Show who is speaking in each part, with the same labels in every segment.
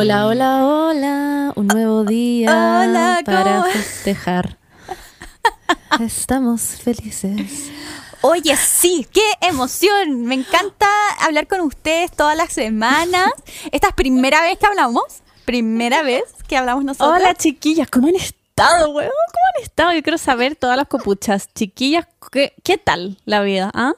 Speaker 1: Hola, hola, hola. Un nuevo día
Speaker 2: Hola,
Speaker 1: para festejar. Estamos felices.
Speaker 2: Oye, sí, qué emoción. Me encanta hablar con ustedes todas las semanas. Esta es primera vez que hablamos. Primera vez que hablamos nosotros.
Speaker 1: Hola, chiquillas, ¿cómo han estado, weón? ¿Cómo han estado? Yo quiero saber todas las copuchas. Chiquillas, ¿qué, qué tal la vida? ¿Ah?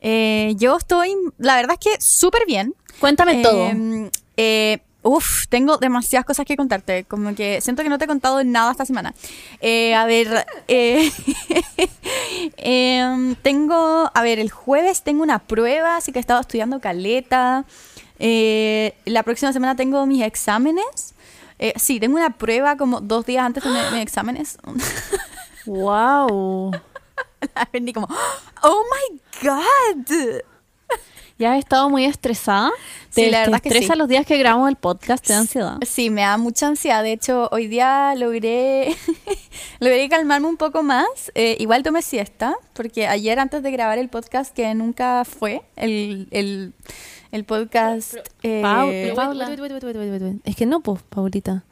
Speaker 2: Eh, yo estoy, la verdad es que súper bien.
Speaker 1: Cuéntame todo.
Speaker 2: Eh, eh, uf, tengo demasiadas cosas que contarte. Como que siento que no te he contado nada esta semana. Eh, a ver, eh, em, tengo, a ver, el jueves tengo una prueba, así que he estado estudiando caleta. Eh, la próxima semana tengo mis exámenes. Sí, tengo una prueba como dos días antes de mi- mis exámenes.
Speaker 1: wow.
Speaker 2: La vendí como, oh my god.
Speaker 1: ¿Ya has estado muy estresada?
Speaker 2: Sí,
Speaker 1: ¿Te,
Speaker 2: la
Speaker 1: te
Speaker 2: verdad que
Speaker 1: estresa
Speaker 2: sí.
Speaker 1: los días que grabamos el podcast? ¿Te da ansiedad?
Speaker 2: Sí, me da mucha ansiedad. De hecho, hoy día logré, logré calmarme un poco más. Eh, igual tomé siesta, porque ayer antes de grabar el podcast, que nunca fue, el, el, el podcast... eh,
Speaker 1: Pau- pero Paula. Es que no, pues, Paulita.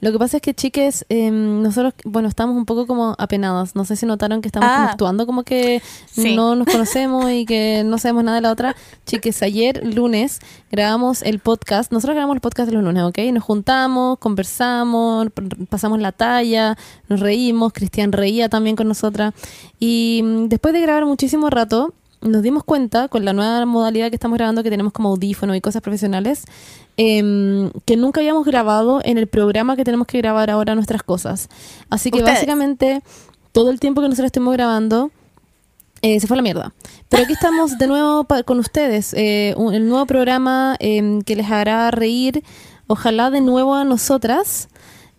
Speaker 1: Lo que pasa es que, chiques, em, nosotros, bueno, estamos un poco como apenadas. No sé si notaron que estamos como
Speaker 2: Ah.
Speaker 1: actuando como que
Speaker 2: Sí.
Speaker 1: no nos conocemos y que no sabemos nada de la otra. Chiques, ayer, lunes, grabamos el podcast. Nosotros grabamos el podcast de los lunes, ¿ok? Nos juntamos, conversamos, pasamos la talla, nos reímos. Cristian reía también con nosotras. Y mm, después de grabar muchísimo rato, nos dimos cuenta con la nueva modalidad que estamos grabando, que tenemos como audífono y cosas profesionales, em, que nunca habíamos grabado en el programa que tenemos que grabar ahora nuestras cosas. Así que
Speaker 2: Ustedes.
Speaker 1: básicamente todo el tiempo que nosotros estuvimos grabando eh, se fue a la mierda. Pero aquí estamos de nuevo con ustedes, eh, un- el nuevo programa em, que les hará reír, ojalá de nuevo a nosotras.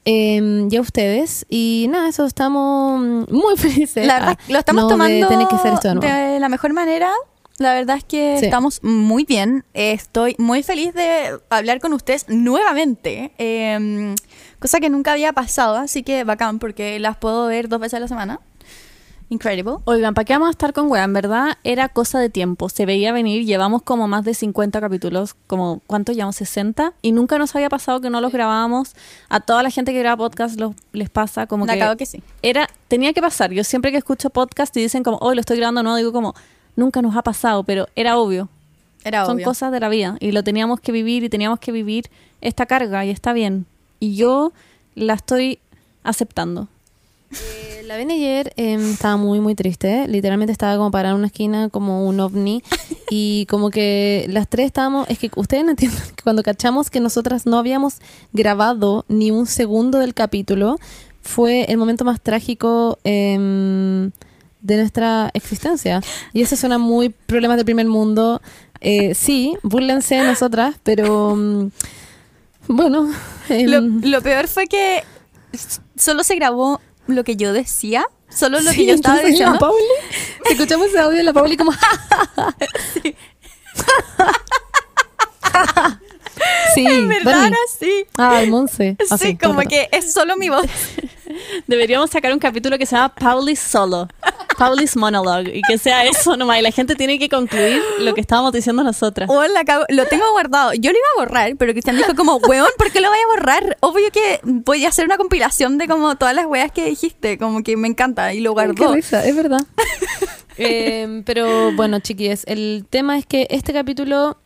Speaker 1: Em, y a ustedes y nada, eso estamos muy felices.
Speaker 2: La verdad, lo estamos
Speaker 1: no de
Speaker 2: tomando
Speaker 1: tener que hacer esto de
Speaker 2: de la mejor manera. La verdad es que
Speaker 1: Sí.
Speaker 2: estamos muy bien. Estoy muy feliz de hablar con ustedes nuevamente. eh, cosa que nunca había pasado, así que bacán, porque las puedo ver dos veces a la semana. Incredible.
Speaker 1: Oigan, ¿para qué vamos a estar con weá? En verdad era cosa de tiempo. Se veía venir, llevamos como más de 50 capítulos, como ¿cuántos llevamos? 60. Y nunca nos había pasado que no los grabábamos. A toda la gente que graba podcast los, les pasa como
Speaker 2: Me
Speaker 1: que,
Speaker 2: acabo que sí.
Speaker 1: era tenía que pasar. Yo siempre que escucho podcast y dicen como, hoy lo estoy grabando no, digo como, nunca nos ha pasado, pero era obvio.
Speaker 2: Era
Speaker 1: Son
Speaker 2: obvio.
Speaker 1: cosas de la vida y lo teníamos que vivir y teníamos que vivir esta carga y está bien. Y yo la estoy aceptando. Eh, la ven ayer em, estaba muy muy triste, literalmente estaba como parada en una esquina como un ovni y como que las tres estábamos, es que ustedes no entienden que cuando cachamos que nosotras no habíamos grabado ni un segundo del capítulo, fue el momento más trágico em, de nuestra existencia. Y eso suena muy problemas del primer mundo. Eh, sí, burlense de nosotras, pero mm, bueno.
Speaker 2: Lo,
Speaker 1: em,
Speaker 2: lo peor fue que solo se grabó lo que yo decía, solo lo
Speaker 1: Sí,
Speaker 2: que yo estaba
Speaker 1: la
Speaker 2: diciendo.
Speaker 1: Pauli, escuchamos ese audio de la Pauli como sí,
Speaker 2: En verdad así.
Speaker 1: Ay, Monse.
Speaker 2: Sí,
Speaker 1: Así, todo
Speaker 2: como
Speaker 1: el
Speaker 2: que es solo mi voz.
Speaker 1: Deberíamos sacar un capítulo que se llama Pauli's Solo. Pauli's Monologue. Y que sea eso nomás. Y la gente tiene que concluir lo que estábamos diciendo nosotras.
Speaker 2: Hola, lo tengo guardado. Yo lo iba a borrar, pero Cristian dijo como, weón, ¿por qué lo voy a borrar? Obvio que voy a hacer una compilación de como todas las weas que dijiste, como que me encanta, y lo
Speaker 1: Ay, qué
Speaker 2: guardó.
Speaker 1: risa, es verdad. Eh, pero bueno, chiquillos, el tema es que este capítulo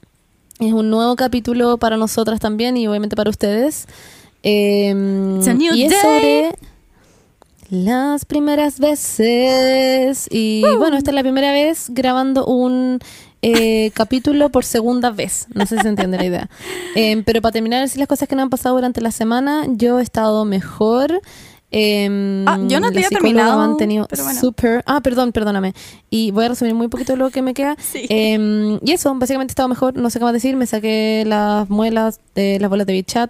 Speaker 1: es un nuevo capítulo para nosotras también y obviamente para ustedes. Eh,
Speaker 2: It's a new
Speaker 1: y es
Speaker 2: day.
Speaker 1: sobre las primeras veces. Y bueno, esta es la primera vez grabando un eh, capítulo por segunda vez. No sé si se entiende la idea. Eh, pero para terminar de decir las cosas que nos han pasado durante la semana, yo he estado mejor. Em,
Speaker 2: Ah, yo no te había terminado,
Speaker 1: me ha mantenido
Speaker 2: pero bueno.
Speaker 1: súper. Ah, perdón, perdóname. Y voy a resumir muy poquito lo que me queda.
Speaker 2: Sí.
Speaker 1: Em, y eso, básicamente he estado mejor. No sé qué más decir. Me saqué las muelas de las bolas de Bichat.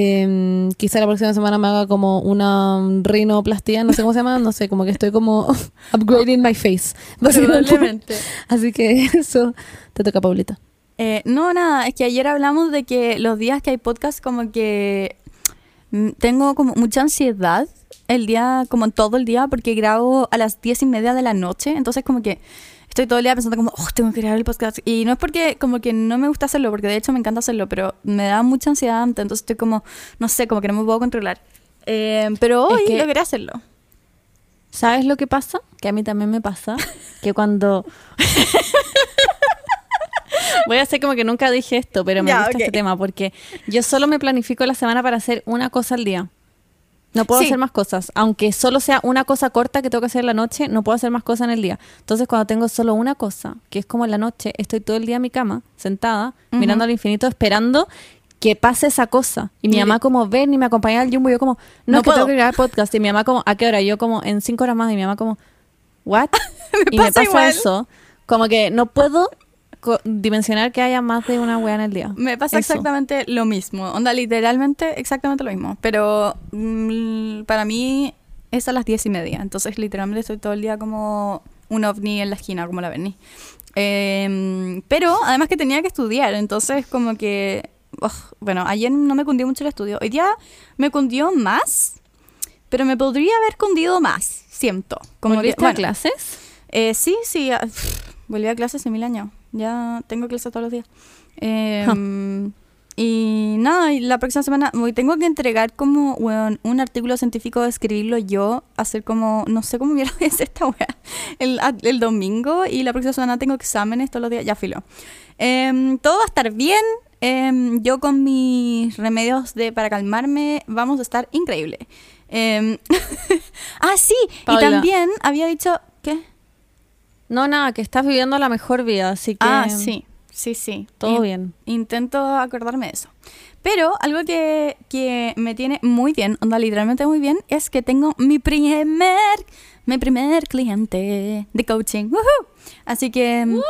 Speaker 1: Em, quizá la próxima semana me haga como una rinoplastia, no sé cómo se llama, no sé, como que estoy como upgrading my face.
Speaker 2: Probablemente.
Speaker 1: Así que eso, te toca, Paulita.
Speaker 2: Eh, no, nada, es que ayer hablamos de que los días que hay podcast como que mm, tengo como mucha ansiedad el día, como todo el día, porque grabo a las diez y media de la noche, entonces como que estoy todo el día pensando como, oh, tengo que grabar el podcast. Y no es porque como que no me gusta hacerlo, porque de hecho me encanta hacerlo, pero me da mucha ansiedad antes, entonces estoy como, no sé, como que no me puedo controlar. Eh, pero hoy
Speaker 3: que-
Speaker 2: logré hacerlo.
Speaker 3: ¿Sabes lo que pasa? Que a mí también me pasa. Que cuando. Voy a hacer como que nunca dije esto, pero me
Speaker 2: Ya,
Speaker 3: gusta
Speaker 2: ok.
Speaker 3: este tema porque yo solo me planifico la semana para hacer una cosa al día. No puedo
Speaker 2: Sí.
Speaker 3: hacer más cosas. Aunque solo sea una cosa corta que tengo que hacer en la noche, no puedo hacer más cosas en el día. Entonces, cuando tengo solo una cosa, que es como en la noche, estoy todo el día en mi cama, sentada, mirando al infinito, esperando que pase esa cosa. Y mi
Speaker 2: Y-
Speaker 3: mamá como, ven y me acompaña al jumbo. Y yo como, no,
Speaker 2: No
Speaker 3: es que
Speaker 2: puedo.
Speaker 3: tengo que grabar podcast. Y mi mamá como, ¿a qué hora? Y yo como, en cinco horas más. Y mi mamá como, ¿what? y me
Speaker 2: pasa igual.
Speaker 3: eso. Como que no puedo dimensionar que haya más de una wea en el día.
Speaker 2: Me pasa
Speaker 3: Eso.
Speaker 2: exactamente lo mismo. Onda, literalmente exactamente lo mismo. Pero mm, para mí es a las diez y media. Entonces, literalmente estoy todo el día como un ovni en la esquina, como la Berni. Eh, pero además que tenía que estudiar. Entonces, como que. ugh, bueno, ayer no me cundió mucho el estudio. Hoy día me cundió más. Pero me podría haber cundido más, siento. Como que,
Speaker 3: ¿Volviste a
Speaker 2: bueno,
Speaker 3: clases?
Speaker 2: eh, sí, sí. ah, volví a clases hace mil años. Ya tengo clases todos los días. Eh, Y nada, y la próxima semana voy- tengo que entregar como weón, un artículo científico, escribirlo yo, hacer como, no sé cómo mierda voy a hacer esta weá, el, el domingo y la próxima semana tengo exámenes todos los días, ya filo. Em, todo va a estar bien, em, yo con mis remedios de para calmarme vamos a estar increíble. Em, ah, sí,
Speaker 3: Paula.
Speaker 2: y también había dicho, ¿qué?
Speaker 3: No, nada, que estás viviendo la mejor vida, así que
Speaker 2: Ah, sí, sí, sí.
Speaker 3: todo
Speaker 2: In-
Speaker 3: bien.
Speaker 2: Intento acordarme de eso. Pero algo que, que me tiene muy bien, onda literalmente muy bien, es que tengo mi primer, mi primer cliente de coaching. ¡Woohoo! Así que mm,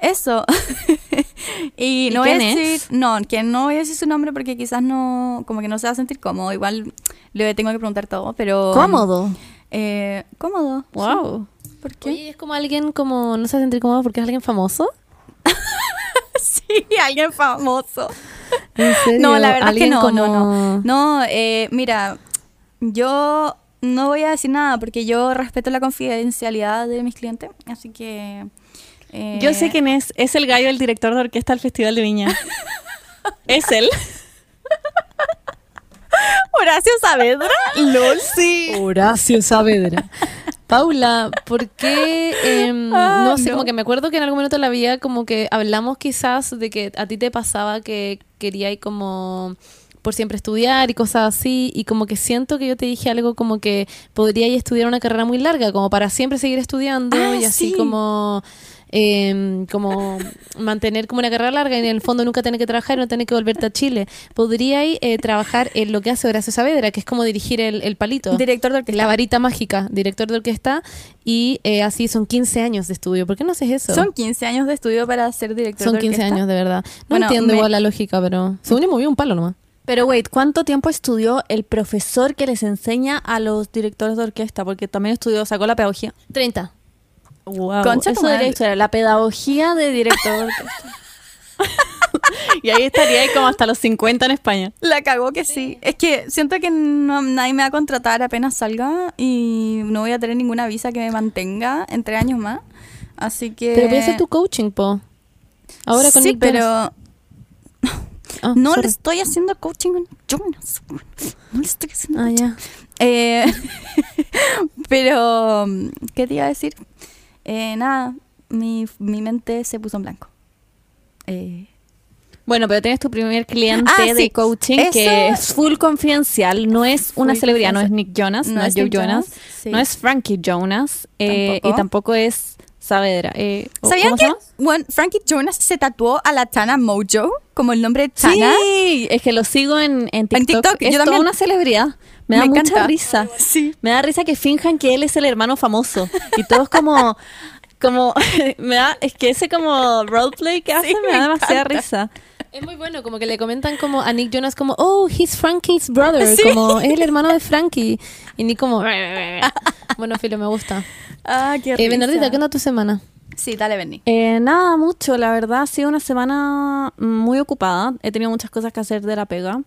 Speaker 2: eso. y
Speaker 3: ¿Y
Speaker 2: no voy a
Speaker 3: quién
Speaker 2: decir,
Speaker 3: es?
Speaker 2: no, que no voy a decir su nombre porque quizás no, como que no se va a sentir cómodo. Igual le tengo que preguntar todo, pero
Speaker 3: Cómodo.
Speaker 2: Eh, cómodo.
Speaker 3: Wow.
Speaker 2: sí. ¿Por qué?
Speaker 3: Oye, es como alguien como no se sentir cómodo porque es alguien famoso.
Speaker 2: sí, alguien famoso.
Speaker 3: ¿En serio?
Speaker 2: No, la verdad es que no, no, no. No, eh, mira, yo no voy a decir nada porque yo respeto la confidencialidad de mis clientes, así que... eh,
Speaker 3: Yo sé quién es. Es el gallo, el director de orquesta del Festival de Viña. es él.
Speaker 2: Horacio Saavedra.
Speaker 3: LOL, sí. Horacio Saavedra. Paula, ¿por qué? em,
Speaker 2: Ah,
Speaker 3: no sé,
Speaker 2: no.
Speaker 3: como que me acuerdo que en algún momento de la vida como que hablamos quizás de que a ti te pasaba que querías como por siempre estudiar y cosas así y como que siento que yo te dije algo como que podría estudiar una carrera muy larga como para siempre seguir estudiando
Speaker 2: Ah,
Speaker 3: y así
Speaker 2: sí.
Speaker 3: como em, como mantener como una carrera larga y en el fondo nunca tener que trabajar y no tener que volverte a Chile. Podríais eh, trabajar en lo que hace Horacio Saavedra, que es como dirigir el, el palito.
Speaker 2: Director de orquesta.
Speaker 3: La varita mágica, director de orquesta, y eh, así son 15 años de estudio. ¿Por qué no haces eso?
Speaker 2: Son 15 años de estudio para ser director
Speaker 3: Son
Speaker 2: de
Speaker 3: 15
Speaker 2: orquesta.
Speaker 3: años, de verdad. No
Speaker 2: Bueno,
Speaker 3: entiendo
Speaker 2: me-
Speaker 3: igual la lógica, pero según yo moví un palo nomás. Pero wait, ¿cuánto tiempo estudió el profesor que les enseña a los directores de orquesta? Porque también estudió, sacó la pedagogía. 30. Wow.
Speaker 2: Concha
Speaker 3: eso
Speaker 2: madre.
Speaker 3: estudiar, la pedagogía de director de y ahí estaría ahí como hasta los 50 en España.
Speaker 2: La cagó que sí. Es que siento que no- nadie me va a contratar apenas salga y no voy a tener ninguna visa que me mantenga entre años más. Así que...
Speaker 3: Pero piensa tu coaching, po. Ahora con
Speaker 2: sí, pero
Speaker 3: Ah,
Speaker 2: no
Speaker 3: sorry.
Speaker 2: le estoy haciendo coaching Jonas. No le estoy haciendo
Speaker 3: Ah, ya.
Speaker 2: Eh, pero, ¿qué te iba a decir? Eh, nada, mi, mi mente se puso en blanco. Eh,
Speaker 3: Bueno, pero tienes tu primer cliente
Speaker 2: Ah,
Speaker 3: de
Speaker 2: sí.
Speaker 3: coaching
Speaker 2: Eso-
Speaker 3: que es full confidencial, no es una celebridad, no es. Nick Jonas, no,
Speaker 2: No
Speaker 3: es Joe Jonas,
Speaker 2: sí.
Speaker 3: no es Frankie Jonas eh,
Speaker 2: Tampoco.
Speaker 3: y tampoco es Saavedra. Eh, ¿o-
Speaker 2: ¿Sabían que bueno, Frankie Jonas se tatuó a la Tana Mojo como el nombre de Tana?
Speaker 3: Sí, es que lo sigo en, en TikTok.
Speaker 2: TikTok,
Speaker 3: es
Speaker 2: yo
Speaker 3: toda
Speaker 2: también.
Speaker 3: una celebridad. Me da
Speaker 2: Me
Speaker 3: mucha
Speaker 2: encanta.
Speaker 3: risa.
Speaker 2: Sí.
Speaker 3: Me da risa que finjan que él es el hermano famoso. Y todos como, como, me da, es que ese como roleplay que hace
Speaker 2: Sí,
Speaker 3: me da demasiada risa. Es muy bueno, como que le comentan como a Nick Jonas como, oh, he's Frankie's brother,
Speaker 2: Sí.
Speaker 3: como es el hermano de Frankie. Y Nick como, bueno, Filo, me gusta.
Speaker 2: Ah, qué
Speaker 3: Eh, Bernardita,
Speaker 2: risa.
Speaker 3: ¿qué onda tu semana?
Speaker 2: Sí, dale, Benny.
Speaker 3: Eh, nada, mucho, la verdad ha sido una semana muy ocupada. He tenido muchas cosas que hacer de la pega.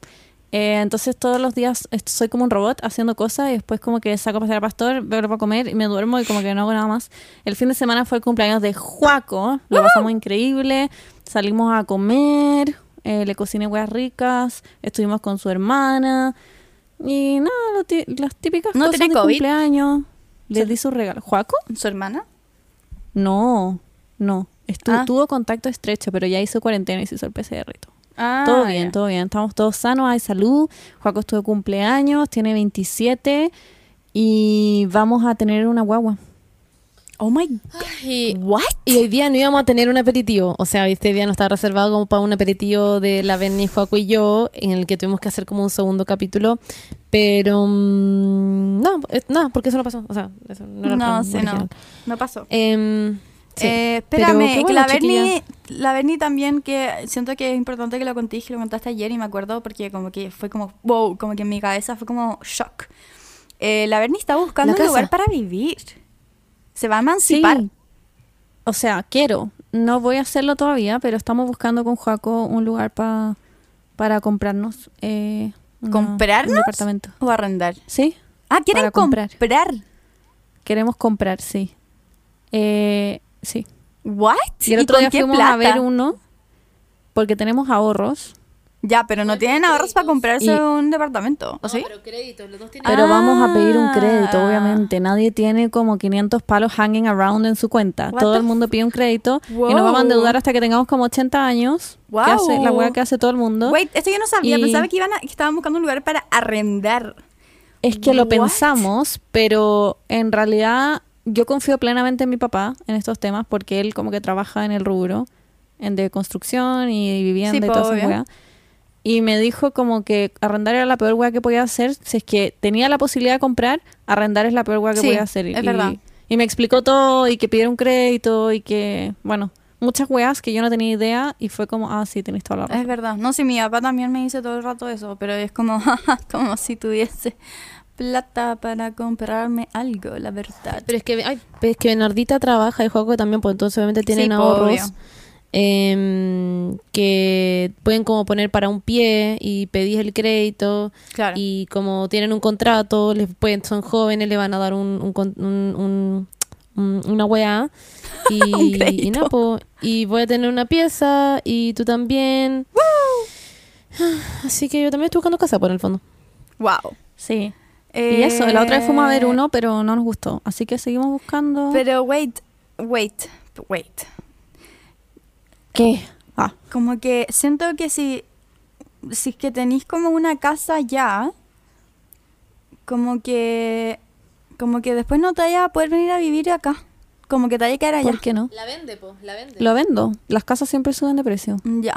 Speaker 3: Eh, entonces todos los días soy como un robot haciendo cosas y después como que saco a pasear al pastor, vuelvo a comer y me duermo y como que no hago nada más. El fin de semana fue el cumpleaños de Juaco, lo pasamos increíble, salimos a comer, eh, le cociné huevas ricas, estuvimos con su hermana y nada, ti- las típicas
Speaker 2: ¿No
Speaker 3: cosas
Speaker 2: tiene
Speaker 3: de
Speaker 2: COVID?
Speaker 3: cumpleaños. Le di su regalo. ¿Juaco?
Speaker 2: ¿Su hermana?
Speaker 3: No, no. Estu-
Speaker 2: Ah.
Speaker 3: Tuvo contacto estrecho, pero ya hizo cuarentena y se hizo el PCR y todo.
Speaker 2: Ah,
Speaker 3: Todo bien, todo bien. Estamos todos sanos, hay salud. Juaco estuvo de cumpleaños, tiene 27 y vamos a tener una guagua.
Speaker 2: Oh my god.
Speaker 1: Y,
Speaker 2: What?
Speaker 1: y hoy día no íbamos a tener un aperitivo. O sea, este día no estaba reservado como para un aperitivo de la Benny, Joaco y yo, en el que tuvimos que hacer como un segundo capítulo. Pero mm, no, eh, nada, porque eso no pasó. O sea, eso no era
Speaker 2: No, sí, no. No pasó.
Speaker 1: Em, sí.
Speaker 2: Eh, espérame,
Speaker 1: bueno,
Speaker 2: la Berni, la Berni también, que siento que es importante que lo conté que lo contaste ayer y me acuerdo porque como que fue como, wow, como que en mi cabeza fue como shock. Eh, la Berni está buscando un lugar para vivir. Se va a emancipar.
Speaker 3: Sí. O sea, quiero. No voy a hacerlo todavía, pero estamos buscando con Juaco un lugar pa- para comprarnos. eh, una-
Speaker 2: ¿Comprarnos?
Speaker 3: Un departamento.
Speaker 2: O arrendar.
Speaker 3: Sí,
Speaker 2: Ah, quieren
Speaker 3: comprar.
Speaker 2: comprar.
Speaker 3: queremos comprar, sí. Eh, sí.
Speaker 2: What?
Speaker 3: Y el otro
Speaker 2: con
Speaker 3: día
Speaker 2: qué
Speaker 3: fuimos
Speaker 2: plata?
Speaker 3: a ver uno porque tenemos ahorros.
Speaker 2: Ya, pero no tienen ahorros para comprarse
Speaker 3: Y-
Speaker 2: un departamento, ¿o sí?
Speaker 1: pero créditos, los dos tienen.
Speaker 3: Pero vamos a pedir un
Speaker 2: Ah.
Speaker 3: crédito, obviamente. Nadie tiene como 500 palos hanging around en su cuenta.
Speaker 2: What
Speaker 3: Todo el mundo pide un crédito y nos vamos a endeudar hasta que tengamos como 80 años. Que
Speaker 2: Wow.
Speaker 3: hace, la wea que hace todo el mundo.
Speaker 2: Wait, esto yo no sabía.
Speaker 3: Y-
Speaker 2: Pensaba que, iban a- que estaban buscando un lugar para arrendar.
Speaker 3: Es que lo
Speaker 2: What?
Speaker 3: pensamos, pero en realidad yo confío plenamente en mi papá en estos temas porque él como que trabaja en el rubro en de construcción y vivienda
Speaker 2: Sí,
Speaker 3: y toda esa. Y me dijo como que arrendar era la peor wea que podía hacer. Si es que tenía la posibilidad de comprar, arrendar es la peor wea que
Speaker 2: Sí,
Speaker 3: podía hacer.
Speaker 2: es
Speaker 3: y,
Speaker 2: verdad.
Speaker 3: y me explicó todo y que pidiera un crédito y que, bueno, muchas weas que yo no tenía idea y fue como, ah, sí, tenés toda la razón.
Speaker 2: Es verdad. No, sí, mi papá también me dice todo el rato eso, pero es como, como si tuviese plata para comprarme algo, la verdad.
Speaker 1: Pero es que, ay, es que Bernardita trabaja y Joaco también, pues entonces obviamente tienen
Speaker 2: Sí,
Speaker 1: ahorros em, que pueden como poner para un pie y pedís el crédito
Speaker 2: Claro.
Speaker 1: y como tienen un contrato, les pueden, son jóvenes, le van a dar un, un una weá y, y po, y voy a tener una pieza y tú también. Así que yo también estoy buscando casa por el fondo.
Speaker 2: Wow.
Speaker 3: Sí. Y eso, la otra vez fuimos a ver
Speaker 2: Eh,
Speaker 3: uno, pero no nos gustó. Así que seguimos buscando.
Speaker 2: Pero wait, wait, wait.
Speaker 3: ¿Qué? Ah,
Speaker 2: Como que siento que si, si es que tenéis como una casa ya, como que, como que después no te vaya a poder venir a vivir acá. Como que te vaya a quedar allá.
Speaker 3: ¿por qué no?
Speaker 1: La vende, po, la vende.
Speaker 3: Lo vendo. Las casas siempre suben de precio.
Speaker 2: Ya.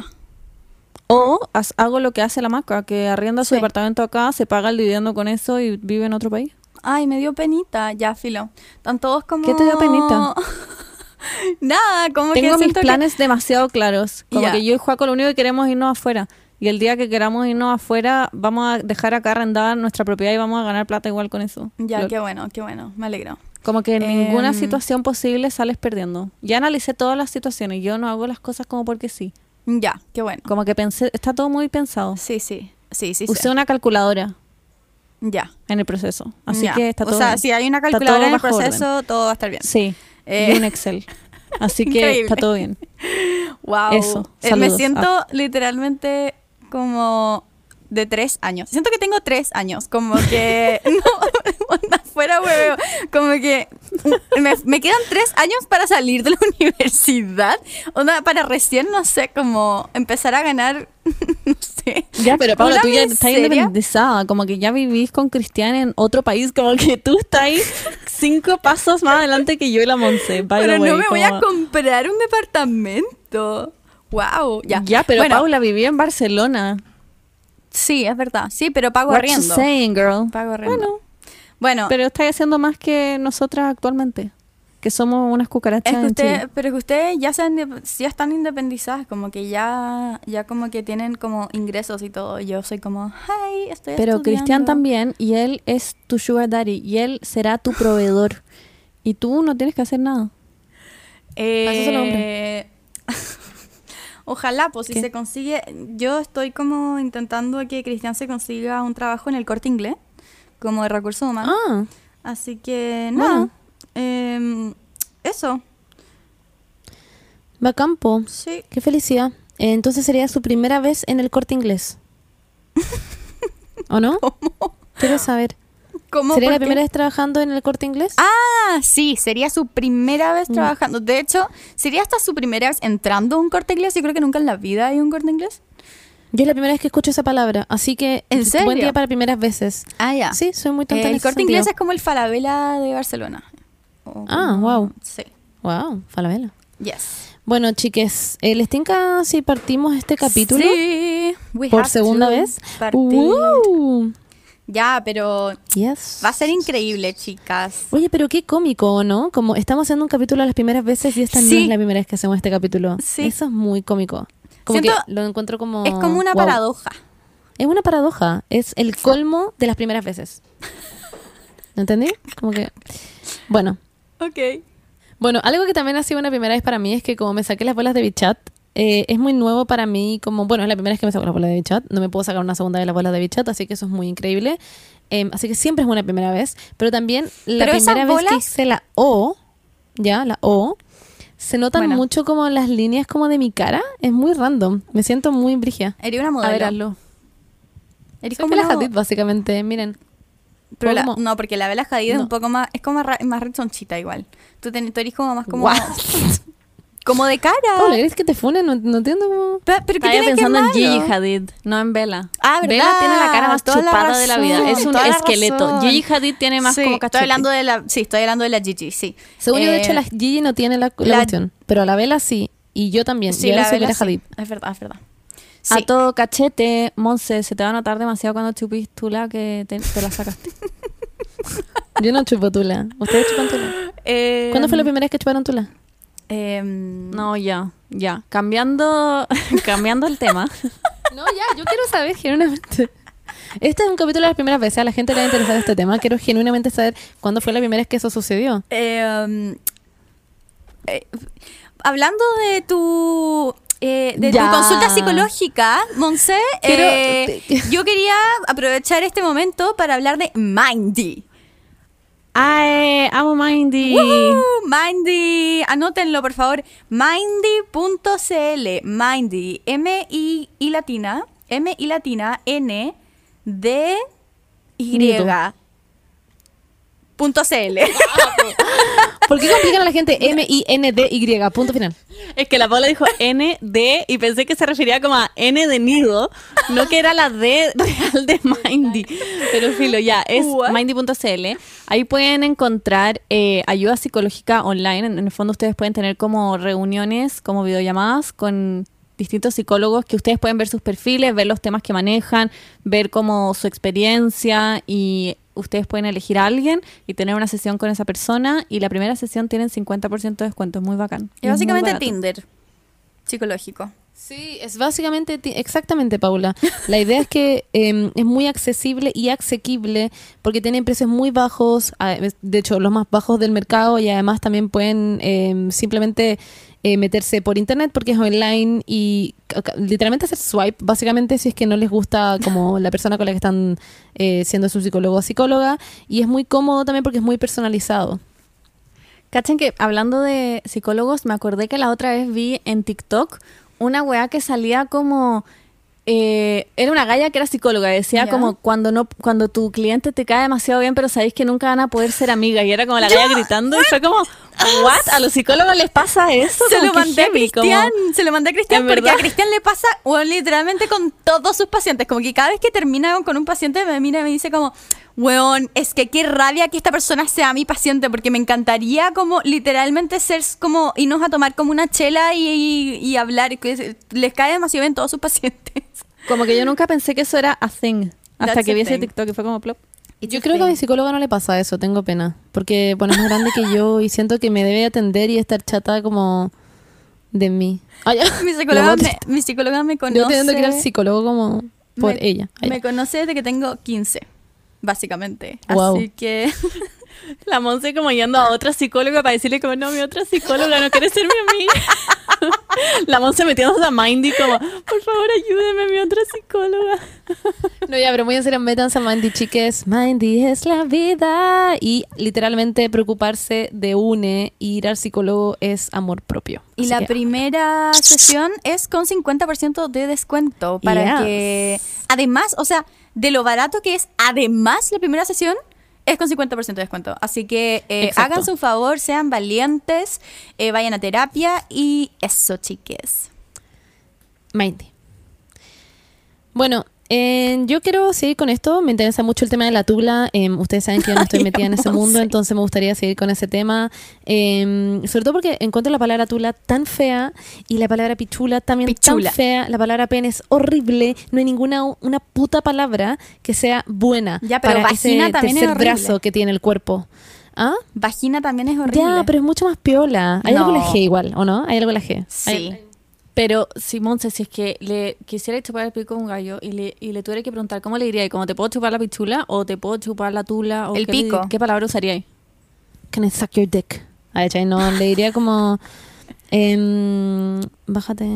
Speaker 3: O hago lo que hace la maca, que arrienda su
Speaker 2: Sí.
Speaker 3: departamento acá, se paga el dividendo con eso y vive en otro país.
Speaker 2: Ay, me dio penita, ya, filo. Están todos como...
Speaker 3: ¿Qué te dio penita?
Speaker 2: Nada, como que
Speaker 3: Tengo mis
Speaker 2: que-
Speaker 3: planes demasiado claros. Como que yo y Juaco lo único que queremos es irnos afuera. Y el día que queramos irnos afuera, vamos a dejar acá arrendada nuestra propiedad y vamos a ganar plata igual con eso.
Speaker 2: Ya,
Speaker 3: Lo-
Speaker 2: qué bueno, qué bueno, me alegro.
Speaker 3: Como que en ninguna
Speaker 2: Em.
Speaker 3: situación posible sales perdiendo. Ya analicé todas las situaciones. Yo no hago las cosas como porque sí.
Speaker 2: Ya, qué bueno.
Speaker 3: Como que pensé, está todo muy pensado.
Speaker 2: Sí, sí, sí, sí.
Speaker 3: Usé
Speaker 2: sé.
Speaker 3: una calculadora
Speaker 2: Ya.
Speaker 3: en el proceso. Así
Speaker 2: ya.
Speaker 3: que está todo
Speaker 2: O sea,
Speaker 3: bien.
Speaker 2: si hay una calculadora en el
Speaker 3: orden.
Speaker 2: proceso, todo va a estar bien.
Speaker 3: Sí,
Speaker 2: Eh.
Speaker 3: y un Excel. Así que
Speaker 2: Increíble.
Speaker 3: está todo bien.
Speaker 2: Wow.
Speaker 3: Eso,
Speaker 2: Eh, me siento
Speaker 3: Ah.
Speaker 2: literalmente como de tres años. Siento que tengo tres años. Como que. no, fuera hueveo. Como que. Me, me quedan tres años para salir de la universidad. Onda, para recién, no sé, como empezar a ganar. no sé.
Speaker 3: Ya, pero Paula,
Speaker 2: ¿Una
Speaker 3: tú ya estás independizada. Como que ya vivís con Cristian en otro país. Como que tú estás ahí cinco pasos más adelante que yo y la Monse. the
Speaker 2: Pero
Speaker 3: way,
Speaker 2: no me voy a comprar un departamento. Wow. Ya.
Speaker 3: Ya, pero
Speaker 2: Bueno,
Speaker 3: Paula vivía en Barcelona.
Speaker 2: Sí, es verdad. Sí, pero pago
Speaker 3: What you
Speaker 2: arriendo.
Speaker 3: saying, girl?
Speaker 2: Pago arriendo.
Speaker 3: Bueno,
Speaker 2: Bueno,
Speaker 3: pero estás haciendo más que nosotras actualmente. Que somos unas cucarachas
Speaker 2: Es que
Speaker 3: en
Speaker 2: usted,
Speaker 3: Chile.
Speaker 2: pero que ustedes ya, se han de- ya están independizadas, como que ya, ya como que tienen como ingresos y todo. Yo soy como, hi, estoy
Speaker 3: Pero Cristian
Speaker 2: estudiando".
Speaker 3: también, y él es tu sugar daddy, y él será tu proveedor. Y tú no tienes que hacer nada.
Speaker 2: Eh. Ojalá, pues si se consigue. Yo estoy como intentando que Cristian se consiga un trabajo en el corte inglés, como de recursos humanos.
Speaker 1: Ah,
Speaker 2: Así que
Speaker 1: Bueno.
Speaker 2: nada. Em, eso,
Speaker 1: va a campo.
Speaker 2: sí.
Speaker 1: Qué felicidad. Eh, Entonces sería su primera vez en el corte inglés. ¿O no? Quiero saber.
Speaker 2: ¿Cómo?
Speaker 1: ¿Sería
Speaker 2: ¿Por
Speaker 1: la primera vez trabajando en el corte inglés?
Speaker 2: Ah, sí, sería su primera
Speaker 1: Mm.
Speaker 2: vez trabajando. De hecho, sería hasta su primera vez entrando a un corte inglés. Yo creo que nunca en la vida hay un corte inglés.
Speaker 1: Yo es la primera vez que escucho esa palabra, así que
Speaker 2: ¿En
Speaker 1: buen
Speaker 2: serio?
Speaker 1: día para primeras veces.
Speaker 2: Ah, ya.
Speaker 1: Sí, soy muy tonta en
Speaker 2: el corte
Speaker 1: sentido.
Speaker 2: inglés es como el Falabella de Barcelona. O
Speaker 1: Ah,
Speaker 2: como-
Speaker 1: guau.
Speaker 2: Sí.
Speaker 1: Wow, falabella.
Speaker 2: Yes.
Speaker 1: Bueno, chiques, eh, ¿les tinca si partimos este capítulo
Speaker 2: Sí. we
Speaker 1: por segunda vez?
Speaker 2: partir.
Speaker 1: ¡Wow!
Speaker 2: Ya, pero
Speaker 1: Yes.
Speaker 2: va a ser increíble, chicas.
Speaker 1: Oye, pero qué cómico, ¿no? Como estamos haciendo un capítulo las primeras veces y esta no es la primera vez que hacemos este capítulo.
Speaker 2: Sí.
Speaker 1: Eso es muy cómico. Como
Speaker 2: Siento-
Speaker 1: que lo encuentro como...
Speaker 2: Es como una
Speaker 1: wow.
Speaker 2: paradoja.
Speaker 1: Es una paradoja. Es el colmo de las primeras veces. ¿Entendí? Como que... Bueno.
Speaker 2: Ok.
Speaker 1: Bueno, algo que también ha sido una primera vez para mí es que como me saqué las bolas de Bichat, eh, es muy nuevo para mí, como, bueno, es la primera vez que me saco las bolas de Bichat, no me puedo sacar una segunda de las bolas de Bichat, así que eso es muy increíble. Eh, así que siempre es una primera vez, pero también la
Speaker 2: Pero
Speaker 1: primera vez que hice la O, ya, la O, se notan
Speaker 2: Bueno.
Speaker 1: mucho como las líneas como de mi cara, es muy random, me siento muy brigia.
Speaker 2: Eres una
Speaker 1: A
Speaker 2: modelo.
Speaker 1: ver, hazlo.
Speaker 2: Eres como una-
Speaker 1: Hadid, básicamente, miren.
Speaker 2: Pero la- no, porque la Bella Hadid es un poco más, es como ra- más rechonchita igual. Tú, ten- tú eres como más como? como de cara.
Speaker 1: Paula, ¿querés que te funen? No, no entiendo cómo...
Speaker 2: Pero ¿qué
Speaker 3: Estaba pensando en? Gigi Hadid, no en Bella.
Speaker 2: Ah, ¿verdad?
Speaker 3: Bella tiene la cara más
Speaker 2: Toda la
Speaker 3: chupada de la vida. Es un
Speaker 2: toda
Speaker 3: esqueleto.
Speaker 2: razón.
Speaker 3: Gigi Hadid tiene más
Speaker 2: Sí,
Speaker 3: como
Speaker 2: estoy
Speaker 3: cachote.
Speaker 2: hablando de la, sí, estoy hablando de la Gigi, sí.
Speaker 1: Según yo, de
Speaker 2: Eh,
Speaker 1: hecho, la Gigi no tiene la, la
Speaker 2: la-
Speaker 1: cuestión. Pero a la Vela sí. Y yo también.
Speaker 2: sí,
Speaker 1: y ahora
Speaker 2: la Bella
Speaker 1: Bella
Speaker 2: sí.
Speaker 1: Hadid.
Speaker 2: Es verdad, es verdad.
Speaker 3: A todo cachete, Monse, se te va a notar demasiado cuando chupís tula que te, te la sacaste.
Speaker 1: Yo no chupo tula. ¿Ustedes chupan tula?
Speaker 2: Eh,
Speaker 1: ¿Cuándo fue la primera vez que chuparon tula?
Speaker 2: Em,
Speaker 3: No, ya, ya. Cambiando, cambiando el tema.
Speaker 1: No, ya, yo quiero saber genuinamente. Este es un capítulo de las primeras veces. A la gente le va a interesar este tema. Quiero genuinamente saber cuándo fue la primera vez que eso sucedió.
Speaker 2: em, eh, hablando de tu eh, de
Speaker 1: Ya.
Speaker 2: tu consulta psicológica, Monse, eh, yo quería aprovechar este momento para hablar de Mindy.
Speaker 3: Ay, amo Mindy.
Speaker 2: ¡Woohoo! Mindy, anótenlo por favor. Mindy.cl. Mindy, M I y latina, M y latina, N D Y.
Speaker 1: Nido.
Speaker 2: Punto CL.
Speaker 1: ¿Por qué complican a la gente M-I-N-D-Y? Punto final.
Speaker 3: Es que la Paula dijo N, D y pensé que se refería como a N de nido, no que era la D real de Mindy. Pero filo, ya, es mindy.cl. Ahí pueden encontrar eh, ayuda psicológica online. En, en el fondo ustedes pueden tener como reuniones, como videollamadas con distintos psicólogos que ustedes pueden ver sus perfiles, ver los temas que manejan, ver como su experiencia y ustedes pueden elegir a alguien y tener una sesión con esa persona y la primera sesión tienen 50% de descuento, es muy bacán.
Speaker 2: Es básicamente. Tinder psicológico.
Speaker 1: Sí, es básicamente, exactamente, Paula. La idea es que eh, es muy accesible y asequible porque tienen precios muy bajos, de hecho, los más bajos del mercado y además también pueden eh, simplemente eh, meterse por internet porque es online y literalmente hacer swipe, básicamente si es que no les gusta como la persona con la que están eh, siendo su psicólogo o psicóloga y es muy cómodo también porque es muy personalizado.
Speaker 3: Cachen que hablando de psicólogos, me acordé que la otra vez vi en TikTok una weá que salía como. eh, era una galla que era psicóloga, decía como cuando no cuando tu cliente te cae demasiado bien, pero sabéis que nunca van a poder ser amigas. Y era como la galla gritando y fue como, ¿what? ¿A los psicólogos les pasa eso?
Speaker 2: Se lo
Speaker 3: que
Speaker 2: mandé a
Speaker 3: como-
Speaker 2: Cristian, se lo mandé a Cristian
Speaker 3: ¿En
Speaker 2: porque
Speaker 3: verdad?
Speaker 2: a Cristian le pasa bueno, literalmente con todos sus pacientes, como que cada vez que termina con un paciente me mira y me dice como, weón, es que qué rabia que esta persona sea mi paciente porque me encantaría como literalmente ser como irnos a tomar como una chela y, y- y hablar, que es- les cae demasiado bien todos sus pacientes.
Speaker 3: Como que yo nunca pensé que eso era a thing. Hasta
Speaker 2: That's
Speaker 3: que vi ese. TikTok y fue como plop.
Speaker 1: Yo creo que a mi psicóloga no le pasa eso, tengo pena. Porque, bueno, es más grande que yo y siento que me debe atender y estar chata como de mí. Ay,
Speaker 2: mi psicóloga, me, mi psicóloga me
Speaker 1: Yo
Speaker 2: conoce.
Speaker 1: teniendo que ir al psicólogo como por
Speaker 2: me,
Speaker 1: ella. Ay,
Speaker 2: Me conoce desde que tengo 15, básicamente.
Speaker 1: Wow.
Speaker 2: Así que
Speaker 3: La Monse como yendo a otra psicóloga para decirle como, no, mi otra psicóloga no quiere ser mi amiga. La Monse metiéndose a Mindy como, por favor, ayúdeme, mi otra psicóloga.
Speaker 1: No, ya, pero muy en serio, métanse a Mindy, chiques. Mindy es la vida. Y literalmente preocuparse de une, ir al psicólogo es amor propio.
Speaker 2: Y
Speaker 1: Así
Speaker 2: la
Speaker 1: que-
Speaker 2: primera sesión es con 50% de descuento para
Speaker 1: Yes.
Speaker 2: que además, o sea, de lo barato que es, además la primera sesión es con 50% de descuento. Así que eh, háganse un favor, sean valientes, eh, vayan a terapia y eso, chiques.
Speaker 1: Mindy. Bueno, eh, yo quiero seguir con esto. Me interesa mucho el tema de la tula. Eh, ustedes saben que yo no estoy metida en ese mundo, entonces me gustaría seguir con ese tema. Eh, sobre todo porque encuentro la palabra tula tan fea y la palabra pichula también
Speaker 2: Pichula.
Speaker 1: tan fea. La palabra pene es horrible. No hay ninguna una puta palabra que sea buena
Speaker 2: Ya, pero
Speaker 1: para ese
Speaker 2: también es
Speaker 1: tercer
Speaker 2: horrible.
Speaker 1: brazo que tiene el cuerpo. ¿Ah?
Speaker 2: Vagina también es horrible.
Speaker 1: Ya, pero es mucho más piola. Hay
Speaker 2: No.
Speaker 1: algo la G igual, ¿o no? Hay algo la G.
Speaker 2: Sí.
Speaker 1: Hay-
Speaker 3: Pero, si Monse, si es que le quisiera chupar el pico a un gallo y le, y le tuviera que preguntar, ¿cómo le diría? ¿Y cómo te puedo chupar la pichula? ¿O te puedo chupar la tula? O
Speaker 2: El
Speaker 3: qué le-
Speaker 2: pico.
Speaker 3: ¿Qué palabra usaría?
Speaker 1: Can I suck your dick? A ver, no, le diría como. em, bájate.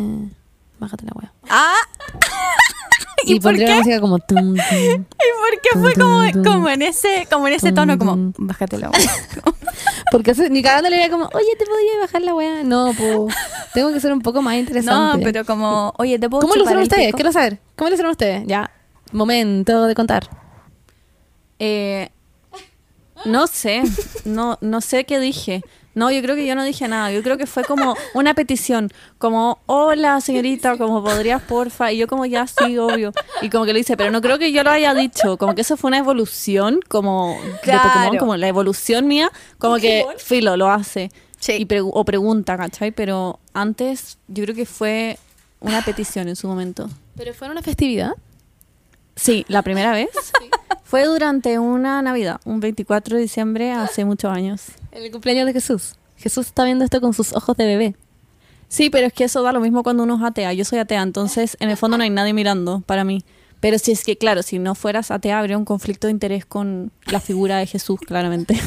Speaker 1: Bájate la wea.
Speaker 2: Ah, ¿Y
Speaker 1: Y,
Speaker 2: por qué?
Speaker 1: la música como. tum, tum.
Speaker 2: ¿y por qué fue como,
Speaker 1: tum,
Speaker 2: como en ese, como en ese tono, como, bájate la
Speaker 1: Porque ni cagando le diría como, oye, ¿te podía bajar la wea? No, pues. Tengo que ser un poco más
Speaker 2: No,
Speaker 1: interesante.
Speaker 2: pero como, oye, te puedo
Speaker 1: ¿Cómo lo hicieron ustedes?
Speaker 2: pico?
Speaker 1: Quiero saber. ¿Cómo lo hicieron ustedes? Ya. Momento de contar.
Speaker 3: Eh, no sé, no, no sé qué dije. No, yo creo que yo no dije nada. Yo creo que fue como una petición, como, hola señorita, como podrías porfa. Y yo como ya sí, obvio. Y como que lo hice, pero no creo que yo lo haya dicho. Como que eso fue una evolución, como de. Pokémon, como la evolución mía, como que Filo lo hace.
Speaker 2: Sí.
Speaker 3: Y pregu- o pregunta, ¿cachai? Pero antes yo creo que fue una petición en su momento.
Speaker 1: ¿Pero fue en una festividad?
Speaker 3: Sí, la primera vez fue durante una Navidad, un 24 de diciembre hace muchos años.
Speaker 1: El cumpleaños de Jesús. Jesús está viendo esto con sus ojos de bebé.
Speaker 3: Sí, pero es que eso da lo mismo cuando uno es atea. Yo soy atea, entonces en el fondo no hay nadie mirando para mí. Pero si es que, claro, si no fueras atea, habría un conflicto de interés con la figura de Jesús, claramente.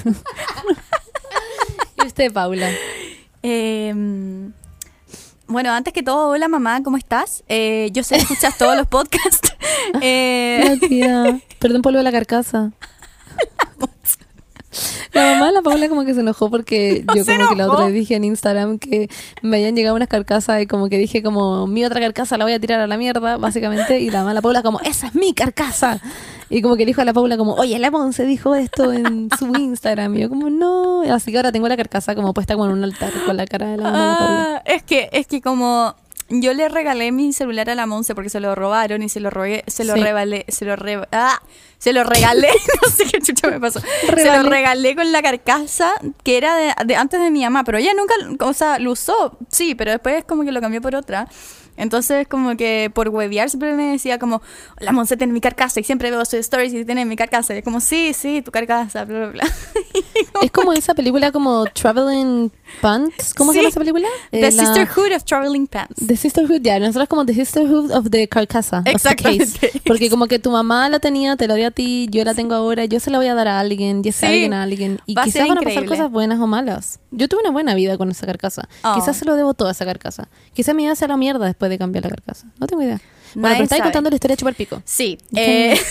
Speaker 1: ¿Y usted, Paula?
Speaker 2: Eh, bueno, antes que todo, hola mamá, ¿cómo estás? Eh, yo sé que escuchas todos los podcasts. Eh,
Speaker 1: Gracias. Perdón polvo de la carcasa. La mamá de la Paula como que se enojó porque
Speaker 2: No
Speaker 1: yo como que la otra vez dije en Instagram que me habían llegado unas carcasas y como que dije como mi otra carcasa la voy a tirar a la mierda, básicamente, y la mamá de la Paula como esa es mi carcasa. Y como que dijo a la Paula como, oye, la Monse dijo esto en su Instagram. Y yo como, no. Así que ahora tengo la carcasa como puesta como en un altar con la cara de la mamá de la Paula.
Speaker 2: ah, es que, es que como yo le regalé mi celular a la Monse porque se lo robaron y se lo robé, se lo
Speaker 1: Sí.
Speaker 2: regalé, se lo re- ah, se lo regalé, no sé qué chucha me pasó. Se lo regalé con la carcasa que era de, de antes de mi mamá, pero ella nunca, o sea, lo usó, sí, pero después como que lo cambió por otra. Entonces, como que por huevear siempre me decía como, la Monse tiene mi carcasa y siempre veo sus stories y tiene mi carcasa. Y como, sí, sí, tu carcasa, bla, bla, bla.
Speaker 1: Es como esa película como Traveling Pants. ¿Cómo se llama esa película?
Speaker 2: The
Speaker 1: Eh, la-
Speaker 2: Sisterhood of Traveling Pants.
Speaker 1: The Sisterhood, ya, nosotros como The Sisterhood of the Carcasa. the
Speaker 2: Exactamente.
Speaker 1: case. Porque como que tu mamá la tenía, te la dio a ti, yo la tengo ahora, yo se la voy a dar a alguien, y ese
Speaker 2: Sí.
Speaker 1: alguien a alguien. Y
Speaker 2: Va
Speaker 1: quizás van a pasar cosas buenas o malas. Yo tuve una buena vida con esa carcasa.
Speaker 2: Oh.
Speaker 1: Quizás se lo debo todo a esa carcasa. Quizás me iba a hacer la mierda después de cambiar la carcasa. No tengo idea. Bueno,
Speaker 2: Nadie
Speaker 1: pero estáis contando la historia de chupar pico.
Speaker 2: Sí. eh,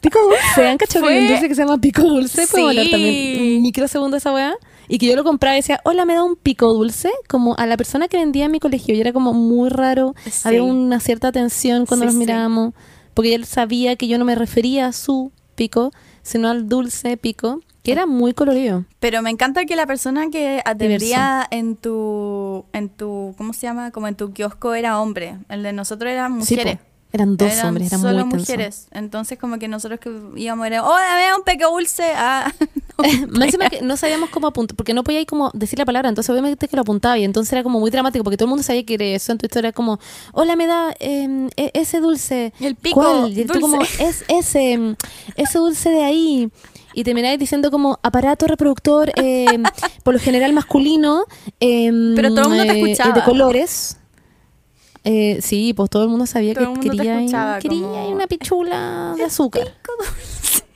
Speaker 1: Pico dulce, ¿han cachado que hay un
Speaker 2: Fue-
Speaker 1: dulce que se llama pico dulce? ¿Puedo
Speaker 2: Sí.
Speaker 1: hablar también un microsegundo esa weá? Y que yo lo compraba y decía, hola, me da un pico dulce, como a la persona que vendía en mi colegio. Y era como muy raro,
Speaker 2: Sí.
Speaker 1: había una cierta tensión cuando
Speaker 2: Sí,
Speaker 1: nos mirábamos, porque él sabía que yo no me refería a su pico, sino al dulce pico, que era muy colorido.
Speaker 2: Pero me encanta que la persona que atendía en tu, en tu, ¿cómo se llama? Como en tu kiosco era hombre. El de nosotros eran
Speaker 1: Sí,
Speaker 2: mujeres.
Speaker 1: po. Eran dos
Speaker 2: Eran
Speaker 1: hombres, eran
Speaker 2: solo
Speaker 1: muy tenso.
Speaker 2: mujeres. Entonces como que nosotros que íbamos era, hola, me da un peque dulce. Ah,
Speaker 1: Más encima que no sabíamos cómo apuntar, porque no podía ir como decir la palabra, entonces obviamente que lo apuntaba y entonces era como muy dramático, porque todo el mundo sabía que era eso, en tu historia era como, hola, me da em, e- ese dulce.
Speaker 2: El pico
Speaker 1: ¿Cuál? Y tú como, es ese, em, ese dulce de ahí. Y termináis diciendo como aparato reproductor, em, por lo general masculino. em,
Speaker 2: Pero todo el mundo te
Speaker 1: eh,
Speaker 2: escuchaba.
Speaker 1: De colores. Eh, sí, pues todo el mundo sabía
Speaker 2: Todo
Speaker 1: que quería, quería
Speaker 2: como,
Speaker 1: una pichula de azúcar.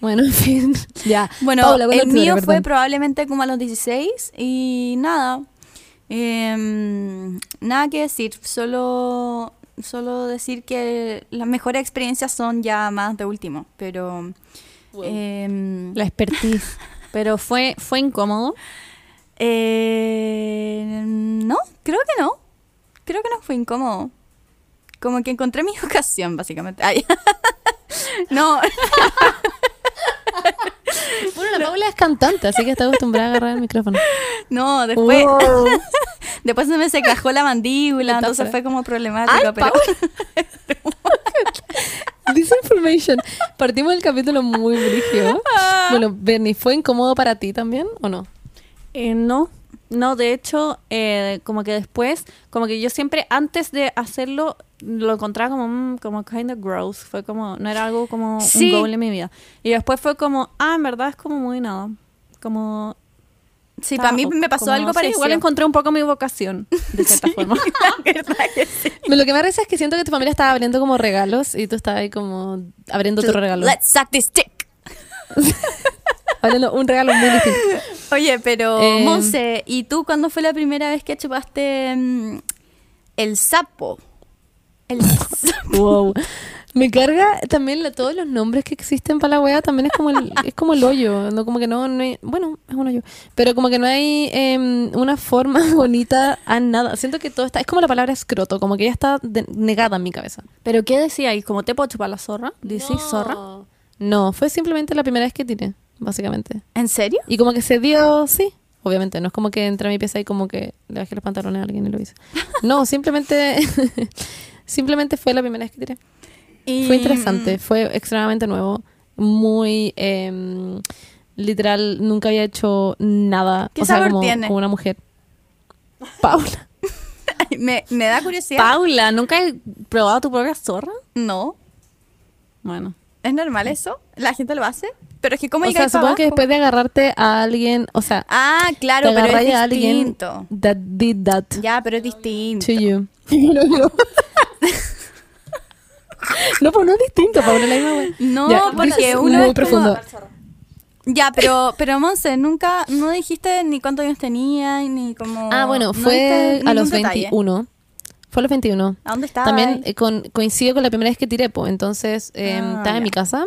Speaker 1: Bueno, en fin. ya.
Speaker 2: Bueno,
Speaker 1: Paula, ¿cuál es
Speaker 2: el mío fue probablemente como a los 16 y nada. Em, nada que decir, solo, solo decir que las mejores experiencias son ya más de último, pero... em,
Speaker 1: La expertise.
Speaker 3: Pero fue, fue incómodo.
Speaker 2: eh, no, creo que no. Creo que no fue incómodo. Como que encontré mi vocación, básicamente. Ay. no,
Speaker 1: Bueno, la Paula es cantante, así que está acostumbrada a agarrar el micrófono.
Speaker 2: no, después...
Speaker 1: Wow.
Speaker 2: Después se me se cajó la mandíbula, entonces fue como problemático, pero...
Speaker 1: Disinformation. Partimos del capítulo muy brígido. Bueno, Bernie, ¿fue incómodo para ti también o no?
Speaker 3: Eh, no, no, de hecho, eh, como que después, como que yo siempre antes de hacerlo lo encontraba como, mm, como kind of gross, fue como, no era algo como
Speaker 2: Sí.
Speaker 3: un goal en mi vida. Y después fue como, ah, en verdad es como muy nada, como...
Speaker 2: Sí, para mí
Speaker 3: ok,
Speaker 2: me pasó
Speaker 3: como-
Speaker 2: algo
Speaker 3: sí,
Speaker 2: parecido.
Speaker 3: igual encontré un poco mi vocación, de cierta forma.
Speaker 2: La verdad que sí.
Speaker 1: Lo que me risa es que siento que tu familia estaba abriendo como regalos y tú estabas ahí como abriendo otro regalo.
Speaker 2: Let's suck this dick.
Speaker 1: Abriendo un regalo muy distinto.
Speaker 2: Oye, pero
Speaker 1: Eh,
Speaker 2: Monse, ¿y tú cuándo fue la primera vez que chupaste mm, el sapo? El sapo.
Speaker 1: Wow. Me carga también la- todos los nombres que existen para la wea, también es como el, es como el hoyo, no como que no, no hay- bueno, es un hoyo, pero como que no hay em, una forma bonita a nada. Siento que todo está, es como la palabra escroto, como que ya está de- negada en mi cabeza.
Speaker 3: Pero ¿qué decíais? ¿Cómo te puedo chupar la zorra? ¿Decís zorra?
Speaker 1: No, fue simplemente la primera vez que tiré, básicamente.
Speaker 2: ¿En serio?
Speaker 1: Y como que se dio, sí, obviamente, no es como que entré a mi pieza y como que le bajé los pantalones a alguien y lo hice. No, simplemente, simplemente fue la primera vez que tiré.
Speaker 2: Y-
Speaker 1: Fue interesante, fue extremadamente nuevo, muy em, literal, nunca había hecho nada.
Speaker 2: ¿Qué
Speaker 1: o sea,
Speaker 2: sabor
Speaker 1: como,
Speaker 2: tiene?
Speaker 1: como una mujer. Paula.
Speaker 2: Me, me da curiosidad.
Speaker 3: Paula, ¿nunca he probado tu propia zorra?
Speaker 2: no.
Speaker 3: Bueno.
Speaker 2: ¿Es normal eso? ¿La gente lo hace? Pero es que ¿cómo
Speaker 1: O sea, supongo que después de agarrarte a alguien, o sea,
Speaker 2: Ah, claro,
Speaker 1: te
Speaker 2: pero es
Speaker 1: a alguien that did that
Speaker 2: Ya, pero es distinto.
Speaker 1: to you. no, pues no es distinto, Paula, la misma wea.
Speaker 2: No,
Speaker 1: Ya,
Speaker 2: porque uno
Speaker 1: muy profundo.
Speaker 2: Ya, pero, pero Monse, nunca, no dijiste ni cuántos años tenía, ni como...
Speaker 1: Ah, bueno,
Speaker 2: no
Speaker 1: fue a los
Speaker 2: detalle.
Speaker 1: 21. Fue a los 21.
Speaker 2: ¿A dónde estabas?
Speaker 1: También eh, con, coincido con la primera vez que tiré, pues. Entonces, eh,
Speaker 2: Ah,
Speaker 1: estaba en mi casa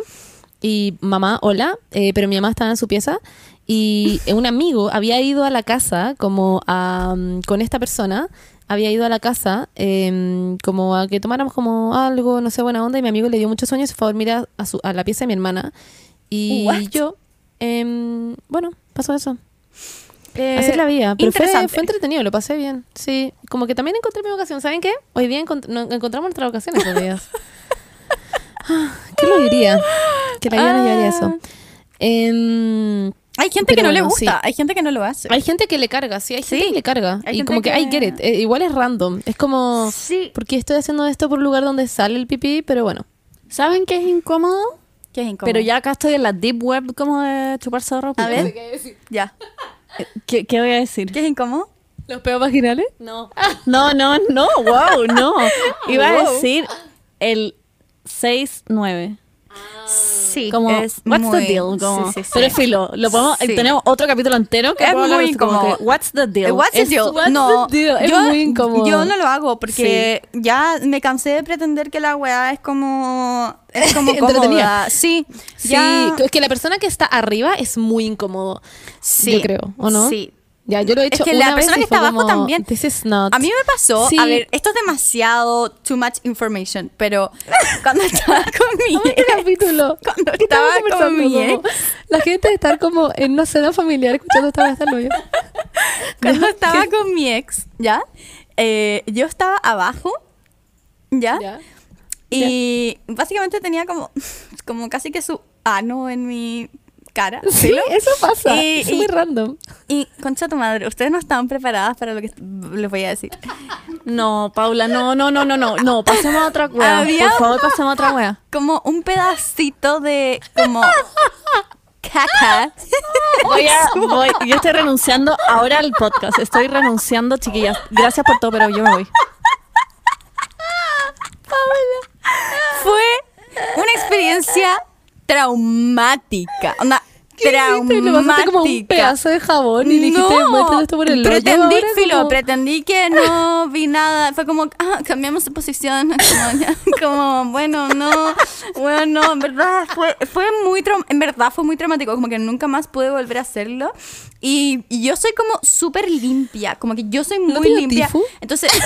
Speaker 1: y mamá, hola, eh, pero mi mamá estaba en su pieza y un amigo había ido a la casa como a, con esta persona, había ido a la casa eh, como a que tomáramos como algo, no sé, buena onda y mi amigo le dio muchos sueños y se fue a dormir a, a su- a la pieza de mi hermana y
Speaker 2: What?
Speaker 1: yo, em, bueno, pasó eso.
Speaker 2: Eh,
Speaker 1: Así la vida, pero fue, entretenido, lo pasé bien. Sí, como que también encontré mi vocación. ¿Saben qué? Hoy día encont- no- encontramos nuestra vocación estos días. Ah, ¿Qué lo diría? Que la vida nos llevaría a eso. Em,
Speaker 2: Hay gente que
Speaker 1: Pero
Speaker 2: no le
Speaker 1: bueno,
Speaker 2: gusta,
Speaker 1: sí.
Speaker 2: hay gente que no lo hace.
Speaker 1: hay gente que le carga, sí, hay gente
Speaker 2: Sí,
Speaker 1: que le carga.
Speaker 2: hay
Speaker 1: y
Speaker 2: gente
Speaker 1: como que, I
Speaker 2: que-
Speaker 1: get it. Eh, igual es random. Es como,
Speaker 2: Sí.
Speaker 1: ¿por qué estoy haciendo esto por un lugar donde sale el pipí? Pero bueno.
Speaker 3: ¿Saben qué es incómodo?
Speaker 2: ¿Qué es incómodo?
Speaker 3: Pero ya acá estoy en la deep web como de chupar zorro.
Speaker 2: A ver. Ya.
Speaker 3: ¿Qué, qué voy a decir?
Speaker 2: ¿Qué es incómodo?
Speaker 1: ¿Los peos vaginales?
Speaker 3: No. No, no, no, wow, no. Iba a
Speaker 2: Wow.
Speaker 3: decir el 6-9.
Speaker 2: Sí,
Speaker 3: Como,
Speaker 2: es
Speaker 3: what's
Speaker 2: muy-
Speaker 3: the deal? Como,
Speaker 2: Sí, sí, sí.
Speaker 3: Pero filo, lo podemos,
Speaker 2: Sí.
Speaker 3: tenemos otro capítulo entero que
Speaker 2: Es muy incómodo.
Speaker 3: que, what's the deal?
Speaker 2: Eh, What's the
Speaker 3: Es-
Speaker 2: deal?
Speaker 1: what's
Speaker 2: no,
Speaker 1: the deal? Es
Speaker 2: yo,
Speaker 1: muy incómodo.
Speaker 2: yo no lo hago porque ya me cansé de pretender que la weá es como es como
Speaker 1: Entretenida.
Speaker 2: cómoda. Sí,
Speaker 1: Sí,
Speaker 2: ya
Speaker 1: es que la persona que está arriba es muy incómodo.
Speaker 2: sí,
Speaker 1: Yo creo, ¿o no?
Speaker 2: Sí.
Speaker 1: Ya, yo lo he
Speaker 2: Es
Speaker 1: hecho
Speaker 2: que
Speaker 1: una
Speaker 2: la
Speaker 1: vez
Speaker 2: persona
Speaker 1: y
Speaker 2: que está abajo también.
Speaker 1: This is not.
Speaker 2: A mí me pasó,
Speaker 1: Sí.
Speaker 2: a ver, esto es demasiado too much information, pero cuando estaba con mi
Speaker 1: este capítulo.
Speaker 2: Cuando
Speaker 1: ¿Qué
Speaker 2: estaba con mi
Speaker 1: conversando? Como La gente de estar como en una cena familiar escuchando esta vez hasta hoyo.
Speaker 2: cuando
Speaker 1: Ya,
Speaker 2: estaba con mi ex, ¿ya? Eh, yo estaba abajo, ¿ya?
Speaker 1: Ya.
Speaker 2: Y básicamente tenía como, como casi que su ano en mi cara.
Speaker 1: Sí, eso pasa.
Speaker 2: Y-
Speaker 1: es
Speaker 2: y-
Speaker 1: muy random.
Speaker 2: Y, concha tu madre, ustedes no estaban preparadas para lo que les voy a decir.
Speaker 3: No, Paula, no, no, no, no, no, no, pasemos a otra wea.
Speaker 2: Había-
Speaker 3: Por favor, pasemos a otra wea.
Speaker 2: Como un pedacito de, como, caca.
Speaker 3: Voy a, voy, yo estoy renunciando ahora al podcast. Estoy renunciando, chiquillas. Gracias por todo, pero yo me voy.
Speaker 2: Fue una experiencia traumática.
Speaker 1: Le pasaste como un
Speaker 2: traumática.
Speaker 1: pedazo de jabón y dijiste,
Speaker 2: No,
Speaker 1: "Métele esto por el hoyo".
Speaker 2: pretendí, filo,
Speaker 1: como-
Speaker 2: pretendí que no vi nada. Fue como, ah, cambiamos de posición. Como, ya, como, bueno, no, bueno, no, en verdad fue, fue muy en verdad fue muy traumático, como que nunca más pude volver a hacerlo. Y, y yo soy como súper limpia, como que yo soy
Speaker 1: ¿No
Speaker 2: muy
Speaker 1: dio
Speaker 2: limpia.
Speaker 1: tifo?
Speaker 2: Entonces,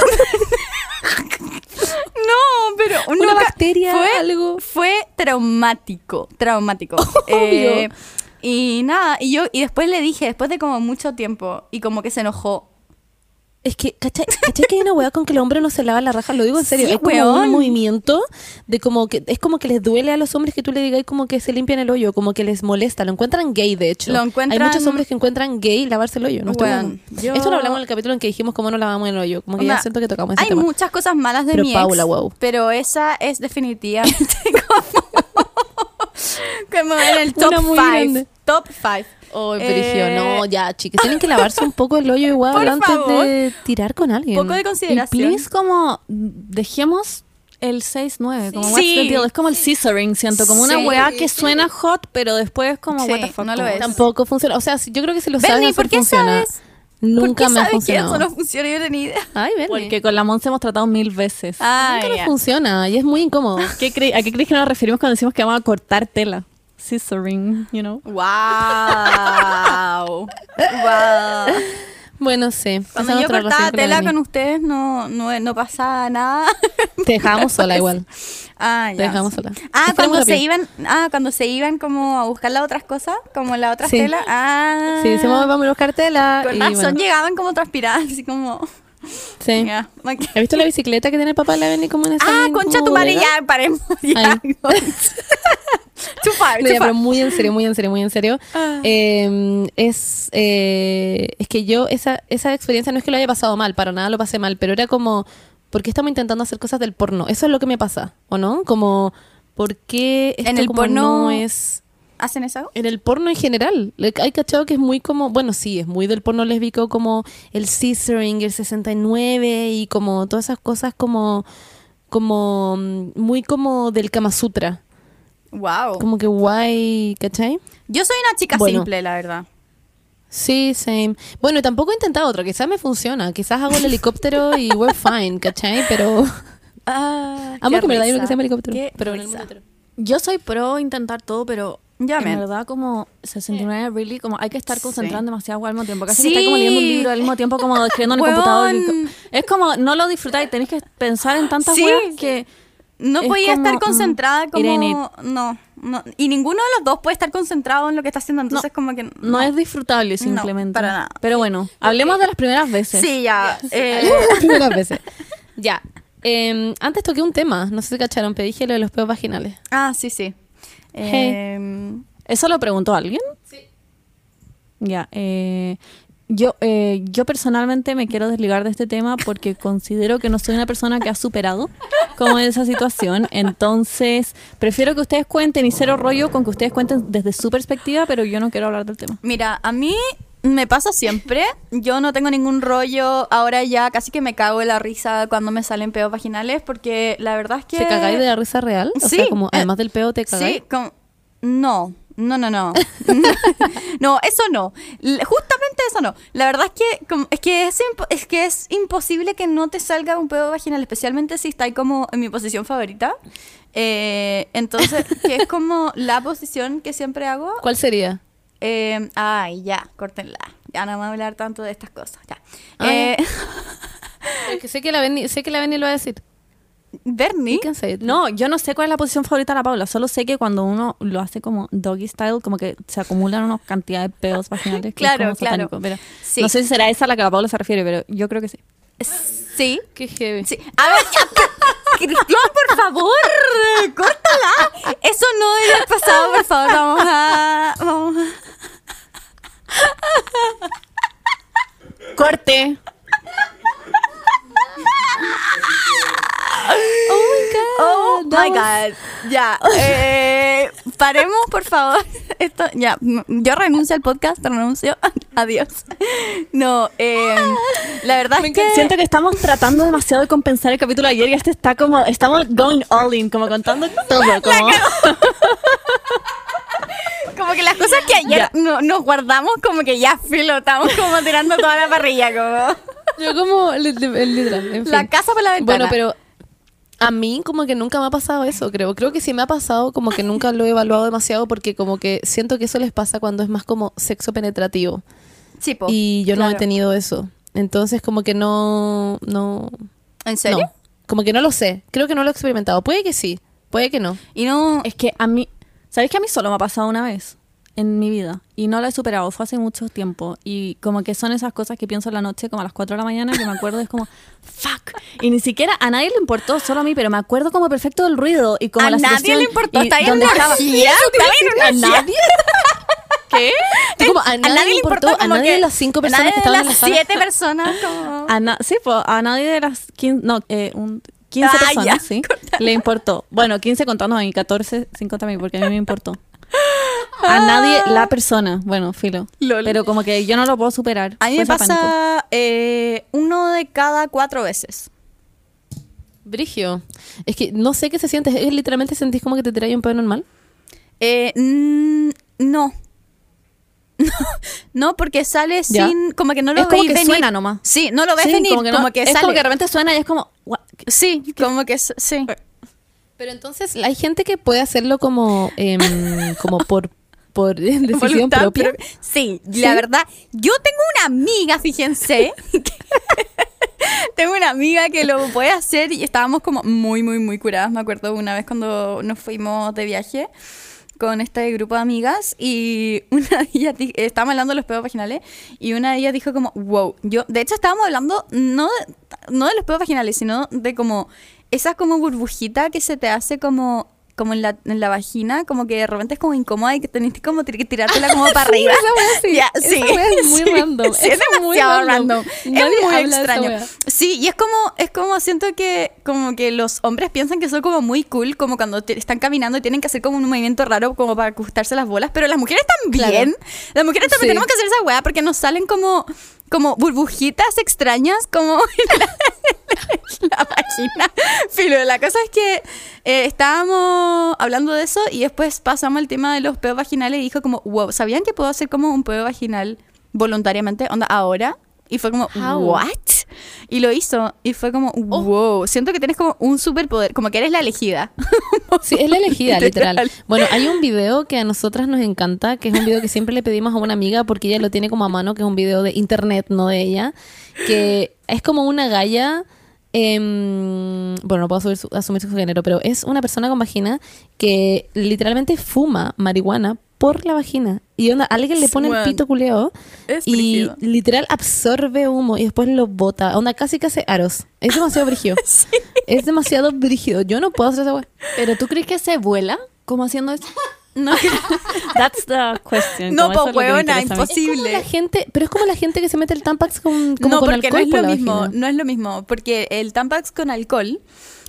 Speaker 2: no, pero
Speaker 1: Una bacteria,
Speaker 2: fue,
Speaker 1: algo.
Speaker 2: fue traumático, traumático. Eh, y nada, y yo y después le dije, después de como mucho tiempo, y como que se enojó.
Speaker 1: Es que, ¿cachai? ¿cachai que hay una weá con que el hombre no se lava la raja? Lo digo en serio.
Speaker 2: Sí,
Speaker 1: es como
Speaker 2: weón.
Speaker 1: un movimiento de como que, es como que les duele a los hombres que tú le digas como que se limpian el hoyo, como que les molesta. Lo encuentran gay, de hecho.
Speaker 2: Lo encuentran-
Speaker 1: Hay muchos hombres que encuentran gay lavarse el hoyo. No
Speaker 2: Weón, yo-
Speaker 1: Esto lo hablamos en el capítulo en que dijimos cómo no lavamos el hoyo. Como que ya siento que tocamos ese
Speaker 2: Hay
Speaker 1: tema.
Speaker 2: muchas cosas malas de
Speaker 1: Pero
Speaker 2: mi
Speaker 1: Paula,
Speaker 2: ex,
Speaker 1: wow.
Speaker 2: pero esa es definitivamente como, como en el top
Speaker 1: Una muy
Speaker 2: 5.
Speaker 1: grande.
Speaker 2: Top 5.
Speaker 1: Oh, Brigio, no, ya, chicas, tienen que lavarse un poco el hoyo igual antes
Speaker 2: favor.
Speaker 1: de tirar con alguien.
Speaker 2: Poco de
Speaker 3: Y
Speaker 2: consideración.
Speaker 3: please, como dejemos el 6-9, como
Speaker 2: Sí.
Speaker 3: what's the deal? Es como el scissoring, siento, como una
Speaker 2: Sí.
Speaker 3: weá que suena hot, pero después como
Speaker 2: Sí,
Speaker 3: what the fuck.
Speaker 2: no lo es.
Speaker 1: Tampoco funciona. O sea, yo creo que si lo
Speaker 2: Bernie,
Speaker 1: sabes hacer,
Speaker 2: ¿por qué
Speaker 1: funciona.
Speaker 2: sabes?
Speaker 1: Nunca
Speaker 2: ¿Por qué
Speaker 1: me ha
Speaker 2: sabes que
Speaker 1: funcionado.
Speaker 2: eso no funciona? Yo tenía idea.
Speaker 1: Ay, Bernie.
Speaker 3: Porque con la Monse hemos tratado mil veces.
Speaker 2: Ah,
Speaker 1: Nunca
Speaker 2: ya.
Speaker 1: no funciona y es muy incómodo.
Speaker 3: ¿Qué cre- ¿A qué crees que nos referimos cuando decimos que vamos a cortar tela? Scissoring, you know.
Speaker 2: Wow. wow.
Speaker 1: Bueno, sí.
Speaker 2: Cuando
Speaker 1: esa
Speaker 2: yo cortaba tela con ustedes no, no, no pasaba nada.
Speaker 1: Te dejábamos sola igual.
Speaker 2: Ah,
Speaker 1: Te
Speaker 2: ya.
Speaker 1: dejamos sola.
Speaker 2: Ah, cuando se iban, ah, cuando se iban como a buscar las otras cosas, como las otras
Speaker 1: Sí.
Speaker 2: telas. Ah.
Speaker 1: Sí, decimos vamos a buscar tela.
Speaker 2: Con
Speaker 1: y
Speaker 2: razón
Speaker 1: bueno,
Speaker 2: llegaban como transpiradas, así como.
Speaker 1: sí.
Speaker 2: ok.
Speaker 1: ¿Has visto la bicicleta que tiene el papá de la Benny como en esa
Speaker 2: Ah, concha tu madre, ya, paremos. Ya. Far,
Speaker 1: No, ya, pero muy en serio, muy en serio, muy en serio.
Speaker 2: Ah.
Speaker 1: Eh, es, eh, es que yo, esa, esa experiencia no es que lo haya pasado mal, para nada lo pasé mal, pero era como, ¿por qué estamos intentando hacer cosas del porno? Eso es lo que me pasa, ¿o no? Como, ¿por qué esto
Speaker 2: En el
Speaker 1: como
Speaker 2: porno-
Speaker 1: no es...
Speaker 2: ¿Hacen eso?
Speaker 1: En el porno en general, hay cachado que es muy como, bueno, sí, es muy del porno lésbico como el scissoring, el 69 y como todas esas cosas como, como, mm, muy como del Kama Sutra,
Speaker 2: Wow.
Speaker 1: como que guay, ¿cachai?
Speaker 2: Yo soy una chica
Speaker 1: Bueno.
Speaker 2: simple, la verdad.
Speaker 1: Sí, same. Bueno, tampoco he intentado otro, quizás me funciona, quizás hago el helicóptero y we're fine, ¿cachai? Pero
Speaker 2: Ah,
Speaker 1: amo que hay uno
Speaker 2: risa.
Speaker 1: que se llama helicóptero,
Speaker 2: Qué
Speaker 1: pero en el mundo.
Speaker 3: Yo soy pro intentar todo, pero
Speaker 2: Ya,
Speaker 3: en
Speaker 2: man.
Speaker 3: verdad como 69 really como hay que estar concentrado
Speaker 2: Sí.
Speaker 3: demasiado al mismo tiempo. Casi
Speaker 2: Sí.
Speaker 3: que estar como leyendo un libro al mismo tiempo como escribiendo en el computador. Es como no lo disfrutáis, tenéis que pensar en tantas
Speaker 2: Sí.
Speaker 3: weas que
Speaker 2: No
Speaker 3: Es
Speaker 2: podía
Speaker 3: como,
Speaker 2: estar concentrada
Speaker 3: mm,
Speaker 2: como...
Speaker 3: Irene.
Speaker 2: No, no. Y ninguno de los dos puede estar concentrado en lo que está haciendo, entonces como que...
Speaker 3: no, es disfrutable
Speaker 2: No,
Speaker 3: simplemente.
Speaker 2: para nada.
Speaker 3: Pero bueno, hablemos de las primeras veces.
Speaker 2: Sí, ya. eh,
Speaker 1: Las primeras veces. Ya. Eh, antes toqué un tema, no sé si cacharon, pero dije lo de los peos vaginales.
Speaker 2: ah, sí, sí.
Speaker 1: Hey.
Speaker 2: Em,
Speaker 3: ¿Eso lo preguntó alguien? Sí. Ya, eh, yo, eh, yo personalmente me quiero desligar de este tema porque considero que no soy una persona que ha superado como esa situación. Entonces, prefiero que ustedes cuenten y cero rollo con que ustedes cuenten desde su perspectiva, pero yo no quiero hablar del tema.
Speaker 2: Mira, a mí me pasa siempre. Yo no tengo ningún rollo. Ahora ya casi que me cago en la risa cuando me salen peos vaginales porque la verdad es que...
Speaker 1: ¿Te cagáis de la risa real? O
Speaker 2: Sí,
Speaker 1: sea, como
Speaker 2: eh,
Speaker 1: además del peo te cagáis.
Speaker 2: Sí, como- no, no, no, no. no, eso no. Justamente eso no. La verdad es que es que es, impo- es que es imposible que no te salga un pedo vaginal, especialmente si está ahí como en mi posición favorita. Eh, entonces, que es como la posición que siempre hago.
Speaker 1: ¿Cuál sería?
Speaker 2: Eh, ay, ya, córtenla. Ya no voy a hablar tanto de estas cosas. Ya. Eh,
Speaker 1: Es que sé que la Benny, sé que la lo va a decir.
Speaker 2: Bernie.
Speaker 3: No, yo no sé cuál es la posición favorita de la Paula, solo sé que cuando uno lo hace como doggy style, como que se acumulan una cantidad de pedos vaginales que
Speaker 2: Claro,
Speaker 3: es como
Speaker 2: claro.
Speaker 3: satánico, pero
Speaker 2: Sí.
Speaker 3: No sé si será esa a la que la Paula se refiere, pero yo creo que sí.
Speaker 2: Sí.
Speaker 1: Qué heavy.
Speaker 2: Sí. A ver, por favor, córtala. Eso no debe haber pasado, por favor. Vamos a. Vamos a.
Speaker 3: Corte.
Speaker 2: Oh my god. Ya. Eh, paremos, por favor. Esto, ya. Yo renuncio al podcast, renuncio. Adiós. No, eh, la verdad es que...
Speaker 3: Siento que estamos tratando demasiado de compensar el capítulo de ayer y este está como, estamos going all in, como contando todo, como...
Speaker 2: Como que las cosas que ayer no- nos guardamos, como que ya filo, estamos como tirando toda la parrilla, como...
Speaker 1: Yo como, li- li- literal, en fin.
Speaker 2: La casa por la ventana.
Speaker 1: Bueno, pero a mí como que nunca me ha pasado eso, creo. Creo que sí me ha pasado, como que nunca lo he evaluado demasiado porque como que siento que eso les pasa cuando es más como sexo penetrativo.
Speaker 2: Sí, po,
Speaker 1: y yo no he tenido eso. Entonces como que no... no
Speaker 2: ¿En serio?
Speaker 1: no. Como que no lo sé. Creo que no lo he experimentado. Puede que sí, puede que no.
Speaker 2: Y no...
Speaker 3: Es que a mí, ¿sabes que a mí solo me ha pasado una vez en mi vida? Y no lo he superado, fue hace mucho tiempo. Y como que son esas cosas que pienso en la noche, como a las 4 de la mañana, que me acuerdo, es como, fuck. Y ni siquiera a nadie le importó, solo a mí, pero me acuerdo como perfecto del ruido y como
Speaker 2: a
Speaker 3: la
Speaker 2: nadie le importó, está bien
Speaker 3: estaba.
Speaker 2: energía, está bien
Speaker 1: ¿A nadie? ¿Qué? Como a nadie, le importó, a
Speaker 2: como
Speaker 1: nadie de las cinco
Speaker 2: a
Speaker 1: personas
Speaker 2: nadie
Speaker 1: que estaban en la sala.
Speaker 2: siete personas como...
Speaker 3: A na- sí, pues a nadie de las 15, no, eh, un 15
Speaker 2: Ah,
Speaker 3: personas,
Speaker 2: ya,
Speaker 3: sí, le importó. Bueno, 15 contando a mí, 14 sin contar a mí, porque a mí me importó. A nadie, la persona, bueno, filo.
Speaker 2: Lol.
Speaker 3: Pero como que yo no lo puedo superar.
Speaker 2: A mí me pasa eh, uno de cada cuatro veces.
Speaker 1: Brigio. Es que no sé qué se siente. ¿Es literalmente sentís como que te tiráis un pedo normal?
Speaker 2: Eh, mm, no. no, porque sale
Speaker 1: Ya.
Speaker 2: sin... Como que no lo
Speaker 3: Es como
Speaker 2: veis
Speaker 3: que
Speaker 2: venir.
Speaker 3: suena nomás.
Speaker 2: Sí, no lo ves
Speaker 3: Sí,
Speaker 2: venir.
Speaker 3: como que, no- es
Speaker 2: sale.
Speaker 3: como que de repente suena y es como, what?
Speaker 2: Sí, como que... Sí.
Speaker 1: Pero entonces hay gente que puede hacerlo como, em, como por, por decisión
Speaker 2: Voluntad,
Speaker 1: propia.
Speaker 2: pero- sí, la verdad. Yo tengo una amiga, fíjense. que- tengo una amiga que lo puede hacer y estábamos como muy, muy, muy curadas. Me acuerdo una vez cuando nos fuimos de viaje con este grupo de amigas y una de ellas estábamos hablando de los pedos vaginales y una de ellas dijo como, wow, yo, de hecho estábamos hablando no de, no de los pedos vaginales, sino de como esa como burbujita que se te hace como como en la, en la vagina, como que de repente es como incómoda y que tenés que como tir- tirártela como para arriba.
Speaker 1: esa wea sí. Esa wea es muy
Speaker 2: Sí,
Speaker 1: random.
Speaker 2: sí, es
Speaker 1: Es muy random.
Speaker 2: random.
Speaker 1: Nadie
Speaker 2: es muy extraño. Sí, y es como, es como siento que como que los hombres piensan que son como muy cool, como cuando te- están caminando y tienen que hacer como un movimiento raro como para ajustarse las bolas, pero las mujeres también. Las mujeres también tenemos que hacer esa weá porque nos salen como, como burbujitas extrañas como en la, en la vagina. Filo, la cosa es que eh, estábamos hablando de eso y después pasamos al tema de los pedos vaginales y dijo como, wow, ¿sabían que puedo hacer como un pedo vaginal voluntariamente? Onda, ahora. Y fue como,
Speaker 1: How?
Speaker 2: ¿what? Y lo hizo. Y fue como, wow. Siento que tienes como un superpoder, como que eres la elegida.
Speaker 1: Sí, es la elegida, literal.
Speaker 2: Literal.
Speaker 1: Bueno, hay un video que a nosotras nos encanta, que es un video que siempre le pedimos a una amiga porque ella lo tiene como a mano, que es un video de internet, no de ella, que es como una galla. em, bueno, no puedo subir su- asumir su género, pero es una persona con vagina que literalmente fuma marihuana por la vagina. Y onda, alguien le pone el pito culeo
Speaker 2: Es
Speaker 1: y literal absorbe humo y después lo bota. Onda, casi que hace aros. Es demasiado brígido. Es demasiado brígido. Yo no puedo hacer esa wea.
Speaker 3: ¿Pero tú crees que se vuela como haciendo eso?
Speaker 2: No,
Speaker 3: That's the question.
Speaker 2: No,
Speaker 3: como eso
Speaker 2: po,
Speaker 3: es lo que me
Speaker 2: huevona,
Speaker 3: interesa a mí.
Speaker 2: imposible.
Speaker 1: Es como la gente, pero es como la gente que se mete el Tampax con, como
Speaker 2: no,
Speaker 1: con
Speaker 2: porque
Speaker 1: alcohol
Speaker 2: no es lo mismo.
Speaker 1: vagina.
Speaker 2: No es lo mismo. Porque el Tampax con alcohol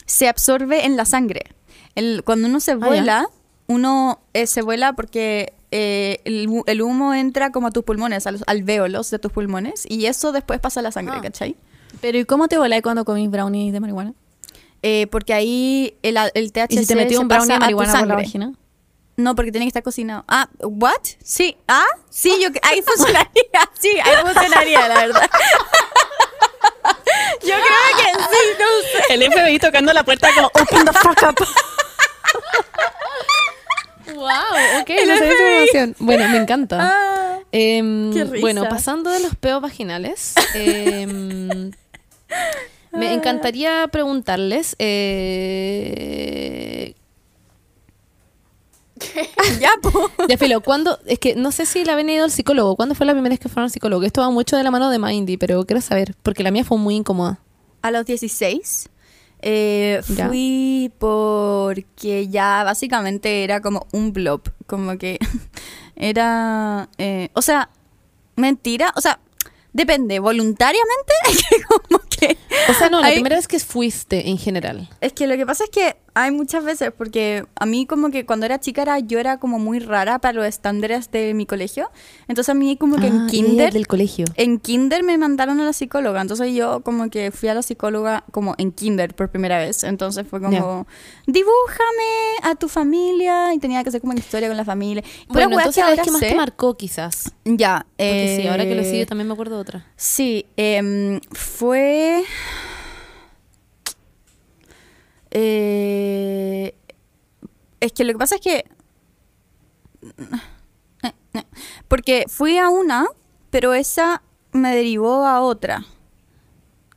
Speaker 2: se absorbe en la sangre. El, cuando uno se
Speaker 1: ya.
Speaker 2: vuela, uno eh, se vuela porque eh, el, hu- el humo entra como a tus pulmones, a los alvéolos de tus pulmones, y eso después pasa a la sangre,
Speaker 3: Ah.
Speaker 2: ¿cachai?
Speaker 3: Pero ¿y cómo te voláis cuando comís brownies de marihuana?
Speaker 2: Eh, porque ahí el, el THC
Speaker 3: ¿Y si te metió un brownie de marihuana por la vagina?
Speaker 2: No, porque tiene que estar cocinado. Ah, ¿what? Sí. Ah, sí, yo ahí funcionaría. Sí, ahí funcionaría, la verdad. yo creo que sí, no sé.
Speaker 3: El FBI tocando la puerta como open the fuck up.
Speaker 1: Wow, ok, no sabía esa información. Bueno, me encanta.
Speaker 2: Ah,
Speaker 1: Em,
Speaker 2: qué risa.
Speaker 1: bueno, pasando de los peos vaginales, em, me encantaría preguntarles. eh,
Speaker 2: ya, po.
Speaker 1: ya, Filo, ¿cuándo? Es que no sé si la habían ido al psicólogo. ¿Cuándo fue la primera vez que fueron al psicólogo? Esto va mucho de la mano de Mindy, pero quiero saber, porque la mía fue muy incómoda.
Speaker 2: A los 16 eh,
Speaker 1: Ya.
Speaker 2: fui porque ya básicamente era como un blob. Como que era. eh, o sea, mentira. O sea, depende. Voluntariamente, que como que.
Speaker 1: O sea, no, la
Speaker 2: Hay-
Speaker 1: primera vez que fuiste en general.
Speaker 2: Es que lo que pasa es que hay muchas veces, porque a mí como que cuando era chica era, yo era como muy rara para los estándares de mi colegio. Entonces a mí como que en
Speaker 1: Ah,
Speaker 2: kinder...
Speaker 1: ella del colegio.
Speaker 2: En kinder me mandaron a la psicóloga, entonces yo como que fui a la psicóloga como en kinder por primera vez, entonces fue como, dibújame a tu familia y tenía que hacer como una historia con la familia. Puras
Speaker 1: Bueno, entonces la vez
Speaker 2: ahora
Speaker 1: que más
Speaker 2: sé.
Speaker 1: te marcó quizás.
Speaker 2: Ya,
Speaker 1: Porque sí, ahora que lo
Speaker 2: eh,
Speaker 1: sigo también me acuerdo de otra.
Speaker 2: Sí, em, fue... eh, es que lo que pasa es que... Porque fui a una, pero esa me derivó a otra.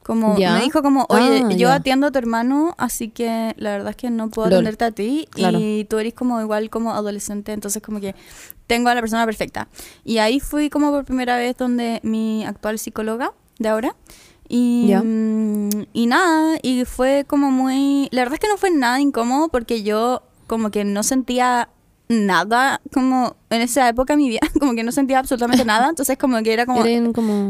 Speaker 2: Como
Speaker 1: Ya.
Speaker 2: me dijo como, oye,
Speaker 1: Ah,
Speaker 2: yo
Speaker 1: ya.
Speaker 2: atiendo a tu hermano, así que la verdad es que no puedo
Speaker 1: Lol.
Speaker 2: atenderte a ti
Speaker 1: Claro.
Speaker 2: y tú eres como igual como adolescente, entonces como que tengo a la persona perfecta. Y ahí fui como por primera vez donde mi actual psicóloga de ahora. Y, mm, y nada, y fue como muy... La verdad es que no fue nada incómodo porque yo como que no sentía nada como en esa época de mi vida, como que no sentía absolutamente nada, entonces como que era como...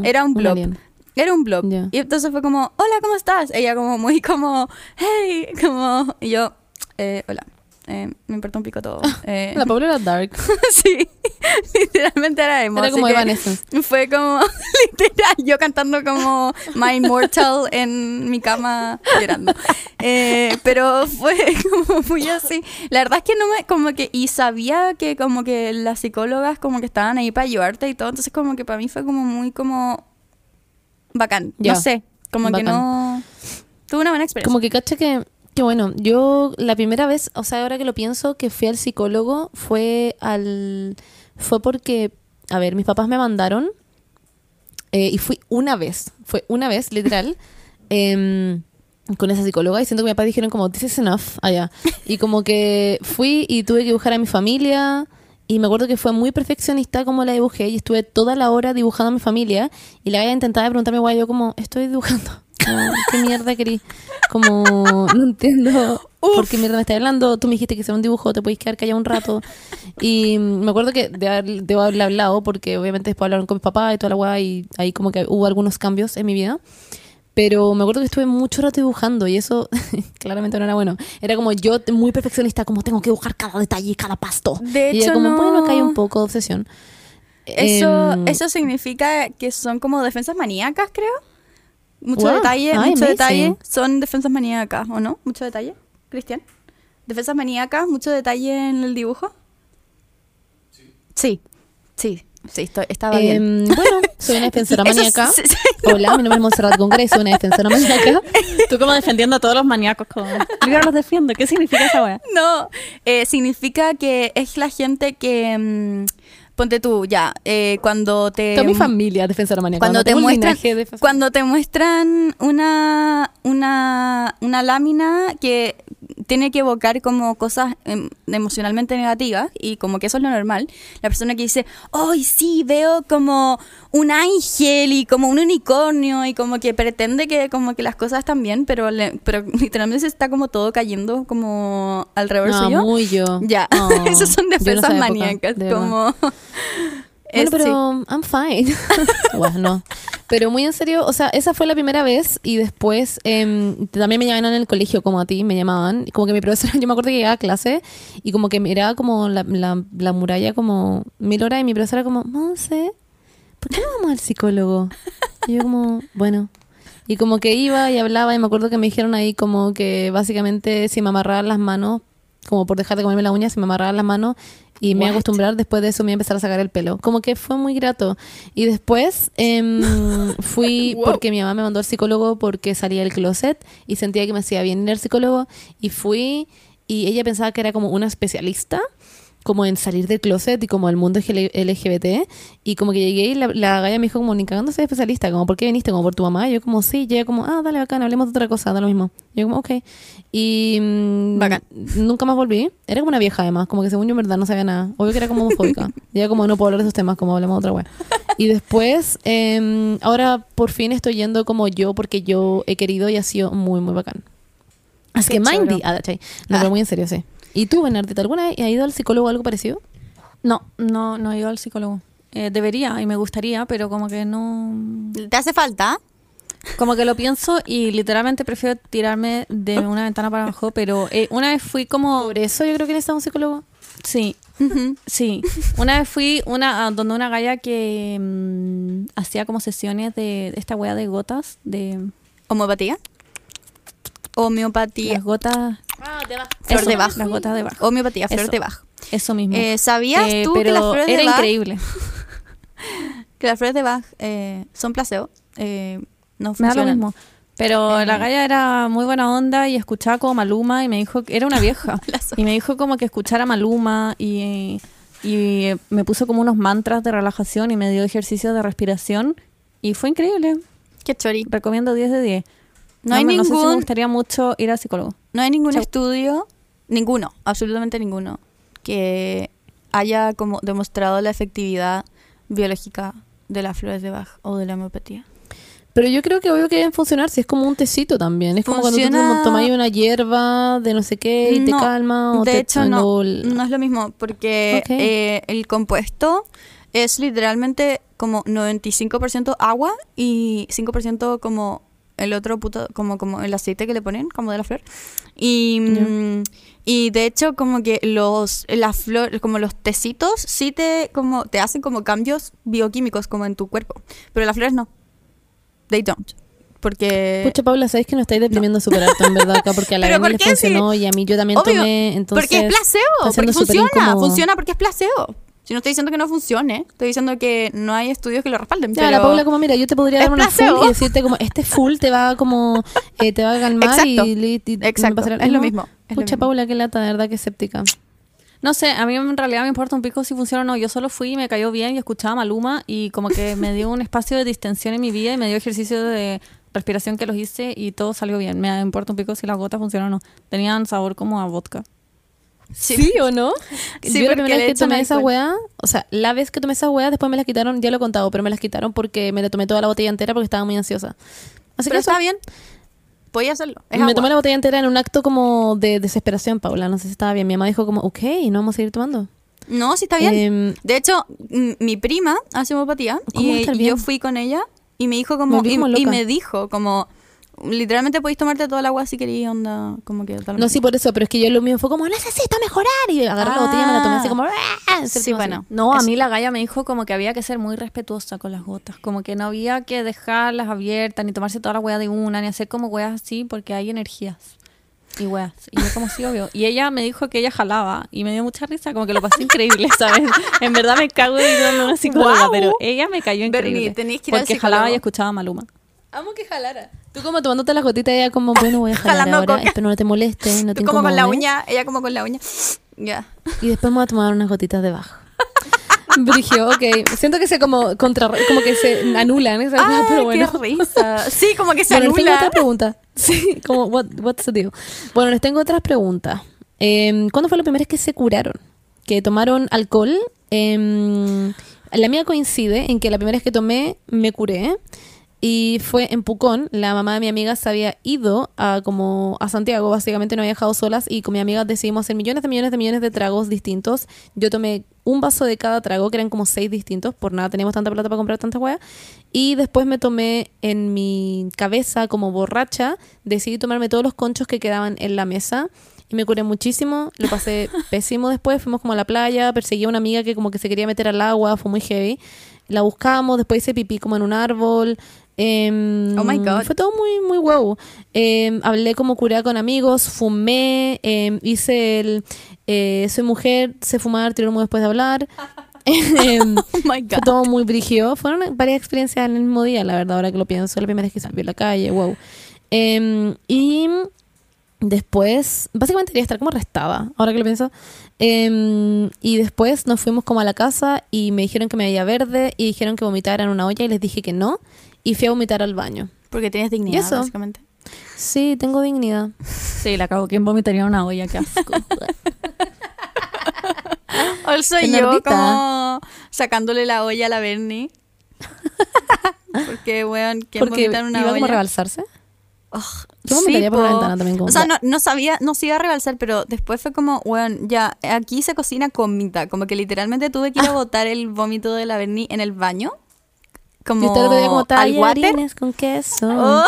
Speaker 2: Era un
Speaker 1: alien.
Speaker 2: Era un blog. Y entonces fue como, hola, ¿cómo estás? Ella como muy como, hey, como... Y yo, eh, hola, eh, me importa un pico todo. Eh,
Speaker 1: La pobre era dark.
Speaker 2: sí, literalmente era emo.
Speaker 1: Era como
Speaker 2: que
Speaker 1: Evanescence.
Speaker 2: Fue como, literal, yo cantando como My Immortal en mi cama llorando. Eh, pero fue como muy así. La verdad es que no me, como que, y sabía que como que las psicólogas como que estaban ahí para ayudarte y todo, entonces como que para mí fue como muy como bacán. No sé, como que
Speaker 1: Bacán.
Speaker 2: no... Tuve una buena experiencia.
Speaker 1: Como que cacha que, que bueno, yo la primera vez, o sea, ahora que lo pienso, que fui al psicólogo fue al fue porque, a ver, mis papás me mandaron eh, y fui una vez, fue una vez, literal, em, con esa psicóloga y siento que mis papás dijeron como, this is enough, allá. Y como que fui y tuve que dibujar a mi familia y me acuerdo que fue muy perfeccionista como la dibujé y estuve toda la hora dibujando a mi familia y la galla intentaba preguntarme, guay, yo como, estoy dibujando. Como, ¿Qué mierda querí? Como, no entiendo por qué mierda me estás hablando. Tú me dijiste que sea un dibujo, te podéis quedar callado un rato. Y me acuerdo que de haber- debo haberle hablado porque obviamente después hablaron con mi papá y toda la weá y ahí como que hubo algunos cambios en mi vida. Pero me acuerdo que estuve mucho rato dibujando y eso claramente no era bueno. Era como yo muy perfeccionista, como tengo que dibujar cada detalle, cada pasto.
Speaker 2: De
Speaker 1: y
Speaker 2: hecho,
Speaker 1: como,
Speaker 2: no.
Speaker 1: bueno, acá hay un poco de obsesión.
Speaker 2: Eso,
Speaker 1: Em,
Speaker 2: eso significa que son como defensas maníacas, creo. Mucho
Speaker 1: Wow.
Speaker 2: detalle,
Speaker 1: Ay,
Speaker 2: mucho
Speaker 1: amazing.
Speaker 2: detalle. Son defensas maníacas, ¿o no? Mucho detalle, Cristian. Defensas maníacas, mucho detalle en el dibujo. Sí. Sí, sí, estoy- estaba bien.
Speaker 1: Em, bueno, soy una defensora maníaca.
Speaker 2: sí, sí,
Speaker 1: Hola, mi nombre es y soy una defensora maníaca.
Speaker 3: Tú como defendiendo a todos los maníacos. Como, yo los defiendo. ¿Qué significa esa wea?
Speaker 2: No, eh, significa que es la gente que... mm, ponte tú, ya, eh, cuando te...
Speaker 1: Toda mi familia es defensora maníaca.
Speaker 2: cuando
Speaker 1: no
Speaker 2: te muestran
Speaker 1: de
Speaker 2: cuando te muestran una una una lámina que tiene que evocar como cosas em, emocionalmente negativas y como que eso es lo normal la persona que dice hoy sí veo como un ángel y como un unicornio y como que pretende que como que las cosas están bien pero le- pero literalmente se está como todo cayendo como alrededor
Speaker 1: No,
Speaker 2: suyo
Speaker 1: muy yo.
Speaker 2: ya
Speaker 1: Oh,
Speaker 2: esas son
Speaker 1: yo
Speaker 2: defensas
Speaker 1: época,
Speaker 2: maníacas
Speaker 1: de
Speaker 2: como
Speaker 1: Bueno,
Speaker 2: Es- sí.
Speaker 1: pero I'm fine. bueno, no. Pero muy en serio, o sea, esa fue la primera vez y después em, también me llamaban en el colegio como a ti, me llamaban. y Como que mi profesora, yo me acuerdo que llegaba a clase y como que miraba como la, la, la muralla como mil horas y mi profesora como, sé, ¿por qué no vamos al psicólogo? Y yo como, bueno. Y como que iba y hablaba y me acuerdo que me dijeron ahí como que básicamente si me amarraban las manos, como por dejar de comerme la uña, si me amarraban las manos y me iba a acostumbrar, después de eso me iba a empezar a sacar el pelo. Como que fue muy grato. Y después em, fui
Speaker 2: Wow.
Speaker 1: porque mi mamá me mandó al psicólogo porque salía del closet y sentía que me hacía bien ir al psicólogo y fui y ella pensaba que era como una especialista como en salir del closet y como el mundo LGBT y como que llegué y la, la galla me dijo como ni cagando soy especialista como ¿por qué viniste? como por tu mamá y yo como sí ella como ah dale bacán hablemos de otra cosa da lo mismo Y yo como ok y mm,
Speaker 2: Bacán.
Speaker 1: nunca más volví. Era como una vieja además como que según yo en verdad no sabía nada. Obvio que era como homofóbica. Y ella como no puedo hablar de esos temas como hablemos de otra wea y después em, ahora por fin estoy yendo como yo porque yo he querido y ha sido muy muy bacán. Así
Speaker 2: Qué
Speaker 1: que. Mindy no
Speaker 2: Ah.
Speaker 1: pero muy en serio sí ¿y tú Bernardita alguna vez has ido al psicólogo o algo parecido?
Speaker 3: No, no, no he ido al psicólogo. Eh, debería y me gustaría, pero como que no...
Speaker 2: ¿Te hace falta?
Speaker 3: Como que lo pienso y literalmente prefiero tirarme de una ventana para abajo, pero eh, una vez fui como...
Speaker 1: Por eso yo creo que necesitamos un psicólogo.
Speaker 3: Sí, sí. Una vez fui una, a donde una galla que mm, hacía como sesiones de esta wea de gotas, de
Speaker 2: ¿Homeopatía? Homeopatía.
Speaker 3: las gotas...
Speaker 2: Flor
Speaker 3: eso,
Speaker 2: de Bach.
Speaker 3: Las gotas de Bach.
Speaker 2: Homeopatía, flor
Speaker 3: Eso.
Speaker 2: de Bach.
Speaker 3: Eso mismo.
Speaker 2: Eh, ¿Sabías
Speaker 3: Eh,
Speaker 2: tú
Speaker 3: pero
Speaker 2: que las flores
Speaker 3: era
Speaker 2: de Bach,
Speaker 3: increíble.
Speaker 2: que las flores de Bach eh, son placebo? Eh, no
Speaker 3: Me da lo
Speaker 2: funcionan.
Speaker 3: mismo. Pero
Speaker 2: Eh,
Speaker 3: la galla era muy buena onda y escuchaba como Maluma y me dijo que era una vieja. Y me dijo como que escuchara Maluma y, y me puso como unos mantras de relajación y me dio ejercicios de respiración y fue increíble.
Speaker 2: Qué chori.
Speaker 3: Recomiendo 10 de 10.
Speaker 2: No hay
Speaker 3: me- sé si me
Speaker 2: ningún-
Speaker 3: gustaría mucho ir al psicólogo.
Speaker 2: No hay ningún
Speaker 3: Chau.
Speaker 2: estudio, ninguno, absolutamente ninguno, que haya como demostrado la efectividad biológica de las flores de Bach o de la homeopatía.
Speaker 1: Pero yo creo que obvio que deben funcionar si es como un tecito también. Es como cuando tú tomas una hierba de no sé qué y te
Speaker 2: No,
Speaker 1: calma. O
Speaker 2: de
Speaker 1: te-
Speaker 2: hecho, no, no es lo mismo, porque eh, el compuesto es literalmente como 95% agua y 5% como el otro puto, como, como el aceite que le ponen, como de la flor. Y,
Speaker 1: Ya.
Speaker 2: mm, y de hecho, como que los, las flores, como los tecitos, sí te, como, te hacen como cambios bioquímicos como en tu cuerpo. Pero las flores no. They don't. Porque...
Speaker 1: Pucha, Paula, sabes que nos estáis deprimiendo súper alto, en verdad, acá, porque a la
Speaker 2: ¿Pero
Speaker 1: Dani
Speaker 2: por
Speaker 1: le funcionó y a mí yo también
Speaker 2: Obvio,
Speaker 1: tomé, entonces...
Speaker 2: porque es placebo, porque funciona, funciona porque es placebo. Si no estoy diciendo que no funcione, estoy diciendo que no hay estudios que lo respalden.
Speaker 1: Ya,
Speaker 2: pero
Speaker 1: la Paula como, mira, yo te podría dar una
Speaker 2: placebo.
Speaker 1: full y decirte como, este full te va como, eh, te va a calmar
Speaker 2: Exacto,
Speaker 1: y, y- y me
Speaker 2: exacto,
Speaker 1: pasará
Speaker 2: es lo mismo, es lo
Speaker 1: Pucha,
Speaker 2: mismo.
Speaker 1: Paula, qué lata, de verdad, que escéptica.
Speaker 3: No sé, a mí en realidad me importa un pico si funciona o no. Yo solo fui y me cayó bien y escuchaba Maluma y como que me dio un espacio de distensión en mi vida y me dio ejercicios de respiración que los hice y todo salió bien. Me importa un pico si las gotas funcionan o no. Tenían sabor como a vodka.
Speaker 2: Sí.
Speaker 1: o no?
Speaker 2: Sí,
Speaker 1: yo la primera vez que tomé esa weá, o sea, la vez que tomé esa weá, después me las quitaron, ya lo he contado, pero me las quitaron porque me la tomé toda la botella entera porque estaba muy ansiosa. Así
Speaker 2: Pero
Speaker 1: que eso,
Speaker 2: está bien. Podía hacerlo. Es
Speaker 1: me
Speaker 2: agua.
Speaker 1: tomé la botella entera en un acto como de desesperación, Paula, no sé si estaba bien. Mi mamá dijo como, ok, no vamos a seguir tomando.
Speaker 2: No, sí está bien.
Speaker 1: Em,
Speaker 2: de hecho, mi prima hace homeopatía
Speaker 1: ¿Cómo va a
Speaker 2: y yo fui con ella y me dijo como,
Speaker 1: Me
Speaker 2: y, me dijo como, literalmente podéis tomarte todo el agua si queréis, onda, como que da lo
Speaker 1: No, sí, por eso, pero es que yo lo mío fue como, necesito mejorar. Y agarré la botella y me la tomé así como, ¡ah!
Speaker 2: Sí,
Speaker 1: Así.
Speaker 2: bueno.
Speaker 3: No, a mí la galla me dijo como que había que ser muy respetuosa con las gotas. Como que no había que dejarlas abiertas, ni tomarse toda la hueá de una, ni hacer como hueas así, porque hay energías. Y weas. Y yo como sí, obvio. Y ella me dijo que ella jalaba y me dio mucha risa, como que lo pasé increíble, ¿sabes? En verdad me cago de irme una psicóloga,
Speaker 2: Guau.
Speaker 3: pero ella me cayó
Speaker 2: Bernie,
Speaker 3: increíble.
Speaker 2: tenéis que ir al
Speaker 3: porque jalaba y escuchaba Maluma.
Speaker 1: Amo que jalara. Tú como tomándote las gotitas, ella como, bueno, voy a jalar ahora,
Speaker 2: coca.
Speaker 1: espero no te moleste, no te
Speaker 2: Tú como con la uña, ella como con la uña. Ya.
Speaker 1: Y después me voy a tomar unas gotitas de bajo. Brigio, ok. Siento que se como contra, como que se anulan esas cosas, pero bueno.
Speaker 2: qué risa. Sí, como que se
Speaker 1: Bueno, les tengo otra pregunta. Sí, como, what, what's the deal? Bueno, les tengo otras preguntas. Eh, ¿Cuándo fue la primera vez que se curaron? ¿Que tomaron alcohol? Eh, la mía coincide en que la primera vez que tomé me curé y fue en Pucón. La mamá de mi amiga se había ido a, como a Santiago, básicamente no había dejado solas y con mi amiga decidimos hacer millones de millones de millones de tragos distintos. Yo tomé un vaso de cada trago, que eran como seis distintos, por nada teníamos tanta plata para comprar tanta hueá. Y después me tomé en mi cabeza como borracha, decidí tomarme todos los conchos que quedaban en la mesa y me curé muchísimo, lo pasé pésimo después, fuimos como a la playa, perseguí a una amiga que como que se quería meter al agua, fue muy heavy. La buscamos, después hice pipí como en un árbol. Em,
Speaker 2: Oh my God.
Speaker 1: Fue todo muy, muy wow. Em, hablé como curada con amigos, fumé, em, hice el eh, soy mujer, sé fumar, tiro humo después de hablar.
Speaker 2: Oh my
Speaker 1: fue
Speaker 2: God.
Speaker 1: todo muy brígido. Fueron varias experiencias en el mismo día, la verdad, ahora que lo pienso. La primera vez que salí a la calle, wow. Y después, básicamente quería estar como arrestada, ahora que lo pienso. Em, y después nos fuimos como a la casa y me dijeron que me veía verde y dijeron que vomitara en una olla y les dije que no. Y fui a vomitar al baño.
Speaker 2: Porque tienes
Speaker 1: ¿Y
Speaker 2: dignidad,
Speaker 1: eso?
Speaker 2: básicamente.
Speaker 1: Sí, tengo dignidad.
Speaker 3: Sí, la cago. ¿Quién vomitaría una olla? Qué asco.
Speaker 2: O soy yo como sacándole la olla a la Bernie. Porque, weón, ¿quién
Speaker 1: Porque
Speaker 2: vomita en una
Speaker 1: iba como a
Speaker 2: olla?
Speaker 1: rebalsarse.
Speaker 2: Ugh,
Speaker 1: Yo vomitaría por la ventana también como
Speaker 2: O sea, no, no sabía, no se iba a rebalsar, pero después fue como, weón, ya, aquí se cocina comida. Como que literalmente tuve que ir a botar el vómito de la Bernie en el baño. Como,
Speaker 1: Y usted lo veía como
Speaker 2: al water.
Speaker 1: con queso.
Speaker 2: Oh,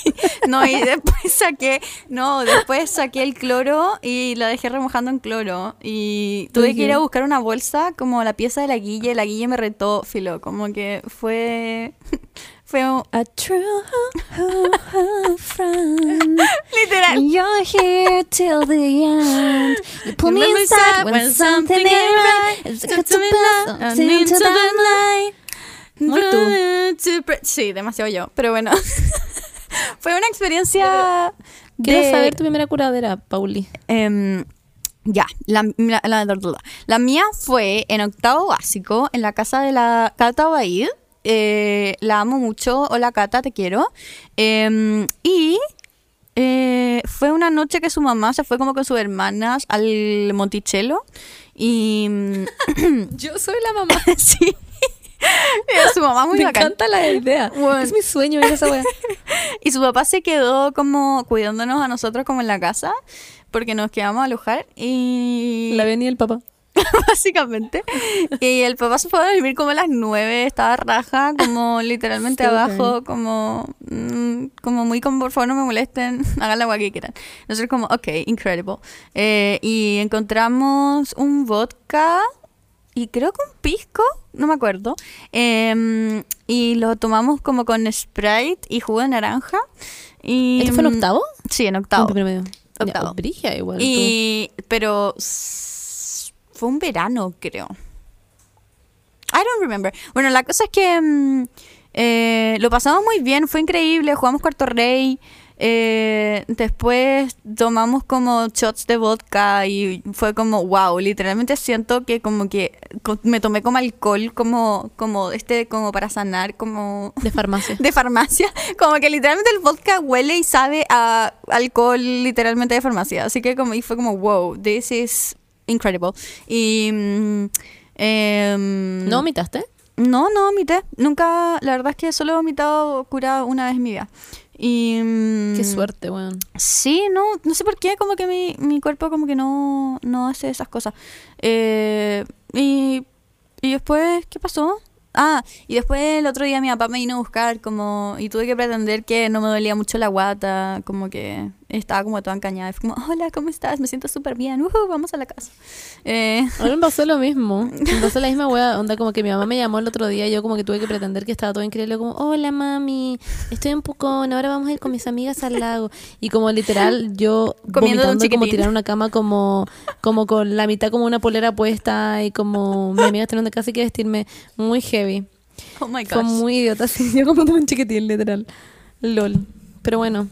Speaker 2: no, y después saqué, no, después saqué el cloro y la dejé remojando en cloro. Y tuve que ir a buscar una bolsa como la pieza de la guille. La guille me retó, filo, como que fue, fue un-
Speaker 3: A true friend.
Speaker 2: literal.
Speaker 3: You're here till the end. You pull me inside when something ain't right. It's
Speaker 2: Got to be and
Speaker 3: into the. Muy tú.
Speaker 2: Sí, demasiado yo. Pero bueno, fue una experiencia.
Speaker 1: Quiero
Speaker 2: de-
Speaker 1: saber tu primera curadera, Pauli.
Speaker 2: Em, ya, la, la, la- la- la mía fue en octavo básico, en la casa de la Cata Baid. Eh, la amo mucho. Hola Cata, te quiero. Em, y eh, fue una noche que su mamá se fue como con sus hermanas al Monticello. Y
Speaker 1: Yo soy la mamá.
Speaker 2: sí, Era su mamá muy
Speaker 1: Me
Speaker 2: bacán.
Speaker 1: encanta la idea.
Speaker 2: Bueno.
Speaker 1: Es mi sueño ir a esa wea.
Speaker 2: Y su papá se quedó como cuidándonos a nosotros como en la casa porque nos quedamos a alojar y
Speaker 1: La venía el papá.
Speaker 2: básicamente. Y el papá se fue a dormir como a las nueve, estaba raja, como literalmente
Speaker 1: Sí,
Speaker 2: abajo, como, mm, como muy como por favor no me molesten, hagan la agua que quieran. Nosotros como, ok, incredible. Eh, y encontramos un vodka y creo que un pisco, no me acuerdo. Em, y lo tomamos como con Sprite y jugo de naranja. Y,
Speaker 1: ¿Esto fue en
Speaker 2: mm,
Speaker 1: octavo?
Speaker 2: Sí, en octavo.
Speaker 1: en.
Speaker 2: Octavo.
Speaker 1: Brigia igual. tú.
Speaker 2: Y, pero fue un verano, creo. I don't remember. Bueno, la cosa es que mm, eh, lo pasamos muy bien, fue increíble, jugamos Cuarto Rey. Eh, después tomamos como shots de vodka y fue como wow, literalmente siento que como que me tomé como alcohol, como como este como para sanar, como
Speaker 1: De farmacia.
Speaker 2: de farmacia. Como que literalmente el vodka huele y sabe a alcohol literalmente de farmacia. Así que como y fue como, wow, this is incredible. Y... mm, em,
Speaker 1: ¿No vomitaste?
Speaker 2: no, no vomité. Nunca, la verdad es que solo he vomitado curado una vez en mi vida. Y... mm,
Speaker 1: Qué suerte, weón.
Speaker 2: Sí, no, no sé por qué, como que mi, mi cuerpo como que no, no hace esas cosas. Eh, y, y después, ¿qué pasó? Ah, y después el otro día mi papá me vino a buscar como y tuve que pretender que no me dolía mucho la guata, como que estaba como toda encañada. Fue como, hola, ¿cómo estás? Me siento súper bien, ujú, vamos a la casa. Eh,
Speaker 1: A mí me pasó lo mismo. Pasó la misma wea. Onda, como que mi mamá me llamó el otro día y yo como que tuve que pretender que estaba todo increíble. Como, hola mami, estoy en Pucón, ahora vamos a ir con mis amigas al lago. Y como literal, yo
Speaker 2: Comiendo un
Speaker 1: como tirar una cama como, como con la mitad como una polera puesta y como mi amiga teniendo casi que vestirme muy heavy.
Speaker 2: oh my
Speaker 1: Fue
Speaker 2: gosh.
Speaker 1: muy idiota, así. Yo como un chiquitín, literal. LOL. Pero bueno.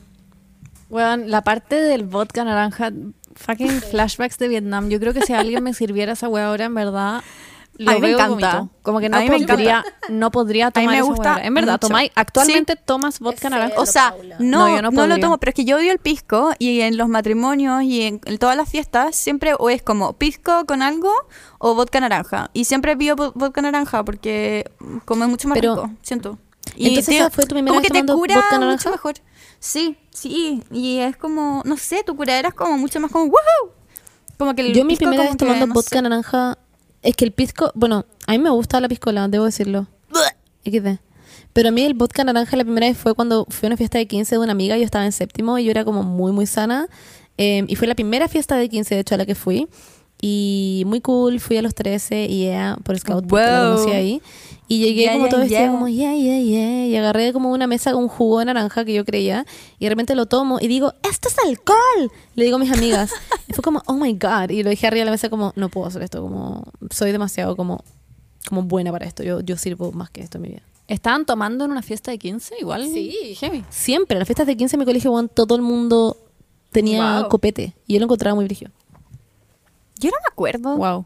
Speaker 3: Weón, la parte del vodka naranja, fucking flashbacks de Vietnam. Yo creo que si alguien me sirviera esa wea ahora, en verdad, lo
Speaker 2: A mí me
Speaker 3: veo
Speaker 2: encanta.
Speaker 3: vomito. Como que no
Speaker 2: A mí me
Speaker 3: podría, no podría
Speaker 2: mí
Speaker 3: tomar
Speaker 2: me
Speaker 3: esa
Speaker 2: gusta
Speaker 3: wea. En verdad, tomáis, actualmente tomas vodka naranja.
Speaker 2: O sea, no,
Speaker 3: No, yo no
Speaker 2: no, lo tomo, pero es que yo odio el pisco y en los matrimonios y en, en todas las fiestas siempre o es como pisco con algo o vodka naranja. Y siempre pido vo- vodka naranja porque como es mucho más
Speaker 1: Pero-
Speaker 2: rico, siento.
Speaker 1: Entonces,
Speaker 2: te-
Speaker 1: ¿esa fue tu primera
Speaker 2: como
Speaker 1: vez
Speaker 2: que te
Speaker 1: tomando
Speaker 2: cura
Speaker 1: vodka naranja?
Speaker 2: mucho mejor. Sí, sí, y es como, no sé, tu curadera es como mucho más como ¡woohoo! Como que el
Speaker 1: Yo mi primera vez
Speaker 2: que,
Speaker 1: tomando
Speaker 2: no
Speaker 1: vodka
Speaker 2: sé.
Speaker 1: naranja es que el pisco, bueno, a mí me gusta la piscola, debo decirlo. XD. Pero a mí el vodka naranja la primera vez fue cuando fui a una fiesta de 15 de una amiga, yo estaba en séptimo y yo era como muy muy sana eh, y fue la primera fiesta de 15 de hecho a la que fui y muy cool, fui a los 13 y yeah, por scout porque la
Speaker 2: Wow.
Speaker 1: conocí ahí y llegué
Speaker 2: Yeah,
Speaker 1: como
Speaker 2: yeah,
Speaker 1: todo vestida
Speaker 2: yeah.
Speaker 1: como yeah, yeah, yeah y agarré como una mesa con un jugo de naranja que yo creía y de repente lo tomo y digo, esto es alcohol, le digo a mis amigas y fue como, oh my god y lo dije arriba de la mesa como, no puedo hacer esto, como soy demasiado como, como buena para esto, yo, yo sirvo más que esto en mi vida.
Speaker 3: ¿Estaban tomando en una fiesta de 15? Igual. Sí. Heavy.
Speaker 1: Siempre, en las fiestas de 15 en mi colegio, todo el mundo tenía
Speaker 2: Wow.
Speaker 1: copete y yo lo encontraba muy brillo.
Speaker 2: Yo no me acuerdo.
Speaker 3: Wow.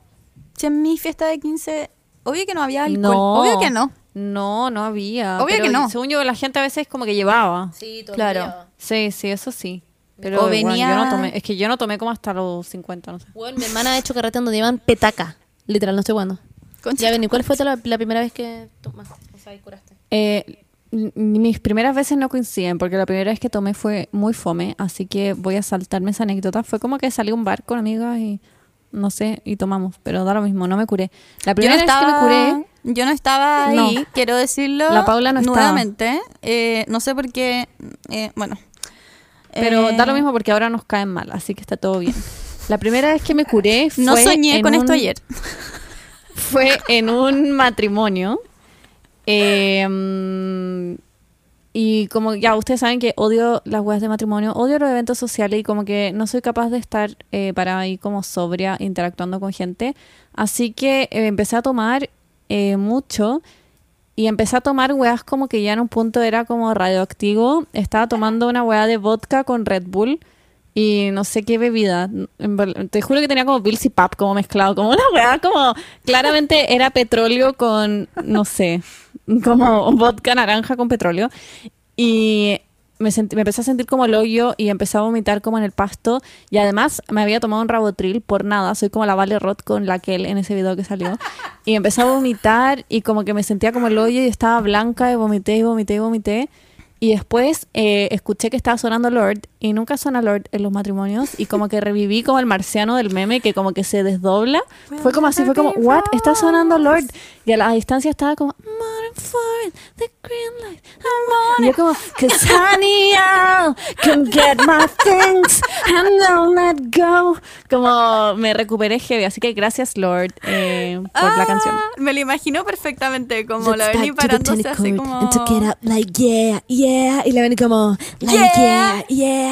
Speaker 2: Si en mi fiesta de 15, obvio que no había alcohol.
Speaker 3: No.
Speaker 2: Obvio que no.
Speaker 3: No, no había.
Speaker 2: Obvio
Speaker 3: pero
Speaker 2: que no.
Speaker 3: Según yo, la gente a veces como que llevaba.
Speaker 1: Sí,
Speaker 2: Claro.
Speaker 3: Sí, sí, eso sí. Pero
Speaker 2: O
Speaker 3: bueno,
Speaker 2: venía-
Speaker 3: yo no tomé. Es que yo no tomé como hasta los 50, no sé.
Speaker 1: Bueno, mi hermana ha hecho carrete donde llevan petaca. Literal, no estoy jugando.
Speaker 2: Concha
Speaker 1: Ya ven, ¿y cuál fue la, la primera vez que tomaste? O sea, y curaste.
Speaker 3: Eh, mis primeras veces no coinciden porque la primera vez que tomé fue muy fome, así que voy a saltarme esa anécdota. Fue como que salí a un bar con amigas y no sé, y tomamos, pero da lo mismo, no me curé. La
Speaker 2: Yo
Speaker 3: primera
Speaker 2: no
Speaker 3: vez que me curé
Speaker 2: Yo no estaba ahí,
Speaker 3: No.
Speaker 2: quiero decirlo
Speaker 3: La Paula no estaba.
Speaker 2: nuevamente. Eh, no sé por qué. eh, bueno.
Speaker 3: Pero
Speaker 2: Eh,
Speaker 3: da lo mismo porque ahora nos caen mal, así que está todo bien. La primera vez que me curé fue
Speaker 2: No soñé con esto ayer.
Speaker 3: Fue en un matrimonio. Eh, y como ya ustedes saben que odio las weas de matrimonio, odio los eventos sociales y como que no soy capaz de estar eh, para ahí como sobria interactuando con gente. Así que eh, empecé a tomar eh, mucho y empecé a tomar weas como que ya en un punto era como radioactivo. Estaba tomando una wea de vodka con Red Bull y no sé qué bebida. Te juro que tenía como Bills y Pap como mezclado, como una wea como claramente era petróleo con, no sé, como vodka naranja con petróleo. Y me, sentí- me empecé a sentir como el hoyo y empecé a vomitar como en el pasto. Y además me había tomado un rabotril por nada. Soy como la Vale Roth con la que él en ese video que salió. Y empecé a vomitar y como que me sentía como el hoyo y estaba blanca y vomité y vomité y vomité. Y después eh, escuché que estaba sonando Lord y nunca suena Lord en los matrimonios y como que reviví como el marciano del meme que como que se desdobla. fue como así, fue como, what, está sonando Lord. Y a la distancia estaba como, the green light, I'm on Y yo como, cause honey, I can get my things and don't let go. Como me recuperé heavy, así que gracias Lord eh, por la
Speaker 2: Ah,
Speaker 3: canción.
Speaker 2: Me lo imagino perfectamente, como
Speaker 1: Let's
Speaker 2: la
Speaker 1: the
Speaker 2: parándose así como.
Speaker 1: And took it up like yeah, yeah. Y la Benny como like yeah, yeah.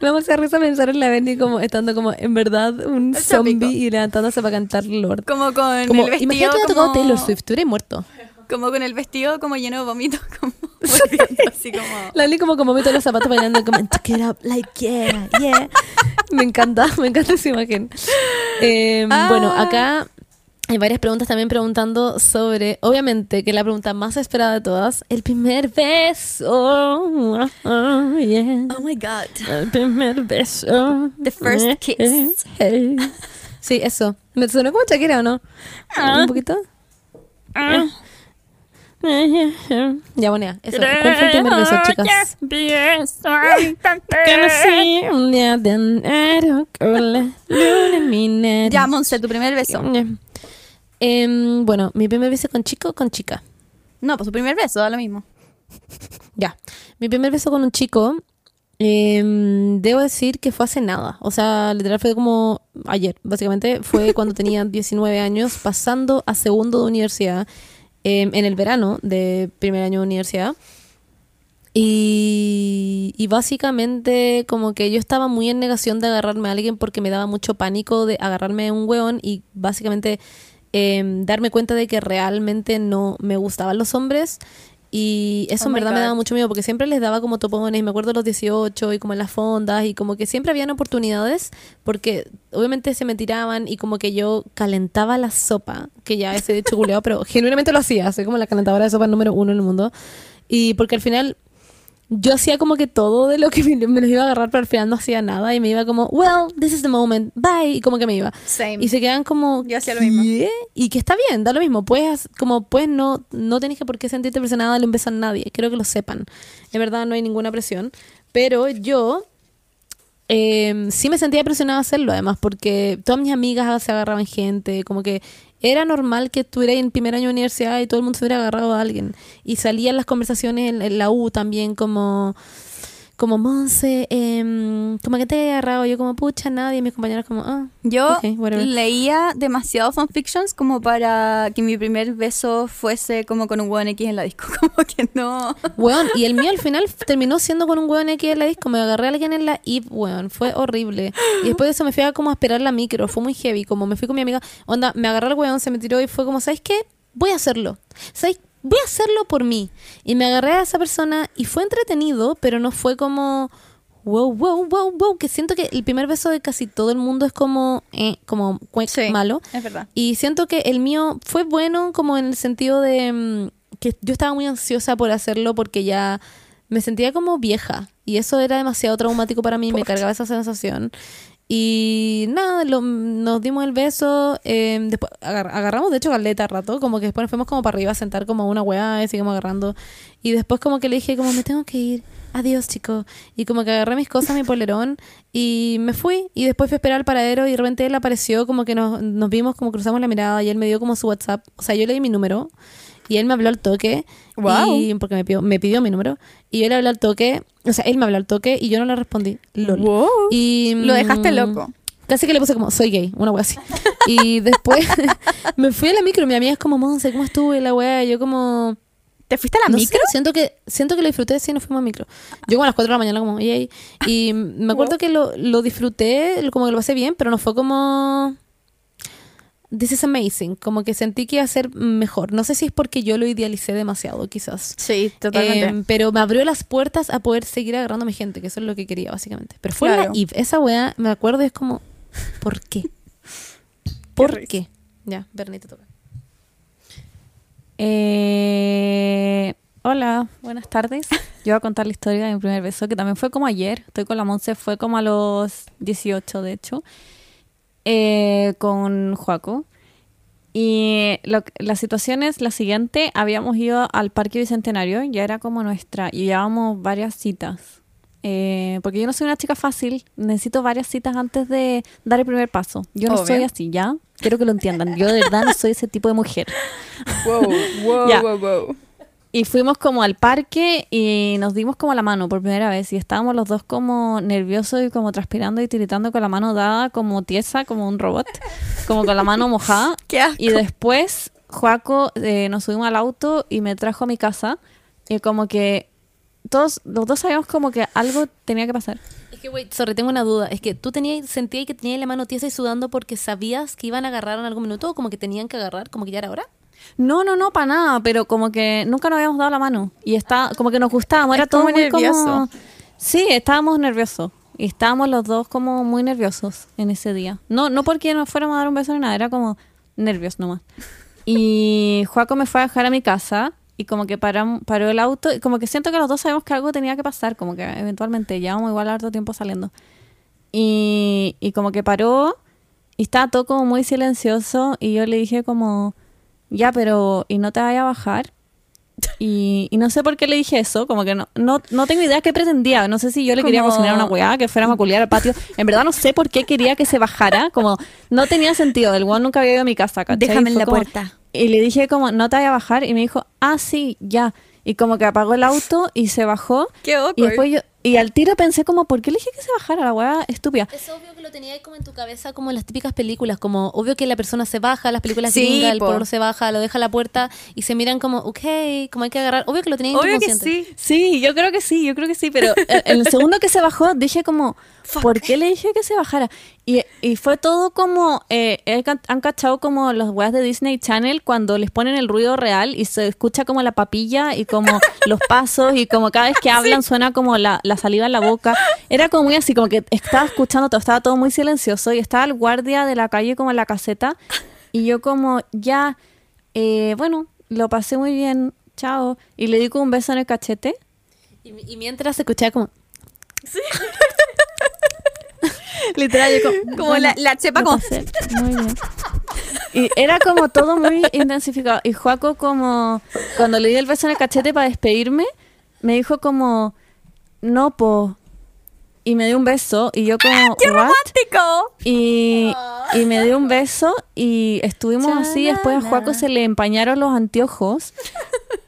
Speaker 1: Me vamos a risa pensar en la Benny como estando como en verdad un
Speaker 2: El
Speaker 1: zombie y levantándose para cantar Lord.
Speaker 2: Como con
Speaker 1: Como,
Speaker 2: el vestido.
Speaker 1: imagínate que
Speaker 2: como,
Speaker 1: tocado Taylor Swift, tú eres muerto.
Speaker 2: Como con el vestido como lleno de vómito, como así como.
Speaker 1: La Benny como como meto los zapatos bailando como took it up like yeah, yeah. Me encanta, me encanta esa imagen. Eh,
Speaker 2: Ah.
Speaker 1: Bueno, acá hay varias preguntas también preguntando sobre, obviamente, que la pregunta más esperada de todas, el primer beso. Oh, yeah.
Speaker 2: Oh my god.
Speaker 1: El primer beso.
Speaker 2: The first kiss.
Speaker 1: Sí, eso. ¿Me sonó como Shakira o no? ¿Un poquito? Ya, bueno, ya, eso. ¿Cuál fue el primer beso, chicas? Conocí un día de enero con la luna en mi nariz.
Speaker 2: Ya, Monse, tu primer beso.
Speaker 1: Em, bueno, mi primer beso con chico o con chica.
Speaker 2: No, pues tu primer beso, da lo mismo.
Speaker 1: Ya. Mi primer beso con un chico, em, debo decir que fue hace nada. O sea, literal fue como ayer. Básicamente fue cuando tenía 19 años, pasando a segundo de universidad, em, en el verano de primer año de universidad. Y, y básicamente como que yo estaba muy en negación de agarrarme a alguien porque me daba mucho pánico de agarrarme a un weón y básicamente em, darme cuenta de que realmente no me gustaban los hombres. Y eso
Speaker 2: Oh
Speaker 1: en verdad me daba mucho miedo porque siempre les daba como topones, me acuerdo los 18 y como en las fondas y como que siempre habían oportunidades porque obviamente se me tiraban y como que yo calentaba la sopa, que ya ese de hecho culeado, pero genuinamente lo hacía, soy como la calentadora de sopa número uno en el mundo. Y porque al final yo hacía como que todo de lo que me, me los iba a agarrar, pero al final no hacía nada y me iba como, well, this is the moment, bye, y como que me iba.
Speaker 2: Same.
Speaker 1: Y se quedan como,
Speaker 2: Yo hacía lo mismo.
Speaker 1: ¿qué? Y que está bien, da lo mismo. Puedes, como pues no, no tenés que por qué sentirte presionada darle un beso a nadie. Quiero que lo sepan. En verdad no hay ninguna presión. Pero yo eh, sí me sentía presionada a hacerlo, además, porque todas mis amigas se agarraban gente, como que era normal que estuviera en primer año de universidad y todo el mundo se hubiera agarrado a alguien. Y salían las conversaciones en, en la U también como, como Monse, em, como que te he agarrado, yo como pucha, nadie, mis compañeros como, ah.
Speaker 2: Yo leía demasiado fanfictions como para que mi primer beso fuese como con un buen X en la disco. Como que no.
Speaker 1: Weón, y el mío al final terminó siendo con un weón aquí en la disco. Me agarré a alguien en la IP, weón. Fue horrible. Y después de eso me fui a como a esperar la micro. Fue muy heavy. Como me fui con mi amiga. Onda, me agarré al weón, se me tiró y fue como, ¿sabes qué? Voy a hacerlo. ¿Sabes? Voy a hacerlo por mí. Y me agarré a esa persona y fue entretenido, pero no fue como... Wow, wow, wow, wow. Que siento que el primer beso de casi todo el mundo es como... Eh, como
Speaker 2: Sí,
Speaker 1: malo.
Speaker 2: Es verdad.
Speaker 1: Y siento que el mío fue bueno como en el sentido de mm, que yo estaba muy ansiosa por hacerlo porque ya me sentía como vieja y eso era demasiado traumático para mí, me cargaba esa sensación. Y nada, lo- nos dimos el beso, eh, después agar- agarramos de hecho caleta rato, como que después nos fuimos como para arriba a sentar como una weá y seguimos agarrando. Y después como que le dije como me tengo que ir, adiós, chico. Y como que agarré mis cosas, mi polerón, y me fui. Y después fui a esperar al paradero y de repente él apareció, como que nos, nos vimos, como cruzamos la mirada y él me dio como su WhatsApp. O sea, yo le di mi número y él me habló al toque.
Speaker 2: Guau.
Speaker 1: Y, porque me pidió, me pidió mi número. Y yo le hablé al toque. O sea, él me habló al toque y yo no le respondí. Lol.
Speaker 2: Wow.
Speaker 1: Y,
Speaker 2: Lo dejaste
Speaker 1: mm,
Speaker 2: loco.
Speaker 1: Casi que le puse como, soy gay, una wea así. Y después me fui a la micro. Mi amiga es como, Monse, ¿cómo estuvo? Y la wea, yo como...
Speaker 2: ¿Te fuiste a la
Speaker 1: No
Speaker 2: micro?
Speaker 1: sé, siento que siento que lo disfruté, sí, nos fuimos a micro. Yo como a las 4 de la mañana como, yay. Y me acuerdo que lo, lo disfruté, como que lo pasé bien, pero no fue como... This is amazing. Como que sentí que iba a ser mejor. No sé si es porque yo lo idealicé demasiado, quizás.
Speaker 2: Sí, totalmente.
Speaker 1: Em, pero me abrió las puertas a poder seguir agarrando a mi gente, que eso es lo que quería, básicamente. Pero fue
Speaker 2: Claro.
Speaker 1: naive. Esa weá, me acuerdo, es como, ¿por qué? ¿Por qué? Ya, Bernie, te toca.
Speaker 3: Eh, hola, buenas tardes. Yo voy a contar la historia de mi primer beso, que también fue como ayer. Estoy con la Monse, fue como a los 18, de hecho, eh, con Joaco. Y lo- la situación es la siguiente. Habíamos ido al Parque Bicentenario, ya era como nuestra, y llevábamos varias citas. Eh, porque yo no soy una chica fácil, necesito varias citas antes de dar el primer paso. Yo no
Speaker 2: Obvio.
Speaker 3: soy así, ¿ya? Quiero que lo entiendan. Yo de verdad no soy ese tipo de mujer.
Speaker 2: Wow, wow, wow, wow.
Speaker 3: Y fuimos como al parque y nos dimos como la mano por primera vez y estábamos los dos como nerviosos y como transpirando y tiritando con la mano dada como tiesa, como un robot, como con la mano mojada.
Speaker 2: Qué asco.
Speaker 3: Y después Joaco eh, nos subimos al auto y me trajo a mi casa y como que todos, los dos sabíamos como que algo tenía que pasar.
Speaker 1: Es que, wait, sorry, tengo una duda. Es que tú tenías, sentías que tenías la mano tiesa y sudando porque sabías que iban a agarrar en algún minuto o como que tenían que agarrar, como que ya era hora.
Speaker 3: No, no, no, para nada, pero como que nunca nos habíamos dado la mano y está como que nos gustábamos, era
Speaker 2: Es
Speaker 3: todo muy
Speaker 2: nervioso.
Speaker 3: como Sí, estábamos nerviosos y estábamos los dos como muy nerviosos en ese día. No no porque nos fuéramos a dar un beso ni nada, era como nervios nomás. Y Juaco me fue a dejar a mi casa y como que param- paró el auto y como que siento que los dos sabemos que algo tenía que pasar, como que eventualmente llevamos igual harto tiempo saliendo. Y, y como que paró y estaba todo como muy silencioso y yo le dije como, ya, pero ¿y no te vaya a bajar? Y, y no sé por qué le dije eso, como que no, no, no tengo idea qué pretendía. No sé si yo le quería cocinar una weá, que fuera a culiar al patio. En verdad no sé por qué quería que se bajara, como no tenía sentido. El weón nunca había ido a mi casa, ¿cachai?
Speaker 2: Déjame en la
Speaker 3: como-
Speaker 2: puerta.
Speaker 3: Y le dije como, no te vaya a bajar. Y me dijo, ah, sí, ya. Y como que apagó el auto y se bajó.
Speaker 2: Qué
Speaker 3: Y
Speaker 2: awkward.
Speaker 3: después yo, y al tiro pensé como, ¿por qué le dije que se bajara la weá estúpida?
Speaker 1: Es obvio que lo tenías como en tu cabeza, como en las típicas películas, como obvio que la persona se baja, las películas
Speaker 2: Sí,
Speaker 1: gringas, el porro se baja, lo deja a la puerta y se miran como, ok, como hay que agarrar. Obvio que lo tenías en tu
Speaker 2: Obvio que
Speaker 1: consciente.
Speaker 2: sí.
Speaker 3: Sí, yo creo que sí, yo creo que sí, pero el, el segundo que se bajó dije como, ¿por qué le dije que se bajara? Y, y fue todo como, eh, han cachado como los weas de Disney Channel cuando les ponen el ruido real y se escucha como la papilla y como los pasos y como cada vez que hablan suena como la, la saliva en la boca. Era como muy así, como que estaba escuchando todo, estaba todo muy silencioso y estaba el guardia de la calle como en la caseta y yo como, ya, eh, bueno, lo pasé muy bien, chao. Y le di como un beso en el cachete.
Speaker 1: Y, y mientras escuchaba como,
Speaker 3: Literal, yo como,
Speaker 2: Como la, la chepa
Speaker 3: pasé muy bien. Y era como todo muy intensificado. Y Juaco como, cuando le di el beso en el cachete para despedirme, me dijo como, no, po. Y me dio un beso y yo como,
Speaker 2: ¡Qué
Speaker 3: "What?".
Speaker 2: romántico!
Speaker 3: Y, y me dio un beso y estuvimos así. Después a. Juaco se le empañaron los anteojos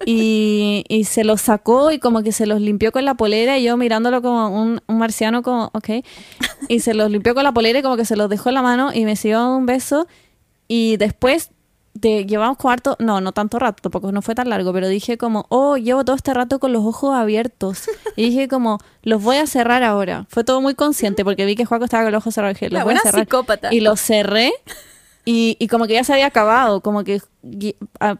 Speaker 3: y, y se los sacó y como que se los limpió con la polera y yo mirándolo como un, un marciano como, ok. Y se los limpió con la polera y como que se los dejó en la mano y me siguió dando un beso. Y después de, llevamos como harto, no, no tanto rato, tampoco no fue tan largo, pero dije como, oh, llevo todo este rato con los ojos abiertos. Y dije como, los voy a cerrar ahora. Fue todo muy consciente porque vi que Juaco estaba con los ojos cerrados. Dije, los
Speaker 2: La
Speaker 3: voy a
Speaker 2: buena
Speaker 3: cerrar.
Speaker 2: psicópata.
Speaker 3: Y los cerré y, y como que ya se había acabado, como que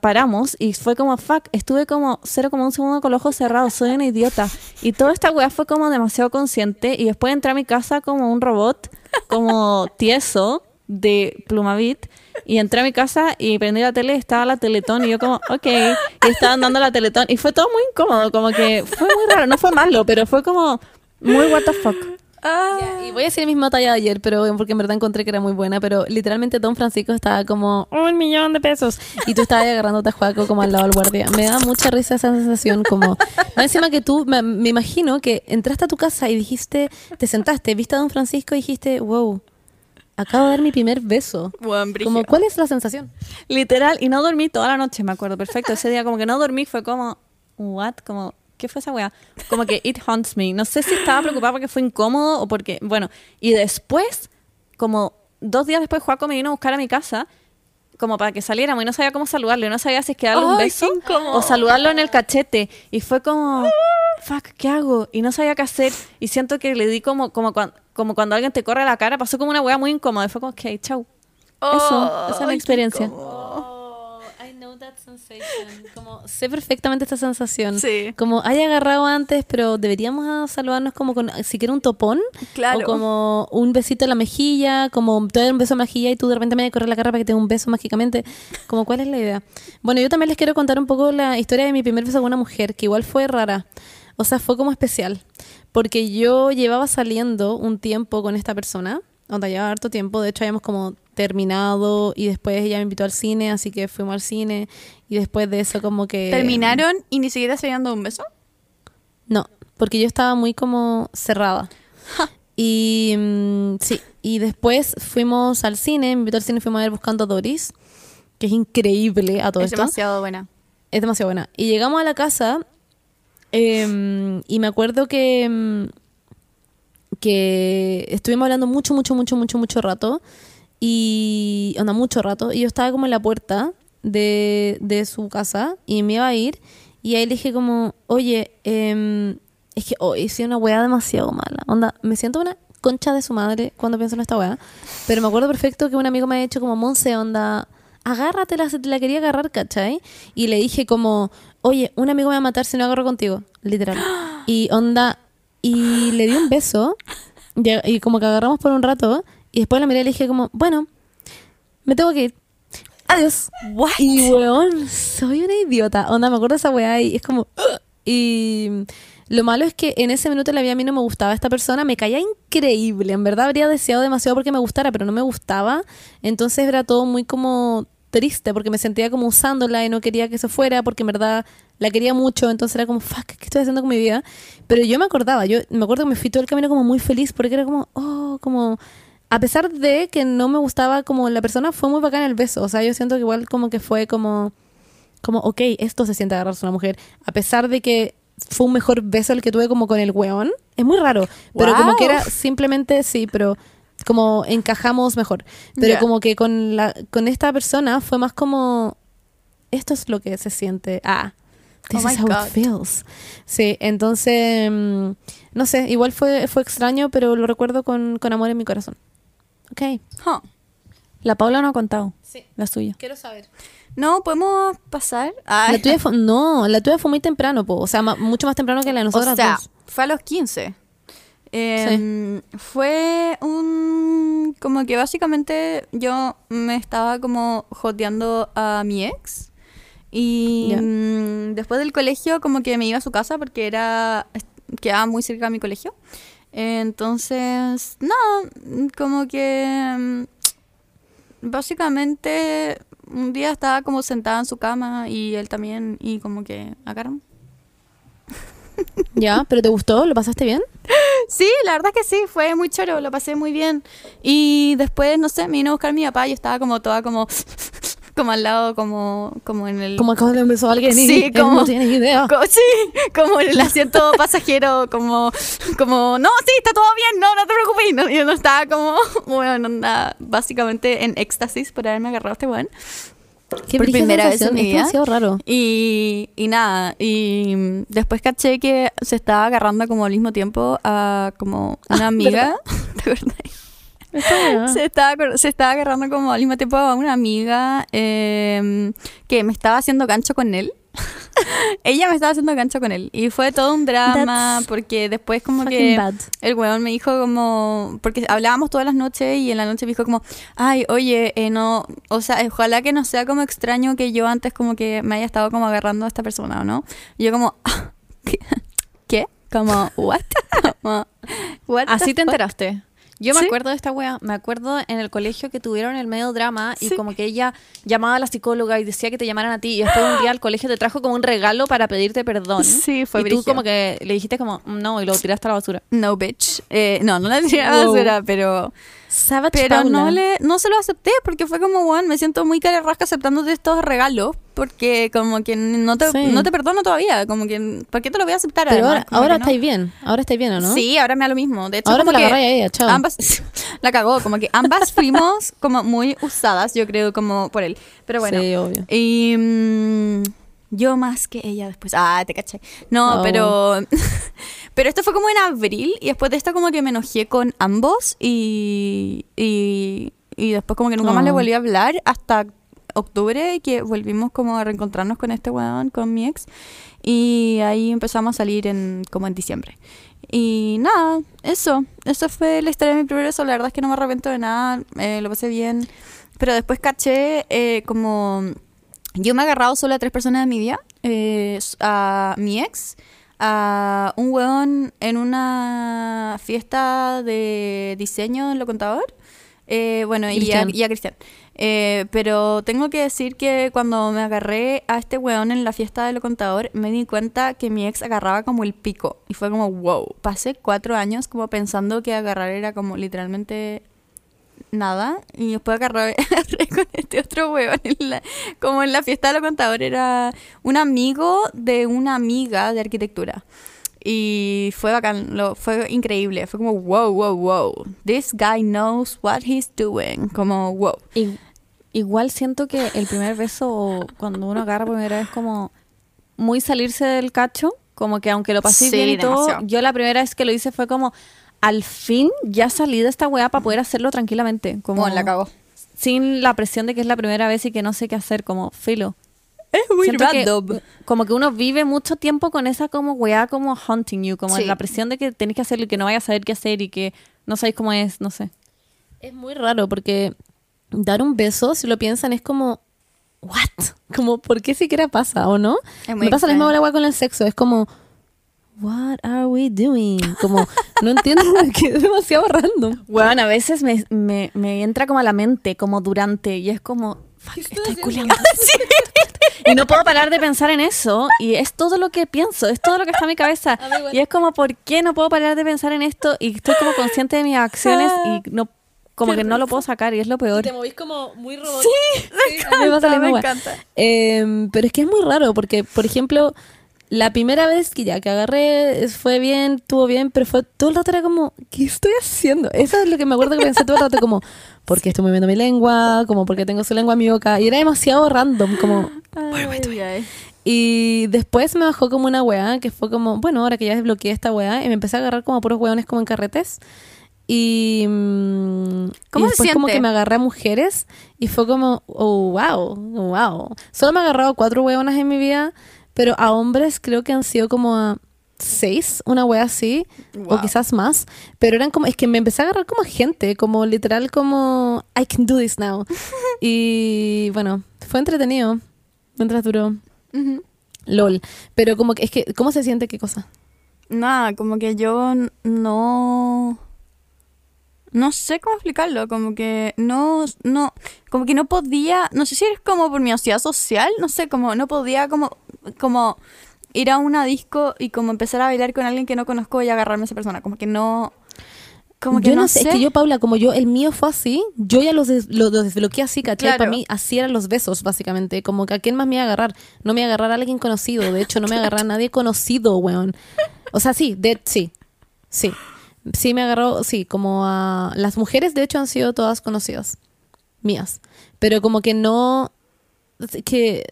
Speaker 3: paramos y fue como, fuck, estuve como cero como un segundo con los ojos cerrados, soy una idiota. Y toda esta weá fue como demasiado consciente y después entré a mi casa como un robot, como tieso de Plumavit. Y entré a mi casa y prendí la tele, estaba la Teletón y yo como, ok, y estaban dando la Teletón. Y fue todo muy incómodo, como que fue muy raro, no fue malo, pero fue como muy what the fuck.
Speaker 2: Ah.
Speaker 1: Y voy a decir mi misma talla de ayer, pero porque en verdad encontré que era muy buena, pero literalmente Don Francisco estaba como un millón de pesos y tú estabas agarrándote a Juaco como al lado del guardia. Me da mucha risa esa sensación como... Más encima que tú, me, me imagino que entraste a tu casa y dijiste, te sentaste, viste a Don Francisco y dijiste, wow, acabo de dar mi primer beso.
Speaker 2: Buen.
Speaker 1: Como, ¿Cuál es la sensación?
Speaker 3: Literal, y no dormí toda la noche, me acuerdo, perfecto. Ese día como que no dormí, fue como, what? Como, ¿qué fue esa weá? Como que it haunts me. No sé si estaba preocupada porque fue incómodo o porque, bueno, y después, como dos días después, Juaco me vino a buscar a mi casa como para que saliéramos y no sabía cómo saludarlo no sabía si es que darle un beso o saludarlo en el cachete. Y fue como fuck ¿qué hago? y no sabía qué hacer. Y siento que le di como como, cuan- como cuando alguien te corre la cara pasó como una wea muy incómoda. Y fue como ok chau eso esa es mi experiencia
Speaker 1: that sensation. Como sé perfectamente esta sensación.
Speaker 2: Sí.
Speaker 1: Como haya agarrado antes, pero deberíamos saludarnos como con siquiera un topón.
Speaker 2: Claro.
Speaker 1: O como un besito en la mejilla, como te doy un beso en la mejilla y tú de repente me vas a correr la cara para que te dé un beso mágicamente. Como cuál es la idea. Bueno, yo también les quiero contar un poco la historia de mi primer beso con una mujer, que igual fue rara. O sea, fue como especial. Porque yo llevaba saliendo un tiempo con esta persona. Onda, llevaba harto tiempo. De hecho, habíamos como terminado y después ella me invitó al cine, así que fuimos al cine. Y después de eso como que...
Speaker 2: ¿Terminaron y ni siquiera se habían dado un beso?
Speaker 1: No, porque yo estaba muy como cerrada. Y mm, sí, y después fuimos al cine, me invitó al cine y fuimos a ver Buscando a Doris, que es increíble a todo
Speaker 2: es
Speaker 1: esto.
Speaker 2: demasiado buena.
Speaker 1: Es demasiado buena. Y llegamos a la casa em, y me acuerdo que, em, que estuvimos hablando mucho, mucho, mucho, mucho, mucho rato. Y onda, mucho rato. Y yo estaba como en la puerta de, de su casa y me iba a ir. Y ahí le dije como, oye, em, es que hoy hice una weá demasiado mala. Onda, me siento una concha de su madre cuando pienso en esta weá. Pero me acuerdo perfecto que un amigo me ha hecho como, Monse, onda, agárratela, se te la quería agarrar, ¿cachai? Y le dije como, oye, un amigo me va a matar si no agarro contigo, literal. Y onda, y le di un beso, y, y como que agarramos por un rato, y después la miré y le dije como, bueno, me tengo que ir. Adiós.
Speaker 2: What?
Speaker 1: Y weón, soy una idiota. Onda, me acuerdo de esa weá y es como. "Ugh". Y lo malo es que en ese minuto la vida a mí no me gustaba esta persona, me caía increíble. En verdad habría deseado demasiado porque me gustara, pero no me gustaba. Entonces era todo muy como triste porque me sentía como usándola y no quería que se fuera porque en verdad la quería mucho. Entonces era como, fuck, ¿qué estoy haciendo con mi vida? Pero yo me acordaba, yo me acuerdo que me fui todo el camino como muy feliz porque era como, oh, como a pesar de que no me gustaba como la persona, fue muy bacán el beso. O sea, yo siento que igual como que fue como, como, ok, esto se siente agarrarse a una mujer. A pesar de que fue un mejor beso el que tuve como con el weón. Es muy raro. Pero como que era simplemente, sí, pero como encajamos mejor. Pero como que con, la, con esta persona fue más como, esto es lo que se siente. Ah. This
Speaker 2: Oh
Speaker 1: is how it feels. Sí, entonces, mm, no sé, igual fue, fue extraño, pero lo recuerdo con, con amor en mi corazón. Ok.
Speaker 2: Huh.
Speaker 3: la Paula no ha contado
Speaker 1: Sí.
Speaker 3: la suya
Speaker 1: Quiero saber.
Speaker 2: No, podemos pasar. Ay,
Speaker 1: La tuya fue, no, la tuya fue muy temprano, po. o sea, ma- mucho más temprano que la de nosotras
Speaker 2: o sea,
Speaker 1: dos.
Speaker 2: fue a los 15. Em, Fue un... Como que básicamente yo me estaba como joteando a mi ex. Y mm, después del colegio como que me iba a su casa porque era quedaba muy cerca de mi colegio. Entonces, no, como que mm, básicamente un día estaba como sentada en su cama y él también y como que agarramos.
Speaker 1: Ya, pero ¿te gustó? ¿Lo pasaste bien?
Speaker 2: Sí, la verdad que sí, fue muy choro, lo pasé muy bien. Y después, no sé, me vino a buscar mi papá y estaba como toda como, como al lado, como, como en el...
Speaker 1: Como cuando le empezó a alguien
Speaker 2: Sí, como-
Speaker 1: no tienes idea.
Speaker 2: co- sí, como en el asiento pasajero, como, como, no, sí, está todo bien, no, no te preocupes. Y no- yo no estaba como, bueno, onda, básicamente en éxtasis por haberme agarrado a este weón.
Speaker 1: Qué
Speaker 2: por primera vez en mi vida.
Speaker 1: raro.
Speaker 2: Y, y nada, y después caché que se estaba agarrando como al mismo tiempo a como una amiga. ¿Te acordás? Se, estaba, se estaba agarrando como al mismo tiempo a una amiga eh, que me estaba haciendo gancho con él. Ella me estaba haciendo gancho con él. Y fue todo un drama
Speaker 1: That's
Speaker 2: porque después como que
Speaker 1: bad.
Speaker 2: el weón me dijo como... Porque hablábamos todas las noches y en la noche me dijo como... Ay, oye, eh, no... O sea, ojalá que no sea como extraño que yo antes como que me haya estado como agarrando a esta persona, ¿o no? Y yo como... "Ah, ¿Qué? ¿Qué? Como, ¿what? Como, What
Speaker 3: Así te enteraste. Yo me
Speaker 2: ¿Sí?
Speaker 3: acuerdo de esta wea, me acuerdo en el colegio que tuvieron el medio drama y
Speaker 2: Sí.
Speaker 3: como que ella llamaba a la psicóloga y decía que te llamaran a ti y después un día al colegio te trajo como un regalo para pedirte perdón.
Speaker 2: Sí, fue
Speaker 3: Y tú como que le dijiste como no y lo tiraste a la basura.
Speaker 2: No, bitch. Eh, no, no la tiré a la basura, pero...
Speaker 1: Savage
Speaker 2: Pero
Speaker 1: Paula.
Speaker 2: no le no se lo acepté porque fue como, bueno, me siento muy cara rasca aceptándote estos regalos porque como que no te,
Speaker 1: Sí.
Speaker 2: no te perdono todavía. Como que, ¿por qué te lo voy a aceptar
Speaker 1: Pero
Speaker 2: además?
Speaker 1: ahora, ahora
Speaker 2: no.
Speaker 1: estáis bien. Ahora estáis bien, ¿o no?
Speaker 2: Sí, ahora me da lo mismo. De hecho,
Speaker 1: Ahora
Speaker 2: como
Speaker 1: te la
Speaker 2: que
Speaker 1: a ella, chao.
Speaker 2: Ambas, la cagó, como que ambas fuimos como muy usadas, yo creo, como por él. Pero bueno.
Speaker 1: Sí, obvio.
Speaker 2: Y mm, yo más que ella después. Ah, te caché. No,
Speaker 1: Oh.
Speaker 2: pero. pero esto fue como en abril y después de esto, como que me enojé con ambos y. Y, y después, como que nunca más le
Speaker 1: Oh.
Speaker 2: volví a hablar hasta octubre y que volvimos como a reencontrarnos con este weón, con mi ex. Y ahí empezamos a salir en como en diciembre. Y nada, eso. Eso fue la historia de mi primer beso. La verdad es que no me arrepiento de nada. eh, lo pasé bien. Pero después caché eh, como... Yo me he agarrado solo a tres personas de mi vida. eh, a mi ex, a un weón en una fiesta de diseño en lo contador. eh, bueno, y a,
Speaker 1: Cristian.
Speaker 2: y a Cristian. Eh, pero tengo que decir que cuando me agarré a este weón en la fiesta de lo contador, me di cuenta que mi ex agarraba como el pico. Y fue como, wow. Pasé cuatro años como pensando que agarrar era como literalmente nada. Y después agarré, con este otro weón. en la- como en la fiesta de lo contador, era un amigo de una amiga de arquitectura. Y fue bacán, lo, fue increíble. Fue como, wow, wow, wow. This guy knows what he's doing. Como, wow.
Speaker 3: Y- igual siento que el primer beso cuando uno agarra por primera vez como muy salirse del cacho, como que aunque lo pasé
Speaker 2: Sí,
Speaker 3: bien y todo, yo la primera vez que lo hice fue como al fin ya salí de esta weá para poder hacerlo tranquilamente, como
Speaker 2: Bueno, la cagó.
Speaker 3: sin la presión de que es la primera vez y que no sé qué hacer, como filo.
Speaker 2: Es muy
Speaker 3: Siento que,
Speaker 2: random.
Speaker 3: como que uno vive mucho tiempo con esa como weá como haunting you, como
Speaker 2: Sí.
Speaker 3: la presión de que tenés que hacerlo y que no vayas a saber qué hacer y que no sabéis cómo es, no sé.
Speaker 1: Es muy raro porque dar un beso, si lo piensan, es como, ¿what? Como, ¿por qué siquiera pasa o no?
Speaker 2: Es muy
Speaker 1: Me pasa lo mismo
Speaker 2: extraño.
Speaker 1: ahora con el sexo, es como, ¿what are we doing? Como, no entiendo, que es demasiado random.
Speaker 3: Bueno, a veces me, me, me entra como a la mente, como durante, y es como, fuck, estoy culiando. Y no puedo parar de pensar en eso, y es todo lo que pienso, es todo lo que está en mi cabeza. Y es como, ¿por qué no puedo parar de pensar en esto? Y estoy como consciente de mis acciones y no como que no lo puedo sacar, y es lo peor.
Speaker 1: movís como muy robótico. Sí, a mí me pasa
Speaker 2: me
Speaker 1: mismo,
Speaker 2: encanta.
Speaker 1: Eh, pero es que es muy raro porque, por ejemplo, la primera vez que ya que agarré fue bien, estuvo bien, pero fue todo el rato era como, ¿qué estoy haciendo? Eso es lo que me acuerdo que pensé todo el rato como, ¿por qué estoy moviendo mi lengua? Como, ¿por qué tengo su lengua en mi boca? Y era demasiado random, como...
Speaker 2: Ay, ay.
Speaker 1: Y después me bajó como una weá que fue como, bueno, ahora que ya desbloqueé esta weá, y me empecé a agarrar como a puros weones como en carretes. Y, mm,
Speaker 2: ¿Cómo
Speaker 1: y
Speaker 2: se
Speaker 1: después como que me agarré a mujeres y fue como, oh, wow, wow. Solo me he agarrado cuatro weonas en mi vida, pero a hombres creo que han sido como a seis, una wea así, o quizás más. Pero eran como, es que me empecé a agarrar como a gente, como literal como, I can do this now. y bueno, fue entretenido, mientras duró. LOL. Pero como que es que, ¿cómo se siente qué cosa?
Speaker 2: Nada, como que yo no... No sé cómo explicarlo, como que no, no, como que no podía, no sé si es como por mi ansiedad social, no sé, como no podía como, como ir a una disco y como empezar a bailar con alguien que no conozco y agarrarme a esa persona, como que no, como que
Speaker 1: yo
Speaker 2: no,
Speaker 1: sé, es que yo, Paula, como yo, el mío fue así, yo ya los, des- los desbloqueé así, ¿cachai?
Speaker 2: Claro.
Speaker 1: Para mí, así eran los besos, básicamente. Como que a quién más me iba a agarrar. No me iba a agarrar a alguien conocido. De hecho, no me iba a agarrar a nadie conocido, weón. O sea, sí, de, sí, sí. Sí me agarró, sí, como a... Las mujeres, de hecho, han sido todas conocidas. Mías. Pero como que no... Que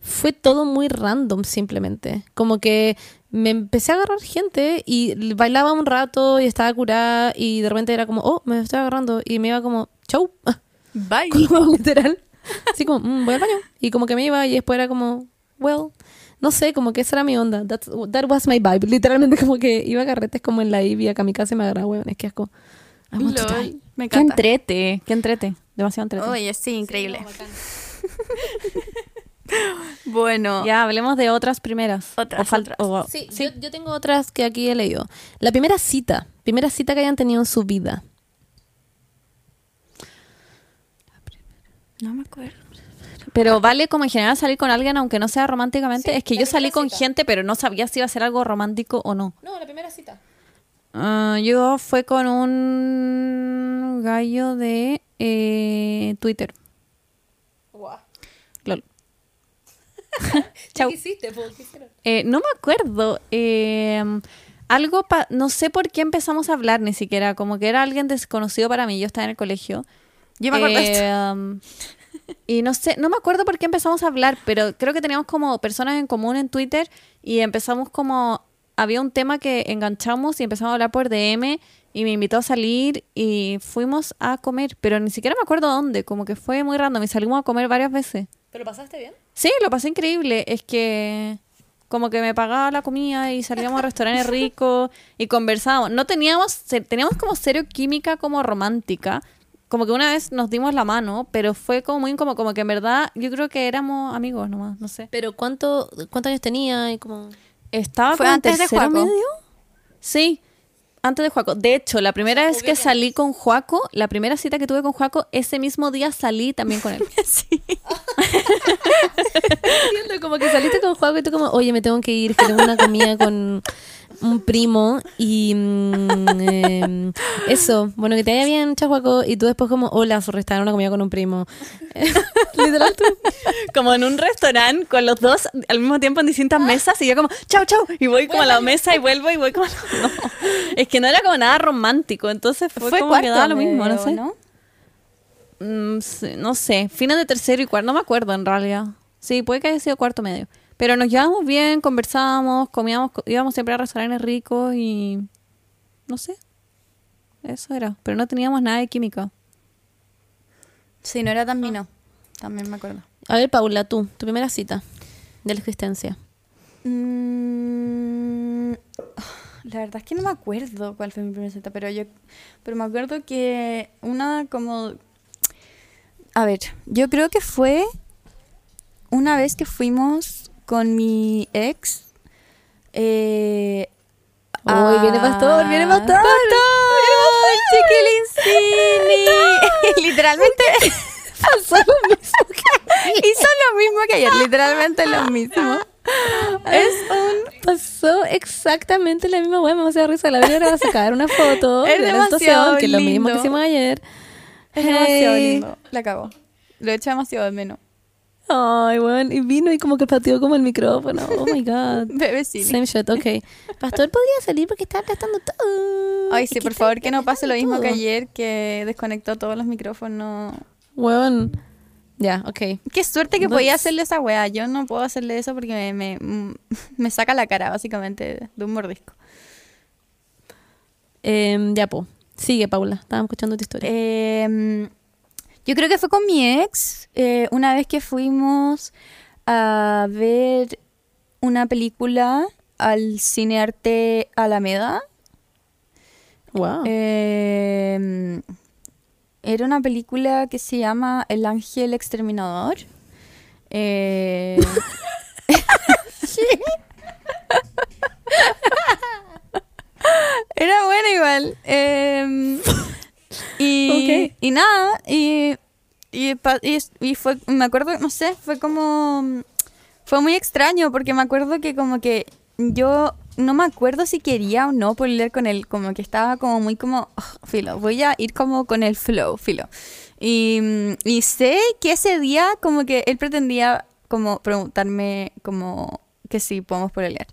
Speaker 1: fue todo muy random simplemente. Como que me empecé a agarrar gente y bailaba un rato y estaba curada y de repente era como, oh, me estoy agarrando y me iba como, chau,
Speaker 2: Bye.
Speaker 1: como literal. Así como, "Mm, voy al baño. Y como que me iba y después era como, well, no sé, como que esa era mi onda. That's, that was my vibe. Literalmente como que iba a carretes como en la Ivy a Kamikaze y me agarraba, weón, es que asco.
Speaker 2: Lol, me
Speaker 3: Qué
Speaker 2: encanta.
Speaker 3: entrete, qué entrete, demasiado entrete.
Speaker 2: Oye, sí, increíble. Bueno,
Speaker 3: Ya, hablemos de otras primeras.
Speaker 2: Otras,
Speaker 3: O fal-
Speaker 2: otras.
Speaker 3: o-
Speaker 1: Sí, Yo, yo tengo otras que aquí he leído. La primera cita. Primera cita que hayan tenido en su vida.
Speaker 2: no me acuerdo.
Speaker 3: Pero vale como en general salir con alguien aunque no sea románticamente.
Speaker 1: Sí,
Speaker 3: es que yo salí con
Speaker 1: cita.
Speaker 3: gente, pero no sabía si iba a ser algo romántico o no.
Speaker 1: No, la primera cita.
Speaker 3: Ah, yo fue con un gallo de eh, Twitter.
Speaker 1: Guau.
Speaker 3: Lol.
Speaker 1: ¿Qué
Speaker 3: Chau.
Speaker 1: hiciste? po? ¿Qué hicieron?
Speaker 3: Eh, no me acuerdo. eh, algo, pa- no sé por qué empezamos a hablar ni siquiera. Como que era alguien desconocido para mí. Yo estaba en el colegio.
Speaker 2: Yo me acuerdo de esto.
Speaker 3: Eh, um, y no sé, no me acuerdo por qué empezamos a hablar, pero creo que teníamos como personas en común en Twitter y empezamos como, había un tema que enganchamos y empezamos a hablar por DM y me invitó a salir y fuimos a comer, pero ni siquiera me acuerdo dónde, como que fue muy random y salimos a comer varias veces.
Speaker 1: ¿Pero pasaste bien?
Speaker 3: Sí, lo pasé increíble. Es que como que me pagaba la comida y salíamos a restaurantes ricos y conversábamos. No teníamos, teníamos como cero química como romántica. Como que una vez nos dimos la mano, pero fue como muy como, como que en verdad yo creo que éramos amigos nomás, no sé.
Speaker 1: ¿Pero cuánto, cuántos años tenía? Y como...
Speaker 3: Estaba
Speaker 2: ¿Fue antes de Juaco?
Speaker 3: medio. Sí, antes de Juaco. De hecho, la primera vez que salí con Juaco, la primera cita que tuve con Juaco, ese mismo día salí también con él.
Speaker 2: Sí.
Speaker 1: Entiendo, como que saliste con Juaco y tú como, oye, me tengo que ir, que tengo una comida con un primo y mm, em, eso, bueno, que te vaya bien, chao Juaco, y tú después como, hola, su restaurante, una comida con un primo. Literal tú.
Speaker 3: como en un restaurante con los dos al mismo tiempo en distintas mesas y yo como chau chau y voy como a la mesa y vuelvo y voy como a la- no. es que no era como nada romántico entonces fue,
Speaker 2: Fue
Speaker 3: como
Speaker 2: cuarto
Speaker 3: que daba lo mismo no sé
Speaker 2: ¿no?
Speaker 3: Mm, no sé fines de tercero y cuarto no me acuerdo en realidad sí puede que haya sido cuarto medio pero nos llevábamos bien conversábamos comíamos co- íbamos siempre a restaurantes ricos y no sé eso era pero no teníamos nada de química
Speaker 2: Sí, no era tan vino. También me acuerdo.
Speaker 1: A ver, Paula, tú, tu primera cita de la existencia.
Speaker 2: Mm, la verdad es que no me acuerdo cuál fue mi primera cita, pero yo pero me acuerdo que una como a ver, yo creo que fue una vez que fuimos con mi ex eh,
Speaker 1: Uy, viene Pastor, viene Pastor.
Speaker 2: Chiquilincini. Literalmente pasó lo mismo que hizo lo mismo que ayer, literalmente lo mismo. Es un
Speaker 1: Pasó exactamente la misma weá, me hacer risa. La verdad va a sacar una foto
Speaker 2: Es
Speaker 1: de la
Speaker 2: demasiado
Speaker 1: situación, que es lo mismo que hicimos ayer.
Speaker 2: Es demasiado
Speaker 1: Hey.
Speaker 2: lindo. La cagó. Lo he hecho demasiado de menos.
Speaker 1: Ay, weón, y vino y como que pateó como el micrófono. Oh my god.
Speaker 2: Sí.
Speaker 1: Same shit, ok. Pastor podría salir porque está aplastando todo.
Speaker 2: Ay, sí, por favor, que no pase lo mismo que ayer, que desconectó todos los micrófonos.
Speaker 1: Weón. Ya, ok.
Speaker 2: Qué suerte que podía hacerle esa weá. Yo no puedo hacerle eso porque me, me, me saca la cara, básicamente, de un mordisco.
Speaker 1: Em, ya, po. Sigue, Paula. Estábamos escuchando tu historia.
Speaker 2: Eh, yo creo que fue con mi ex, eh, una vez que fuimos a ver una película al Cine Arte Alameda.
Speaker 1: wow.
Speaker 2: Eh, era una película que se llama El Ángel Exterminador. Eh, era buena igual. Eh, y,
Speaker 1: Ok.
Speaker 2: y nada, y, y, y- y fue, me acuerdo, no sé, fue como, fue muy extraño porque me acuerdo que como que yo no me acuerdo si quería o no pelear con él, como que estaba como muy como, "Ugh, filo, voy a ir como con el flow, filo. Y, y sé que ese día como que él pretendía como preguntarme como que si podemos pelear.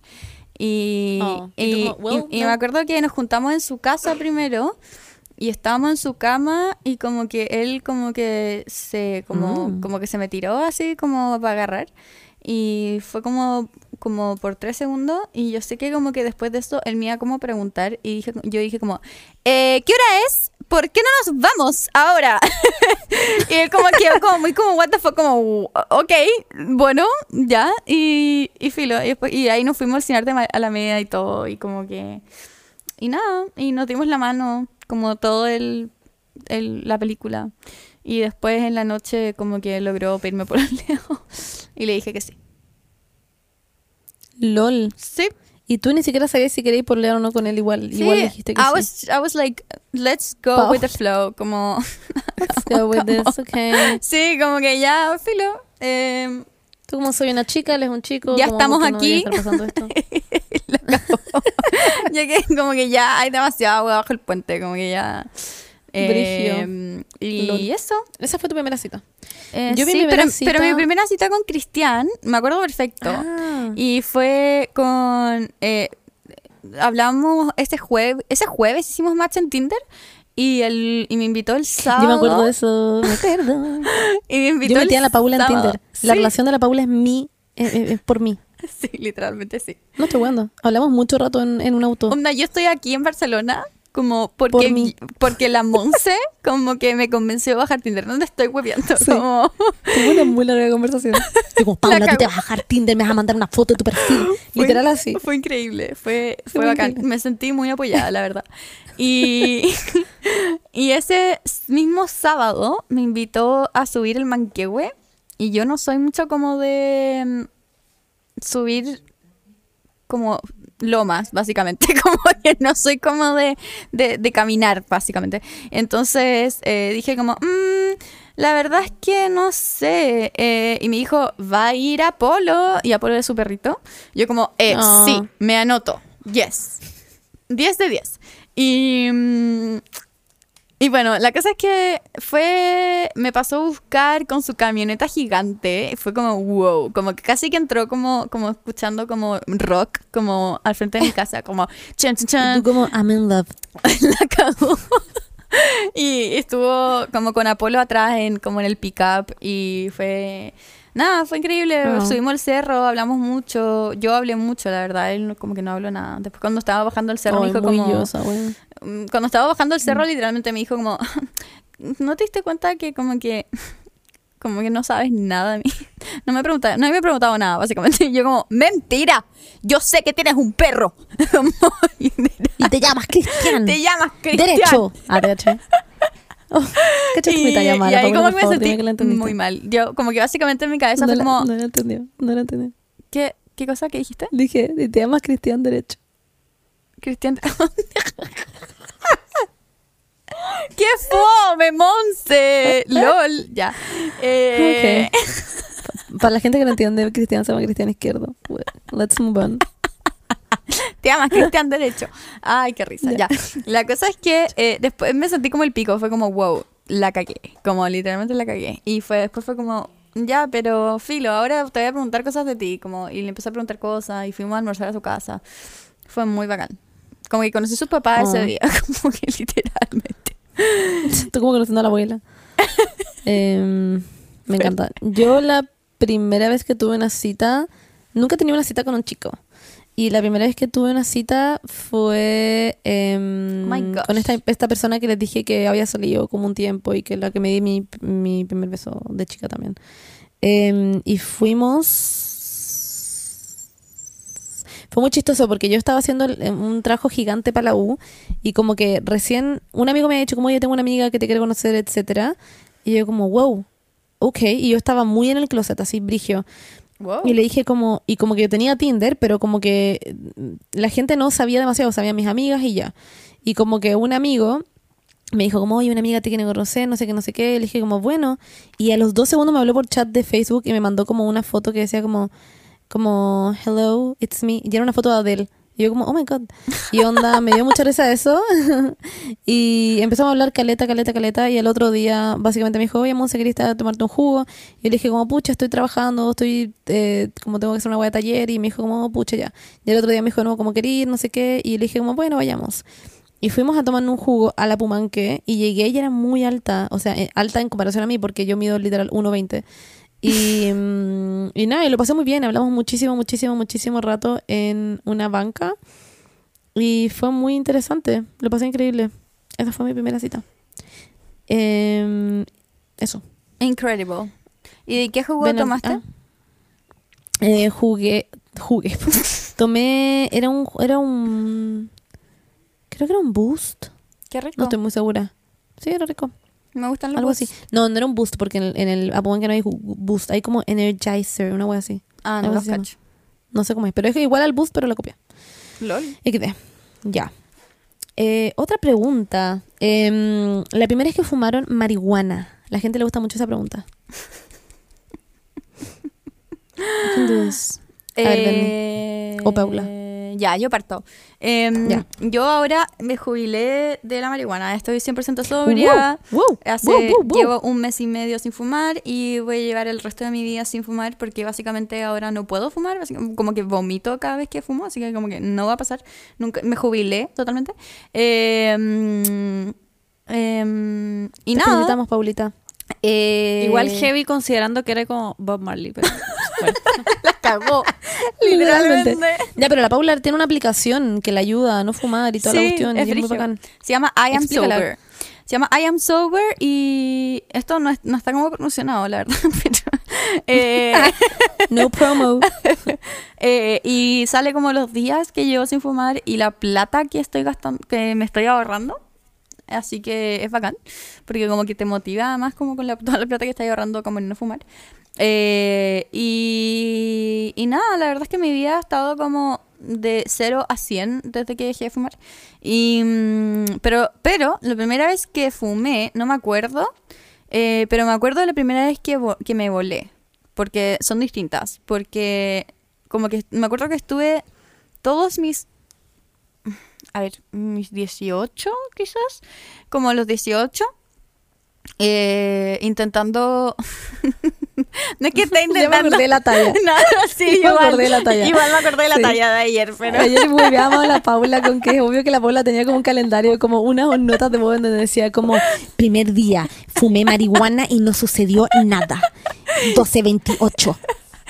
Speaker 2: Y,
Speaker 1: Oh, y
Speaker 2: y,
Speaker 1: "Well,
Speaker 2: y- y
Speaker 1: no".
Speaker 2: me acuerdo que nos juntamos en su casa primero y estábamos en su cama y como que él como que se como,
Speaker 1: Mm.
Speaker 2: como que se me tiró así como para agarrar y fue como como por tres segundos y yo sé que como que después de eso él me iba como a preguntar y dije, yo dije como eh, ¿qué hora es? ¿Por qué no nos vamos ahora? y él como quedó como muy como what the fuck como ok bueno ya y, y filo y, después- y ahí nos fuimos al cine a la media y todo y como que y nada, y nos dimos la mano como todo el, el- la película. Y después en la noche como que logró pedirme por el dedo. Y le dije que sí.
Speaker 1: LOL.
Speaker 2: Sí.
Speaker 1: Y tú ni siquiera sabías si querías pololear o no con él igual.
Speaker 2: Sí,
Speaker 1: Igual dijiste que
Speaker 2: I
Speaker 1: sí.
Speaker 2: was, I was like, let's go with the flow. Como,
Speaker 1: Let's go with this, okay.
Speaker 2: sí, como que ya, filo. Eh,
Speaker 1: Tú como soy una chica, él es un chico.
Speaker 2: Ya estamos
Speaker 1: que no
Speaker 2: aquí.
Speaker 1: estar pasando esto.
Speaker 2: como que ya hay demasiada agua bajo el puente, como que ya... eh, y
Speaker 1: Lol.
Speaker 2: eso.
Speaker 1: Esa fue tu primera cita.
Speaker 2: eh,
Speaker 1: Yo mi
Speaker 2: sí,
Speaker 1: primera
Speaker 2: pero,
Speaker 1: cita-
Speaker 2: pero mi primera cita con Cristian, me acuerdo perfecto.
Speaker 1: Ah.
Speaker 2: Y fue con... eh, hablamos ese jueves, ese jueves hicimos match en Tinder y, el, y me invitó el sábado.
Speaker 1: Yo me acuerdo de eso, me acuerdo.
Speaker 2: Y me invitó
Speaker 1: Yo
Speaker 2: el
Speaker 1: metí a la Paula en
Speaker 2: sábado.
Speaker 1: Tinder. La
Speaker 2: Sí,
Speaker 1: relación de la Paula es mi, es, es- es por mí.
Speaker 2: Sí, literalmente sí.
Speaker 1: No estoy jugando. Hablamos mucho rato en, en un auto.
Speaker 2: Onda, yo estoy aquí en Barcelona como porque,
Speaker 1: Por mí.
Speaker 2: porque la Monse como que me convenció a bajar Tinder. ¿Dónde estoy hueviando?
Speaker 1: Sí.
Speaker 2: Como,
Speaker 1: Tuve una muy larga conversación. Como, Paula, tú te vas a bajar Tinder, me vas a mandar una foto de tu perfil.
Speaker 2: fue-
Speaker 1: Literal así.
Speaker 2: Fue increíble, fue, fue,
Speaker 1: Fue
Speaker 2: bacán.
Speaker 1: increíble.
Speaker 2: Me sentí muy apoyada, la verdad. Y, y ese mismo sábado me invitó a subir el manquehue y yo no soy mucho como de mm, subir como lomas, básicamente, como que no soy como de, de, de caminar, básicamente. Entonces eh, dije como, "Mm, la verdad es que no sé. Eh, y me dijo, va a ir a Polo, y Apolo es su perrito. Yo como, eh,
Speaker 1: Ah.
Speaker 2: sí, me anoto, yes. 10 de 10. Y, mm, y bueno, la cosa es que fue, me pasó a buscar con su camioneta gigante, fue como wow, como que casi que entró como, como escuchando como rock, como al frente de mi casa, como chan chan
Speaker 1: Tú
Speaker 2: chan,
Speaker 1: como, I'm in love.
Speaker 2: la cagó. Y estuvo como con Apolo atrás en como en el pickup y fue nada, fue increíble.
Speaker 1: Ah.
Speaker 2: Subimos el cerro, hablamos mucho, yo hablé mucho, la verdad, él como que no habló nada. Después cuando estaba bajando el cerro me
Speaker 1: Ay,
Speaker 2: dijo como
Speaker 1: yosa,
Speaker 2: cuando estaba bajando el cerro, literalmente me dijo como, ¿no te diste cuenta que como que, como que no sabes nada de mí? No me pregunta, no me he preguntado nada, básicamente. Y yo como, mentira, yo sé que tienes un perro.
Speaker 1: Y te llamas Cristian.
Speaker 2: te llamas Cristian.
Speaker 1: Derecho. Ah, derecho. Oh, ¿Cachaste mi
Speaker 2: Y,
Speaker 1: talla
Speaker 2: y ahí como que me sentí
Speaker 1: que
Speaker 2: muy mal. Yo como que básicamente en mi cabeza
Speaker 1: No
Speaker 2: fue
Speaker 1: la,
Speaker 2: como,
Speaker 1: no la entendió, no la entendió.
Speaker 2: ¿qué, ¿qué cosa que dijiste?
Speaker 1: Dije, te llamas Cristian Derecho.
Speaker 2: Cristian. ¡Qué fome, Monse! ¡Lol! Ya. Eh,
Speaker 1: Para la gente que no entiende, Cristian se llama Cristian Izquierdo. Well, let's move on.
Speaker 2: Te llamas Cristian Derecho. Ay, qué risa. Ya.
Speaker 1: Ya.
Speaker 2: La cosa es que eh, después me sentí como el pico. Fue como, wow, la cagué. Como literalmente la cagué. Y fue después fue como, ya, pero filo, ahora te voy a preguntar cosas de ti. Como, y le empecé a preguntar cosas y fuimos a almorzar a su casa. Fue muy bacán. Como que conocí a sus papás ese
Speaker 1: Oh.
Speaker 2: día. Como que literalmente.
Speaker 1: Tú como conociendo a la abuela. Em, me encanta. Yo la primera vez que tuve una cita, nunca tenía una cita con un chico. Y la primera vez que tuve una cita fue em,
Speaker 2: Oh
Speaker 1: con esta, esta persona que les dije que había salido como un tiempo y que la que me di mi, mi primer beso de chica también. Em, y fuimos... Fue muy chistoso porque yo estaba haciendo el- un trabajo gigante para la U y como que recién un amigo me ha dicho como yo tengo una amiga que te quiere conocer, etcétera Y yo como, wow, ok. Y yo estaba muy en el closet, así, brigio.
Speaker 2: Wow.
Speaker 1: Y le dije como, y como que yo tenía Tinder, pero como que mm, la gente no sabía demasiado, sabían mis amigas y ya. Y como que un amigo me dijo como, oye, una amiga te quiere conocer, no sé qué, no sé qué. Le dije como, bueno. Y a los dos segundos me habló por chat de Facebook y me mandó como una foto que decía como, como, hello, it's me. Y era una foto de Adele. Y yo como, oh my god. Y onda, me dio mucha risa eso. y empezamos a hablar caleta, caleta, caleta. Y el otro día, básicamente me dijo, oye, Monse, ¿querés a tomarte un jugo? Y le dije como, pucha, estoy trabajando, estoy, eh, como tengo que hacer una hueá de taller. Y me dijo como, pucha, ya. Y el otro día me dijo, no, como quería ir, no sé qué. Y le dije como, bueno, vayamos. Y fuimos a tomar un jugo a la Pumanque y llegué y era muy alta, o sea, eh, alta en comparación a mí porque yo mido literal 1,20. Y, mm, y nada, y lo pasé muy bien, hablamos muchísimo, muchísimo, muchísimo rato en una banca y fue muy interesante, lo pasé increíble. Esa fue mi primera cita. Em, eso.
Speaker 2: Incredible. ¿Y de qué jugo tomaste?
Speaker 1: ah. Eh, jugué, jugué. Tomé, era un, era un, creo que era un boost.
Speaker 2: Qué rico.
Speaker 1: No estoy muy segura. Sí, era rico.
Speaker 2: Me gustan los
Speaker 1: Algo
Speaker 2: boosts.
Speaker 1: así. No, no era un boost, porque en el, en el Apple One que no hay boost, hay como Energizer, una wea así.
Speaker 2: Ah, no los cacho.
Speaker 1: No sé cómo es, pero es igual al boost, pero la copia.
Speaker 2: LOL.
Speaker 1: XD. Ya. Eh, otra pregunta. Em, la primera es que fumaron marihuana. La gente le gusta mucho esa pregunta. A ver, Berni.
Speaker 2: Eh,
Speaker 1: O Paula.
Speaker 2: Ya, yo parto. Em,
Speaker 1: Ya.
Speaker 2: Yo ahora me jubilé de la marihuana. Estoy 100% sobria.
Speaker 1: Wow, wow,
Speaker 2: Hace,
Speaker 1: wow, wow, wow.
Speaker 2: Llevo un mes y medio sin fumar y voy a llevar el resto de mi vida sin fumar porque básicamente ahora no puedo fumar. Como que vomito cada vez que fumo, así que como que no va a pasar. Nunca, me jubilé totalmente. Em, em, y
Speaker 1: Te
Speaker 2: nada.
Speaker 1: felicitamos, Paulita.
Speaker 2: eh,
Speaker 3: Igual heavy considerando que era como Bob Marley. Pero, bueno.
Speaker 2: Cagó.
Speaker 1: Literalmente.
Speaker 2: Literalmente.
Speaker 1: Ya, pero la Paula tiene una aplicación que la ayuda a no fumar y toda la cuestión.
Speaker 2: es
Speaker 1: y es muy bacán.
Speaker 2: Se llama I Am
Speaker 1: Explícala.
Speaker 2: Sober. Se llama I Am Sober y esto no, es- no está como promocionado, la verdad. eh,
Speaker 1: No promo.
Speaker 2: eh, y sale como los días que llevo sin fumar y la plata que estoy gastando, que me estoy ahorrando. Así que es bacán, porque como que te motiva más como con la, toda la plata que estás ahorrando como en no fumar. Eh, y, y nada, la verdad es que mi vida ha estado como de 0 a 100 desde que dejé de fumar. Y, mm, pero, pero la primera vez que fumé, no me acuerdo, eh, pero me acuerdo de la primera vez que, que me volé, porque son distintas, porque como que me acuerdo que estuve todos mis a ver, mis 18 quizás, como los 18, eh, intentando... no es que esté
Speaker 1: me
Speaker 2: intentando...
Speaker 1: acordé de la talla.
Speaker 2: No, sí,
Speaker 1: me
Speaker 2: igual,
Speaker 1: acordé de la talla.
Speaker 2: igual me acordé de la
Speaker 1: Sí.
Speaker 2: talla de ayer, pero...
Speaker 1: Ayer volvíamos a la Paula con que es obvio que la Paula tenía como un calendario, como unas notas de voz donde decía como primer día, fumé marihuana y no sucedió nada. 12.28,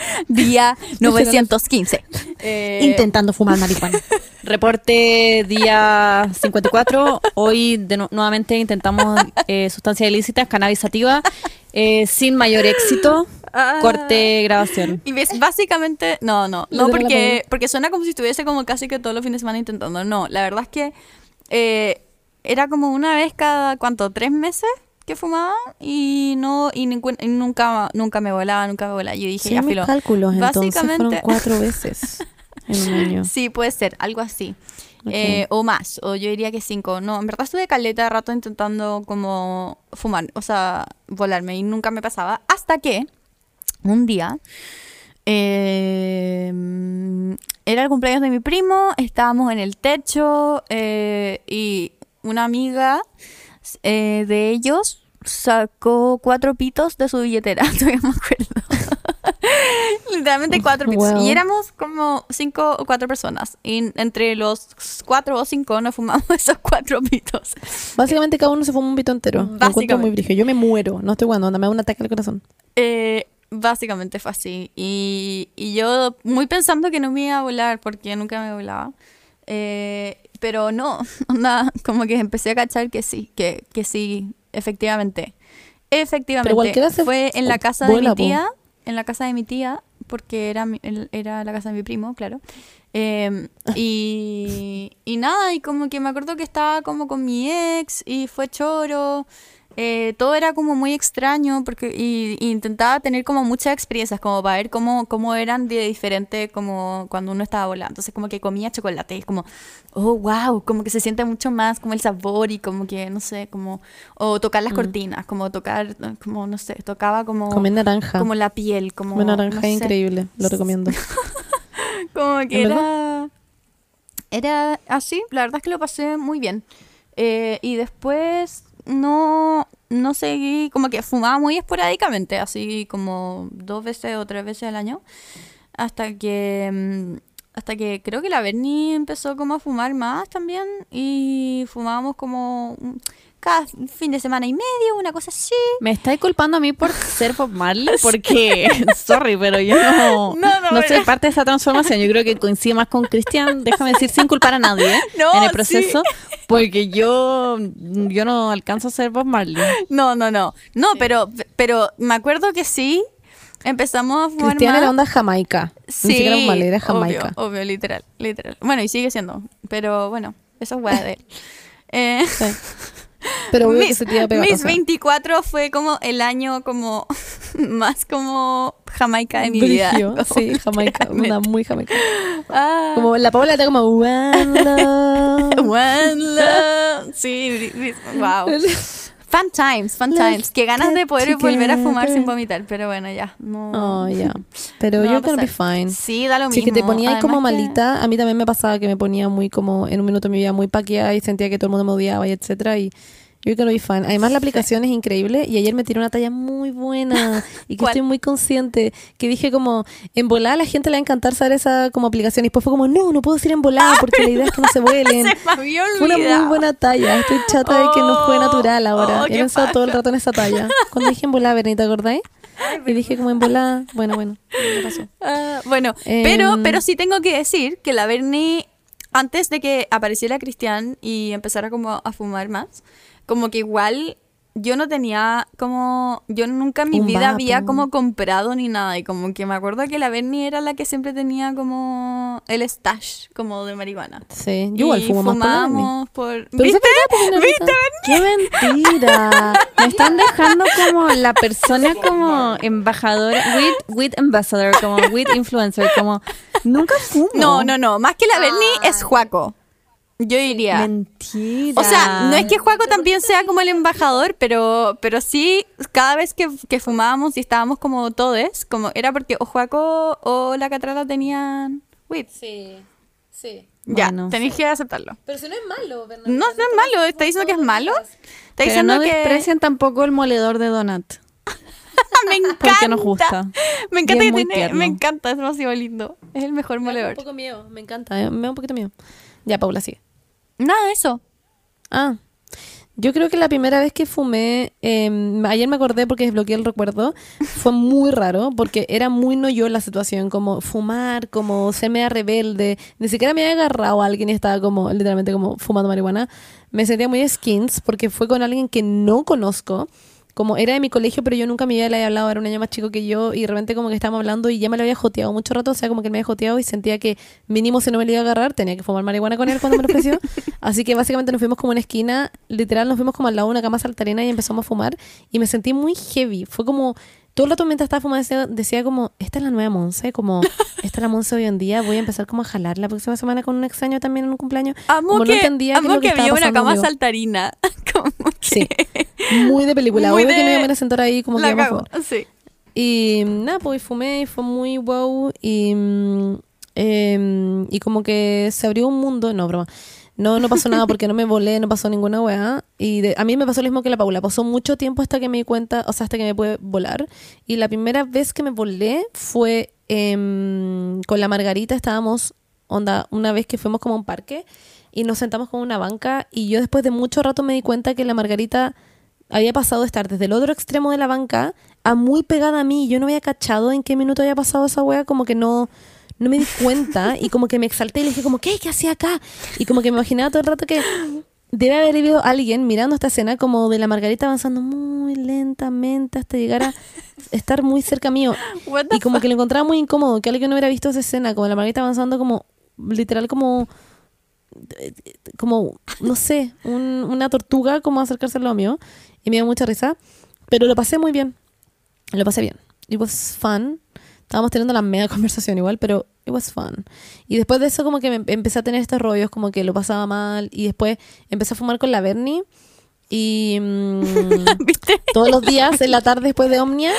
Speaker 2: Día 915. Eh,
Speaker 1: intentando fumar marihuana.
Speaker 3: Reporte día 54. Hoy de nu- nuevamente intentamos eh, sustancias ilícitas, cannabis sativa, eh, sin mayor éxito.
Speaker 2: Ah.
Speaker 3: Corte grabación.
Speaker 2: Y ves, básicamente, no, no, no porque, porque suena como si estuviese como casi que todos los fines de semana intentando. No, la verdad es que eh, era como una vez cada, ¿cuánto? ¿Tres meses? Que fumaba y no y, nunca nunca me volaba nunca me volaba yo dije
Speaker 1: Sí,
Speaker 2: ya
Speaker 1: mis
Speaker 2: filo
Speaker 1: cálculos, entonces fueron
Speaker 2: básicamente
Speaker 1: cuatro veces en un año.
Speaker 2: sí puede ser algo así. Eh, o más o yo diría que cinco no en verdad estuve caleta de rato intentando como fumar o sea volarme y nunca me pasaba hasta que un día eh, era el cumpleaños de mi primo, estábamos en el techo eh, y una amiga eh, de ellos sacó cuatro pitos de su billetera, todavía me acuerdo. Literalmente cuatro pitos.
Speaker 1: Wow.
Speaker 2: Y éramos como cinco o cuatro personas. Y entre los cuatro o cinco nos fumamos esos cuatro pitos.
Speaker 1: Básicamente cada uno se fuma un pito entero. Muy brígido. Yo me muero, no estoy jugando, me da un ataque al corazón.
Speaker 2: Eh, básicamente fue así. Y, y yo muy pensando que no me iba a volar porque nunca me volaba. Eh, pero no, onda, como que empecé a cachar que sí, que, que sí, efectivamente. Efectivamente.
Speaker 1: se
Speaker 2: fue en la
Speaker 1: o-
Speaker 2: casa de mi
Speaker 1: po.
Speaker 2: tía, en la casa de mi tía, porque era, era la casa de mi primo, claro. Eh, y, y nada, y como que me acuerdo que estaba como con mi ex y fue choro. Eh, todo era como muy extraño porque y, y intentaba tener como muchas experiencias como para ver cómo, cómo eran de diferente como cuando uno estaba volando. Entonces como que comía chocolate y es como, oh, wow, como que se siente mucho más como el sabor y como que, no sé, como, o tocar las cortinas, como tocar, como, no sé, tocaba como,
Speaker 1: Comer naranja.
Speaker 2: como la piel, como...
Speaker 1: Comer naranja
Speaker 2: no
Speaker 1: es
Speaker 2: sé.
Speaker 1: increíble, lo recomiendo.
Speaker 2: Como que
Speaker 1: ¿En
Speaker 2: era, era así, la verdad es que lo pasé muy bien. Eh, y después no, no seguí, como que fumaba muy esporádicamente, así como dos veces o tres veces al año, hasta que, mm, hasta que creo que la Bernie empezó como a fumar más también y fumábamos como cada fin de semana y medio, una cosa así.
Speaker 3: ¿Me estáis culpando a mí por ser Bob Marley? Porque, sorry, pero yo no,
Speaker 2: No, no,
Speaker 3: no soy parte de esa transformación. Yo creo que coincide más con Cristian, déjame decir, sin culpar a nadie ¿eh?
Speaker 2: No,
Speaker 3: en el
Speaker 2: sí.
Speaker 3: proceso, porque yo, yo no alcanzo a ser Bob Marley.
Speaker 2: No, no, no. No, pero, pero me acuerdo que sí. Empezamos a fumar
Speaker 1: Cristiana
Speaker 2: más.
Speaker 1: era onda Jamaica.
Speaker 2: Sí,
Speaker 1: Ni siquiera un mal, era Jamaica.
Speaker 2: Obvio, obvio, literal, literal. Bueno, y sigue siendo. Pero bueno, eso es hueá de él. Eh,
Speaker 1: Pero obvio que
Speaker 2: mis,
Speaker 1: se te iba a pegar.
Speaker 2: mis
Speaker 1: o sea.
Speaker 2: 24 fue como el año como más como Jamaica de mi vida.
Speaker 1: Brigio,
Speaker 2: Como
Speaker 1: sí, Jamaica, una muy Jamaica.
Speaker 2: Ah.
Speaker 1: Como la Paola está como One love.
Speaker 2: One love. Sí, wow. Fun times, fun times. Qué ganas de poder volver a fumar sin vomitar, pero bueno, ya. No.
Speaker 1: Oh, ya. Pero
Speaker 2: No va a
Speaker 1: you're gonna be
Speaker 2: pasar.
Speaker 1: fine.
Speaker 2: Sí, da lo
Speaker 1: Si
Speaker 2: mismo.
Speaker 1: es que te ponía ahí como
Speaker 2: Además que-
Speaker 1: malita, a mí también me pasaba que me ponía muy como en un minuto de mi vida muy paqueada y sentía que todo el mundo me odiaba y etcétera y you're gonna be fine. Además la aplicación es increíble y ayer me tiró una talla muy buena y que
Speaker 2: ¿Cuál?
Speaker 1: estoy muy consciente que dije como en volada a la gente le va a encantar saber esa como aplicación y después fue como no, no puedo decir en volada porque la idea es que no se vuelen.
Speaker 2: Se
Speaker 1: Fue una muy buena talla. Estoy chata de que no fue
Speaker 2: Oh,
Speaker 1: natural ahora.
Speaker 2: oh,
Speaker 1: He pensado todo el rato en esa talla. Cuando dije en volada, Bernie, ¿te acordáis? Y dije como en volada. Bueno, bueno, pasó.
Speaker 2: Ah, bueno,
Speaker 1: Em,
Speaker 2: pero, pero sí tengo que decir que la Bernie, antes de que apareciera Cristian y empezara como a fumar más, como que igual yo no tenía como, yo nunca en mi
Speaker 1: Un
Speaker 2: vida
Speaker 1: vapo.
Speaker 2: había como comprado ni nada y como que me acuerdo que la Bernie era la que siempre tenía como el stash como de marihuana.
Speaker 1: Sí, yo igual
Speaker 2: Y
Speaker 1: fumo más por
Speaker 2: por... ¿Viste? ¿Viste?
Speaker 1: vez.
Speaker 3: ¡Qué mentira! Me están dejando como la persona como embajadora, with, with ambassador, como with influencer, como nunca fumo.
Speaker 2: No, no, no, más que la Bernie es Juaco. Yo diría.
Speaker 3: Mentira.
Speaker 2: O sea, no es que Juaco también sea como el embajador, pero, pero sí, cada vez que, que fumábamos y estábamos como todes, como era porque o Juaco o la Catrala tenían weed.
Speaker 1: Sí, sí.
Speaker 2: Ya,
Speaker 3: Bueno.
Speaker 2: tenéis que aceptarlo.
Speaker 1: Pero si no es malo, Bernardo.
Speaker 2: No, no es malo, está diciendo que es malo. Está
Speaker 3: Pero
Speaker 2: diciendo
Speaker 3: no
Speaker 2: que
Speaker 3: desprecian tampoco el moledor de donut.
Speaker 2: me encanta.
Speaker 3: Porque nos gusta.
Speaker 2: Me encanta que tiene,
Speaker 3: tierno.
Speaker 2: me encanta, es demasiado lindo. Es el mejor
Speaker 1: Me da
Speaker 2: moledor.
Speaker 1: un poco miedo, me encanta, me da un poquito miedo. Ya, Paula, sigue.
Speaker 2: Nada de eso.
Speaker 1: Ah, yo creo que la primera vez que fumé, eh, ayer me acordé porque desbloqueé el recuerdo, fue muy raro porque era muy no yo la situación, como fumar, como ser media rebelde, ni siquiera me había agarrado a alguien y estaba como literalmente como fumando marihuana. Me sentía muy skins porque fue con alguien que no conozco. Como era de mi colegio, pero yo nunca me había hablado, era un año más chico que yo, y de repente como que estábamos hablando y ya me lo había joteado mucho rato, o sea, como que me había joteado y sentía que mínimo si no me lo iba a agarrar, tenía que fumar marihuana con él cuando me lo ofreció. Así que básicamente nos fuimos como a una esquina, literal nos fuimos como al lado de una cama saltarina y empezamos a fumar y me sentí muy heavy. Fue como, todo el rato mientras estaba fumando decía, decía como, esta es la nueva Monse, como, esta es la Monse hoy en día, voy a empezar como a jalar la próxima semana con un extraño también en un cumpleaños.
Speaker 2: Amo
Speaker 1: como
Speaker 2: que,
Speaker 1: no entendía
Speaker 2: amo
Speaker 1: que,
Speaker 2: que había una cama saltarina. Como
Speaker 1: Sí,
Speaker 2: que
Speaker 1: muy de película,
Speaker 2: Muy
Speaker 1: obvio que no
Speaker 2: de-
Speaker 1: iba a sentar ahí como que
Speaker 2: la
Speaker 1: a fumar.
Speaker 2: Sí.
Speaker 1: Y nada, pues fumé y fue muy wow. Y, mm, em, y como que se abrió un mundo. No, broma. No, no pasó nada porque no me volé, no pasó ninguna weá. Y de- a mí me pasó lo mismo que la Paula. Pasó mucho tiempo hasta que me di cuenta, o sea, hasta que me pude volar. Y la primera vez que me volé fue em, con la Margarita. Estábamos, onda, una vez que fuimos como a un parque y nos sentamos con una banca. Y yo después de mucho rato me di cuenta que la Margarita había pasado de estar desde el otro extremo de la banca a muy pegada a mí. Yo no había cachado en qué minuto había pasado esa wea, como que no, no me di cuenta y como que me exalté y le dije como, ¿qué? ¿Qué hacía acá? Y como que me imaginaba todo el rato que debe haber habido alguien mirando esta escena como de la Margarita avanzando muy lentamente hasta llegar a estar muy cerca mío. Y como que lo encontraba muy incómodo, que alguien no hubiera visto esa escena, como la Margarita avanzando como, literal como como, no sé, un- una tortuga como acercarse al mío. Y me dio mucha risa. Pero lo pasé muy bien. Lo pasé bien. It was fun. Estábamos teniendo la media conversación igual, pero it was fun. Y después de eso como que me empecé a tener estos rollos, como que lo pasaba mal. Y después empecé a fumar con la Bernie. Y mm,
Speaker 2: ¿Viste?
Speaker 1: todos los días en la tarde después de Omnia.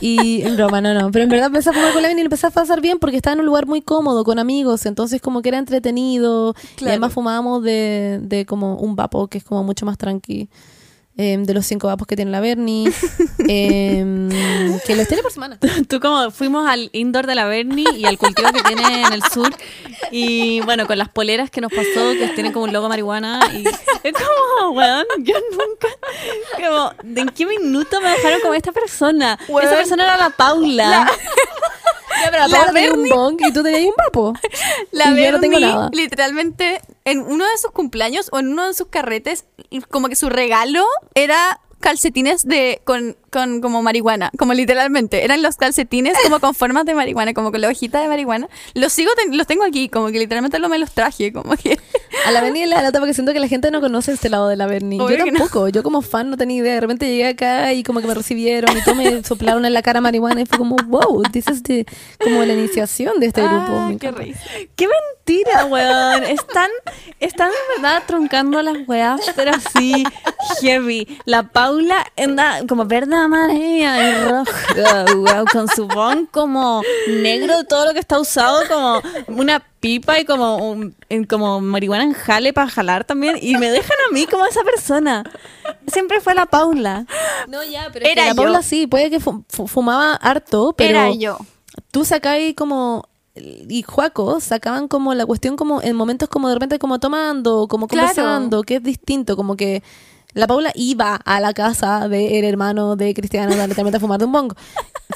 Speaker 1: Y en broma, no, no. Pero en verdad empecé a fumar con la Bernie y empecé a pasar bien porque estaba en un lugar muy cómodo, con amigos. Entonces como que era entretenido. Y además fumábamos de, de como un vapo, que es como mucho más tranqui. Em, de los cinco vapos que tiene la Bernie. em, que los tiene por semana.
Speaker 3: Tú como fuimos al indoor de la Bernie y al cultivo que tiene en el sur y bueno, con las poleras que nos pasó, que tienen como un logo marihuana y es como, weón, yo nunca, como, ¿de en qué minuto me dejaron como esta persona?
Speaker 2: Weón.
Speaker 3: Esa persona era la Paula.
Speaker 1: Ya, pero
Speaker 2: La
Speaker 1: tenía un bong y tú tenías un vapo.
Speaker 2: La
Speaker 1: y yo no tengo nada.
Speaker 2: literalmente, en uno de sus cumpleaños o en uno de sus carretes, como que su regalo era calcetines de con con como marihuana, como literalmente. Eran los calcetines como con formas de marihuana, como con la hojita de marihuana. Los sigo, ten- los tengo aquí, como que literalmente lo me los traje, como que...
Speaker 1: A la Berni la nota porque siento que la gente no conoce este lado de la Berni. Yo
Speaker 2: que no.
Speaker 1: tampoco. Yo como fan no tenía idea. De repente llegué acá y como que me recibieron y todo me soplaron en la cara marihuana y fue como, wow, this is the- como la iniciación de este grupo.
Speaker 2: Ah,
Speaker 1: Me
Speaker 2: qué risa.
Speaker 3: ¡Qué mentira, weón! Están, están de verdad truncando las weas, pero así, heavy. La Paula anda como verde amarilla y roja, weón, con su bon como negro, todo lo que está usado, como una pipa y como, un- como marihuana en jale para jalar también. Y me dejan a mí como esa persona. Siempre fue la Paula.
Speaker 1: No, ya, pero
Speaker 2: Era
Speaker 1: la
Speaker 2: yo.
Speaker 1: Paula sí, puede que fu- fu- fumaba harto, pero
Speaker 2: Era yo.
Speaker 1: tú sacáis como y Juaco sacaban como la cuestión como en momentos como de repente como tomando, como
Speaker 2: Claro.
Speaker 1: conversando, que es distinto, como que la Paula iba a la casa del hermano de Cristiano literalmente a fumar de un bong.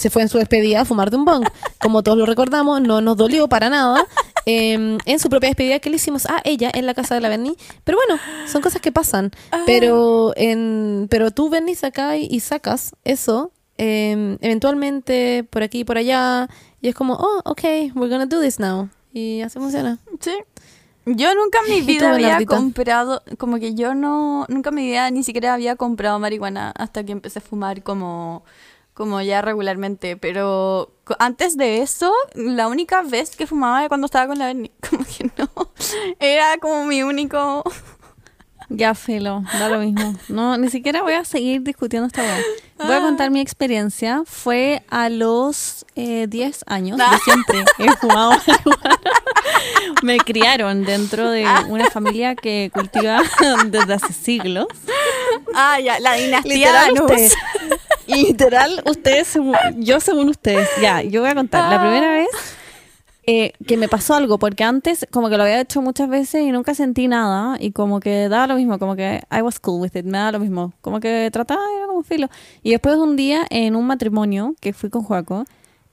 Speaker 1: Se fue en su despedida a fumar de un bong. Como todos lo recordamos, no nos dolió para nada. Eh, en su propia despedida que le hicimos a ella en la casa de la Berni. Pero bueno, son cosas que pasan. Pero en pero tú, Berni, sacas y sacas eso eh, eventualmente por aquí y por allá. Y es como, oh, ok, we're gonna do this now. Y así funciona.
Speaker 2: Sí. Yo nunca en mi
Speaker 1: ¿Y tú,
Speaker 2: vida había comprado, como que yo no, nunca en mi vida ni siquiera había comprado marihuana hasta que empecé a fumar como, como ya regularmente. Pero antes de eso, la única vez que fumaba era cuando estaba con la Berni. Como que no. Era como mi único.
Speaker 3: Ya, filo, da lo mismo. No, ni siquiera voy a seguir discutiendo esta wea. Voy a contar mi experiencia. Fue a los eh, 10 años. Yo siempre he fumado marihuana. Me criaron dentro de una familia que cultiva desde hace siglos.
Speaker 2: Ah, ya, la dinastía
Speaker 3: Literal,
Speaker 2: Danús.
Speaker 3: usted. Literal, ustedes, yo según ustedes. Ya, yo voy a contar. La primera vez eh, que me pasó algo, porque antes como que lo había hecho muchas veces y nunca sentí nada y como que daba lo mismo, como que I was cool with it, me daba lo mismo, como que trataba, era como filo. Y después un día en un matrimonio que fui con Joaco,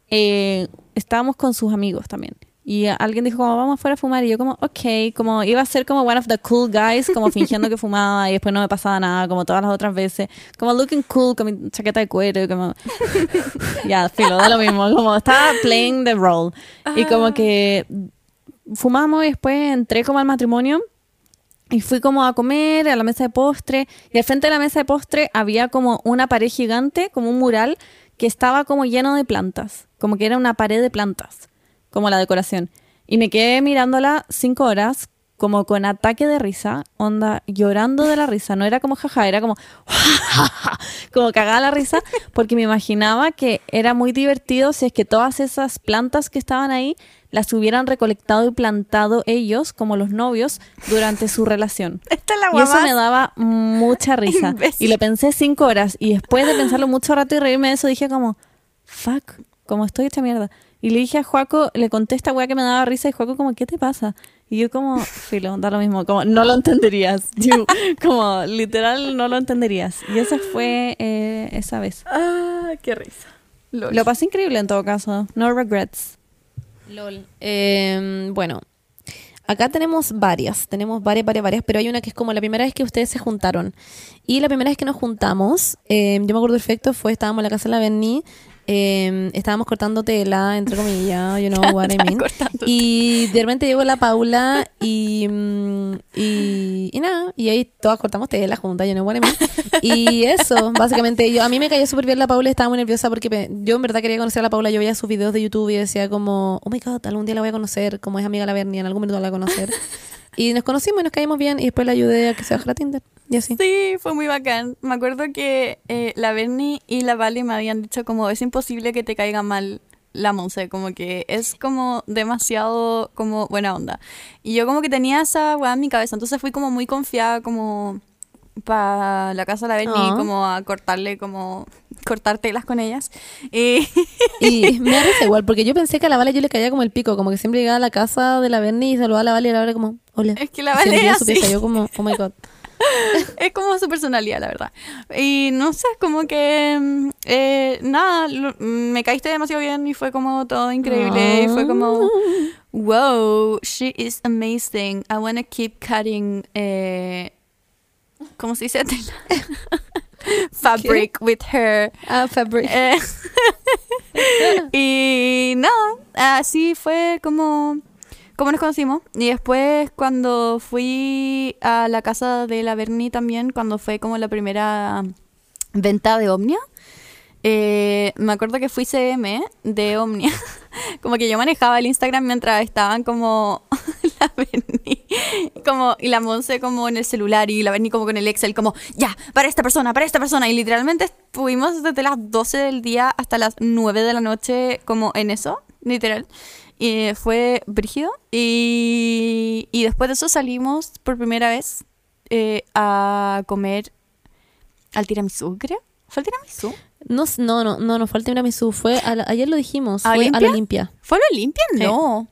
Speaker 3: eh, estábamos con sus amigos también. Y alguien dijo como vamos afuera a fumar y yo como ok, como iba a ser como one of the cool guys, como fingiendo que fumaba y después no me pasaba nada, como todas las otras veces, como looking cool con mi chaqueta de cuero, como ya, filo, da lo mismo, como estaba playing the role. Y como que fumamos y después entré como al matrimonio y fui como a comer a la mesa de postre y al frente de la mesa de postre había como una pared gigante, como un mural que estaba como lleno de plantas, como que era una pared de plantas, como la decoración. Y me quedé mirándola cinco horas como con ataque de risa, onda llorando de la risa, no era como jaja, era como como cagada la risa, porque me imaginaba que era muy divertido si es que todas esas plantas que estaban ahí las hubieran recolectado y plantado ellos, como los novios, durante su relación.
Speaker 2: Esta es la
Speaker 3: Y eso me daba mucha risa.
Speaker 2: Imbécil.
Speaker 3: Y lo pensé cinco horas. Y después de pensarlo mucho rato y reírme de eso, dije como, fuck, como estoy hecha mierda. Y le dije a Juaco, le conté esta weá que me daba risa y Juaco como, ¿qué te pasa? Y yo como, filo, da lo mismo, como, no lo entenderías. You, como, literal, no lo entenderías. Y esa fue eh, esa vez.
Speaker 2: Ah, qué risa. Lol.
Speaker 3: Lo pasé increíble en todo caso. No regrets.
Speaker 1: LOL. Eh, bueno, acá tenemos varias, tenemos varias, varias, varias, pero hay una que es como la primera vez que ustedes se juntaron. Y la primera vez que nos juntamos, eh, yo me acuerdo perfecto, fue, estábamos en la casa de la Berni, eh, estábamos cortando tela, entre comillas, you know what I mean. Y de repente llegó la Paula y, mm, y, y nada, y ahí todas cortamos tela juntas, you know what I mean. Y eso, básicamente, yo, a mí me cayó súper bien la Paula, estaba muy nerviosa porque yo en verdad quería conocer a la Paula, yo veía sus videos de YouTube y decía como, oh my god, algún día la voy a conocer, como es amiga la Berni, en algún minuto la voy a conocer. Y nos conocimos y nos caímos bien y después la ayudé a que se bajara Tinder y así.
Speaker 2: Sí, fue muy bacán. Me acuerdo que eh, la Bernie y la Vale me habían dicho como es imposible que te caiga mal la Monse, como que es como demasiado como buena onda. Y yo como que tenía esa weá en mi cabeza, entonces fui como muy confiada como para la casa de la Bernie,
Speaker 1: Ah.
Speaker 2: como a cortarle como cortar telas con ellas. Y
Speaker 1: Y me risa igual, porque yo pensé que a la Vale yo le caía como el pico, como que siempre llegaba a la casa de la Berni y saludaba a la Vale y la Vale como, hola.
Speaker 2: Es que la Vale es
Speaker 1: su pieza,
Speaker 2: así.
Speaker 1: yo como, oh my god.
Speaker 2: es como su personalidad, la verdad. Y no sé, como que mm, eh, nada, lo- mm, me caíste demasiado bien y fue como todo increíble. Y fue como, wow, she is amazing. I wanna keep cutting. Eh, ¿Cómo se dice? Fabric with her.
Speaker 1: Ah, fabric.
Speaker 2: Eh, y no, así fue como, como nos conocimos. Y después cuando fui a la casa de la Bernie también, cuando fue como la primera venta de Omnia, eh, me acuerdo que fui CM de Omnia. como que yo manejaba el Instagram mientras estaban como la Berni como, y la Monse como en el celular y la Berni como con el Excel, como ya, para esta persona, para esta persona. Y literalmente estuvimos desde las 12 del día hasta las 9 de la noche como en eso, literal. Y fue brígido. Y, y después de eso salimos por primera vez eh, a comer al tiramisú, creo. ¿Fue al tiramisú?
Speaker 1: No, no, no, no, no fue al tiramisú. Fue a la- ayer lo dijimos.
Speaker 2: ¿A
Speaker 1: fue
Speaker 2: Olimpia?
Speaker 1: a la Olimpia.
Speaker 2: ¿Fue a la Olimpia? No.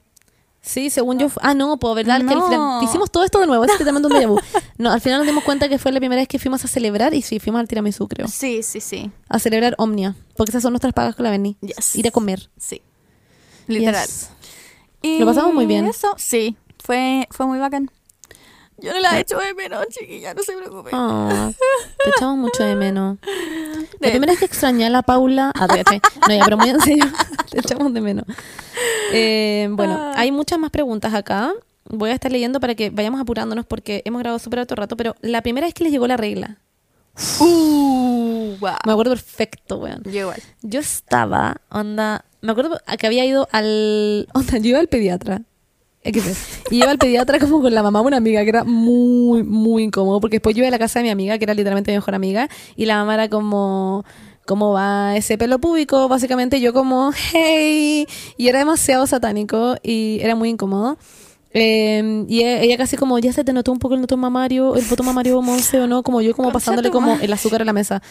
Speaker 1: Sí, según yo. Ah, no, pues verdad. que
Speaker 2: No.
Speaker 1: final- hicimos todo esto de nuevo. Es un. No, al final nos dimos cuenta que fue la primera vez que fuimos a celebrar y sí, fuimos al tiramisú, creo.
Speaker 2: Sí, sí, sí.
Speaker 1: A celebrar Omnia. Porque esas son nuestras pagas con la Beni.
Speaker 2: Yes.
Speaker 1: Ir a comer.
Speaker 2: Sí. Literal.
Speaker 1: Yes.
Speaker 2: Y
Speaker 1: Lo pasamos muy bien.
Speaker 2: Eso, sí. Fue, fue muy bacán. Yo no la he hecho de menos, chiquilla, no se preocupe.
Speaker 1: Ah, te echamos mucho de menos. La
Speaker 2: De-
Speaker 1: primera vez que extrañé a la Paula. Ah. No, ya, pero muy en serio. te echamos de menos. Eh, bueno,
Speaker 2: Ah.
Speaker 1: hay muchas más preguntas acá. Voy a estar leyendo para que vayamos apurándonos porque hemos grabado súper alto rato. Pero la primera vez que les llegó la regla.
Speaker 2: Uh, wow.
Speaker 1: Me acuerdo perfecto, weón.
Speaker 2: Yo igual.
Speaker 1: Yo estaba, onda, me acuerdo que había ido al, onda, yo iba al pediatra. Y iba al pediatra como con la mamá de una amiga que era muy, muy incómodo porque después yo iba a la casa de mi amiga que era literalmente mi mejor amiga y la mamá era como, ¿cómo va ese pelo público? Básicamente yo como, hey, y era demasiado satánico y era muy incómodo. Eh, y e- ella casi como, ya se te notó un poco el notón mamario, el botón mamario Monse o no, como yo como pasándole como el azúcar a la mesa.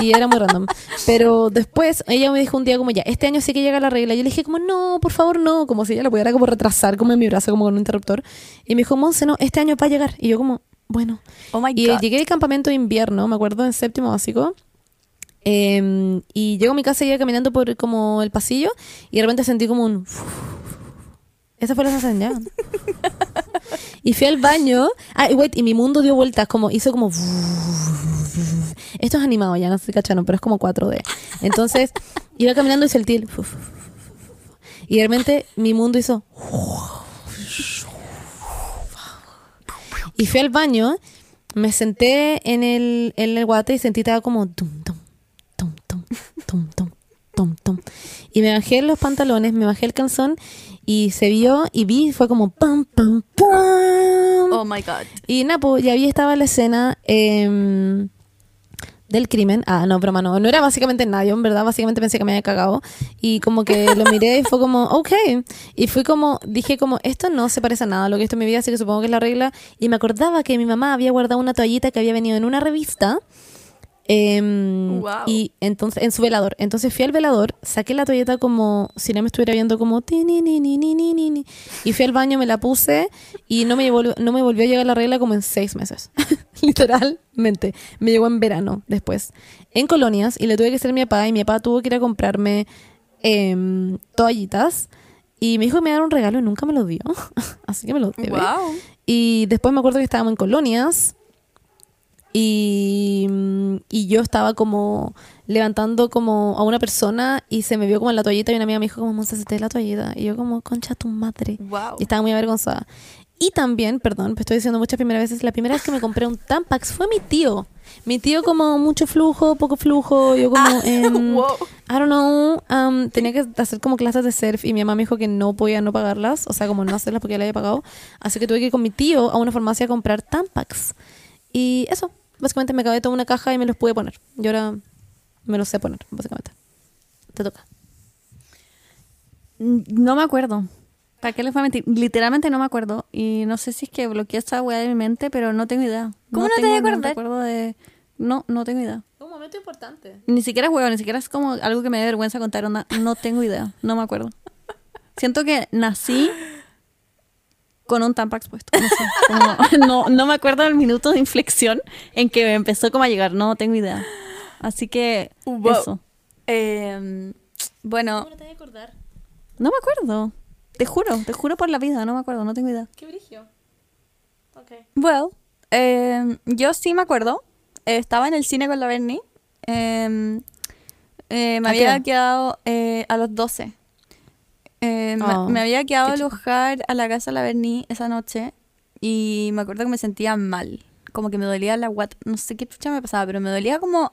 Speaker 1: Y era muy random. Pero después ella me dijo un día como, ya, este año sí que llega la regla. Yo le dije como, no, por favor, no. Como si ella la pudiera como retrasar como en mi brazo, como con un interruptor. Y me dijo, Monse, no, este año va a llegar. Y yo como, bueno.
Speaker 2: Oh my
Speaker 1: Y
Speaker 2: god.
Speaker 1: llegué de campamento de invierno, me acuerdo, en séptimo básico. Eh, y llego a mi casa y iba caminando por como el pasillo y de repente sentí como un... Esa fue la sensación. Y fui al baño. Ah, wait, y mi mundo dio vueltas, como hizo como. Esto es animado ya, no sé cacharon, pero es como 4D. Entonces, iba caminando y sentí el. Y de repente mi mundo hizo. Y fui al baño, me senté en el, en el guate y sentí estaba como. Tum, tum, tum, tum, tum, tum, tum, tum. Y me bajé los pantalones, me bajé el calzón y se vio y vi, fue como. Pam, pam, pam.
Speaker 2: Oh my god.
Speaker 1: Y nada, pues, y ahí estaba la escena em, del crimen. Ah, no, broma, no. No era básicamente nadie, en verdad. Básicamente pensé que me había cagado. Y como que lo miré y fue como, ok. Y fui como, dije como, esto no se parece a nada a lo que he visto en mi vida, así que supongo que es la regla. Y me acordaba que mi mamá había guardado una toallita que había venido en una revista. Em,
Speaker 2: Wow.
Speaker 1: Y entonces, en su velador. Entonces fui al velador, saqué la toalleta como si no me estuviera viendo como ti, ni, ni, ni, ni, ni, ni. Y fui al baño, me la puse y no me, volvió, no me volvió a llegar la regla como en seis meses. Literalmente. Me llegó en verano después. En colonias y le tuve que hacer a mi papá y mi papá tuvo que ir a comprarme em, toallitas. Y me dijo que me diera un regalo y nunca me lo dio. Así que me lo debe.
Speaker 2: Wow.
Speaker 1: Y después me acuerdo que estábamos en colonias y, y yo estaba como levantando como a una persona y se me vio como en la toallita y una amiga me dijo como, Monza, se te la toallita. Y yo como, concha tu madre.
Speaker 2: Wow.
Speaker 1: Y estaba muy avergonzada. Y también, perdón, estoy diciendo muchas primeras veces, la primera vez que me compré un Tampax fue mi tío. Mi tío como mucho flujo, poco flujo, yo como... em,
Speaker 2: wow.
Speaker 1: I don't know. um, tenía que hacer como clases de surf y mi mamá me dijo que no podía no pagarlas, o sea, como no hacerlas porque ya la había pagado. Así que tuve que ir con mi tío a una farmacia a comprar Tampax. Y eso, básicamente me acabé toda una caja y me los pude poner. Y ahora me los sé poner, básicamente. Te toca.
Speaker 3: No me acuerdo. ¿Para qué les voy a mentir? Literalmente no me acuerdo. Y no sé si es que bloqueé esta weá de mi mente, pero no tengo idea.
Speaker 2: ¿Cómo no te
Speaker 3: tengo
Speaker 2: vas a
Speaker 3: ningún
Speaker 2: acordar?
Speaker 3: recuerdo de... No, no tengo idea.
Speaker 1: Un momento importante.
Speaker 3: Ni siquiera es huevo, ni siquiera es como algo que me dé vergüenza contar. Onda. No tengo idea. No me acuerdo. Siento que nací con un Tampax puesto. No, sé, como- no, no me acuerdo del minuto de inflexión en que me empezó como a llegar. No tengo idea. Así que
Speaker 2: Wow.
Speaker 3: eso.
Speaker 2: Em, bueno,
Speaker 1: te vas a acordar?
Speaker 3: No me acuerdo. Te juro, te juro por la vida. No me acuerdo, no tengo idea.
Speaker 1: Qué brigio. Ok.
Speaker 2: well, em, yo sí me acuerdo. eh, estaba en el cine con la Bernie. eh, eh, me
Speaker 1: ¿A qué
Speaker 2: había
Speaker 1: edad?
Speaker 2: quedado eh, a los 12. Eh, me-
Speaker 1: Oh,
Speaker 2: me, había quedado a
Speaker 1: chico.
Speaker 2: alojar a la casa de la Bernie esa noche y me acuerdo que me sentía mal. Como que me dolía la guata. No sé qué chucha me pasaba, pero me dolía como.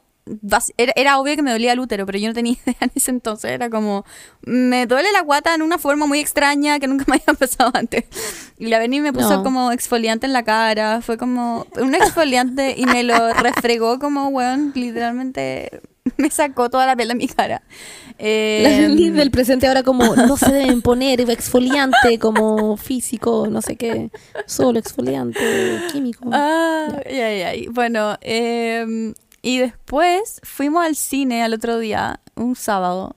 Speaker 2: Era, era obvio que me dolía el útero, pero yo no tenía idea en ese entonces. Era como. Me duele la guata en una forma muy extraña que nunca me había pasado antes. Y la Bernie me puso
Speaker 1: No.
Speaker 2: como exfoliante en la cara. Fue como. Un exfoliante y me lo refregó como, weón, literalmente. Me sacó toda la piel de mi cara. Eh,
Speaker 1: La Bernie del presente ahora como no se deben poner exfoliante como físico, no sé qué, solo exfoliante químico.
Speaker 2: Ay, ay, ay. Bueno, eh, y después fuimos al cine al otro día, un sábado.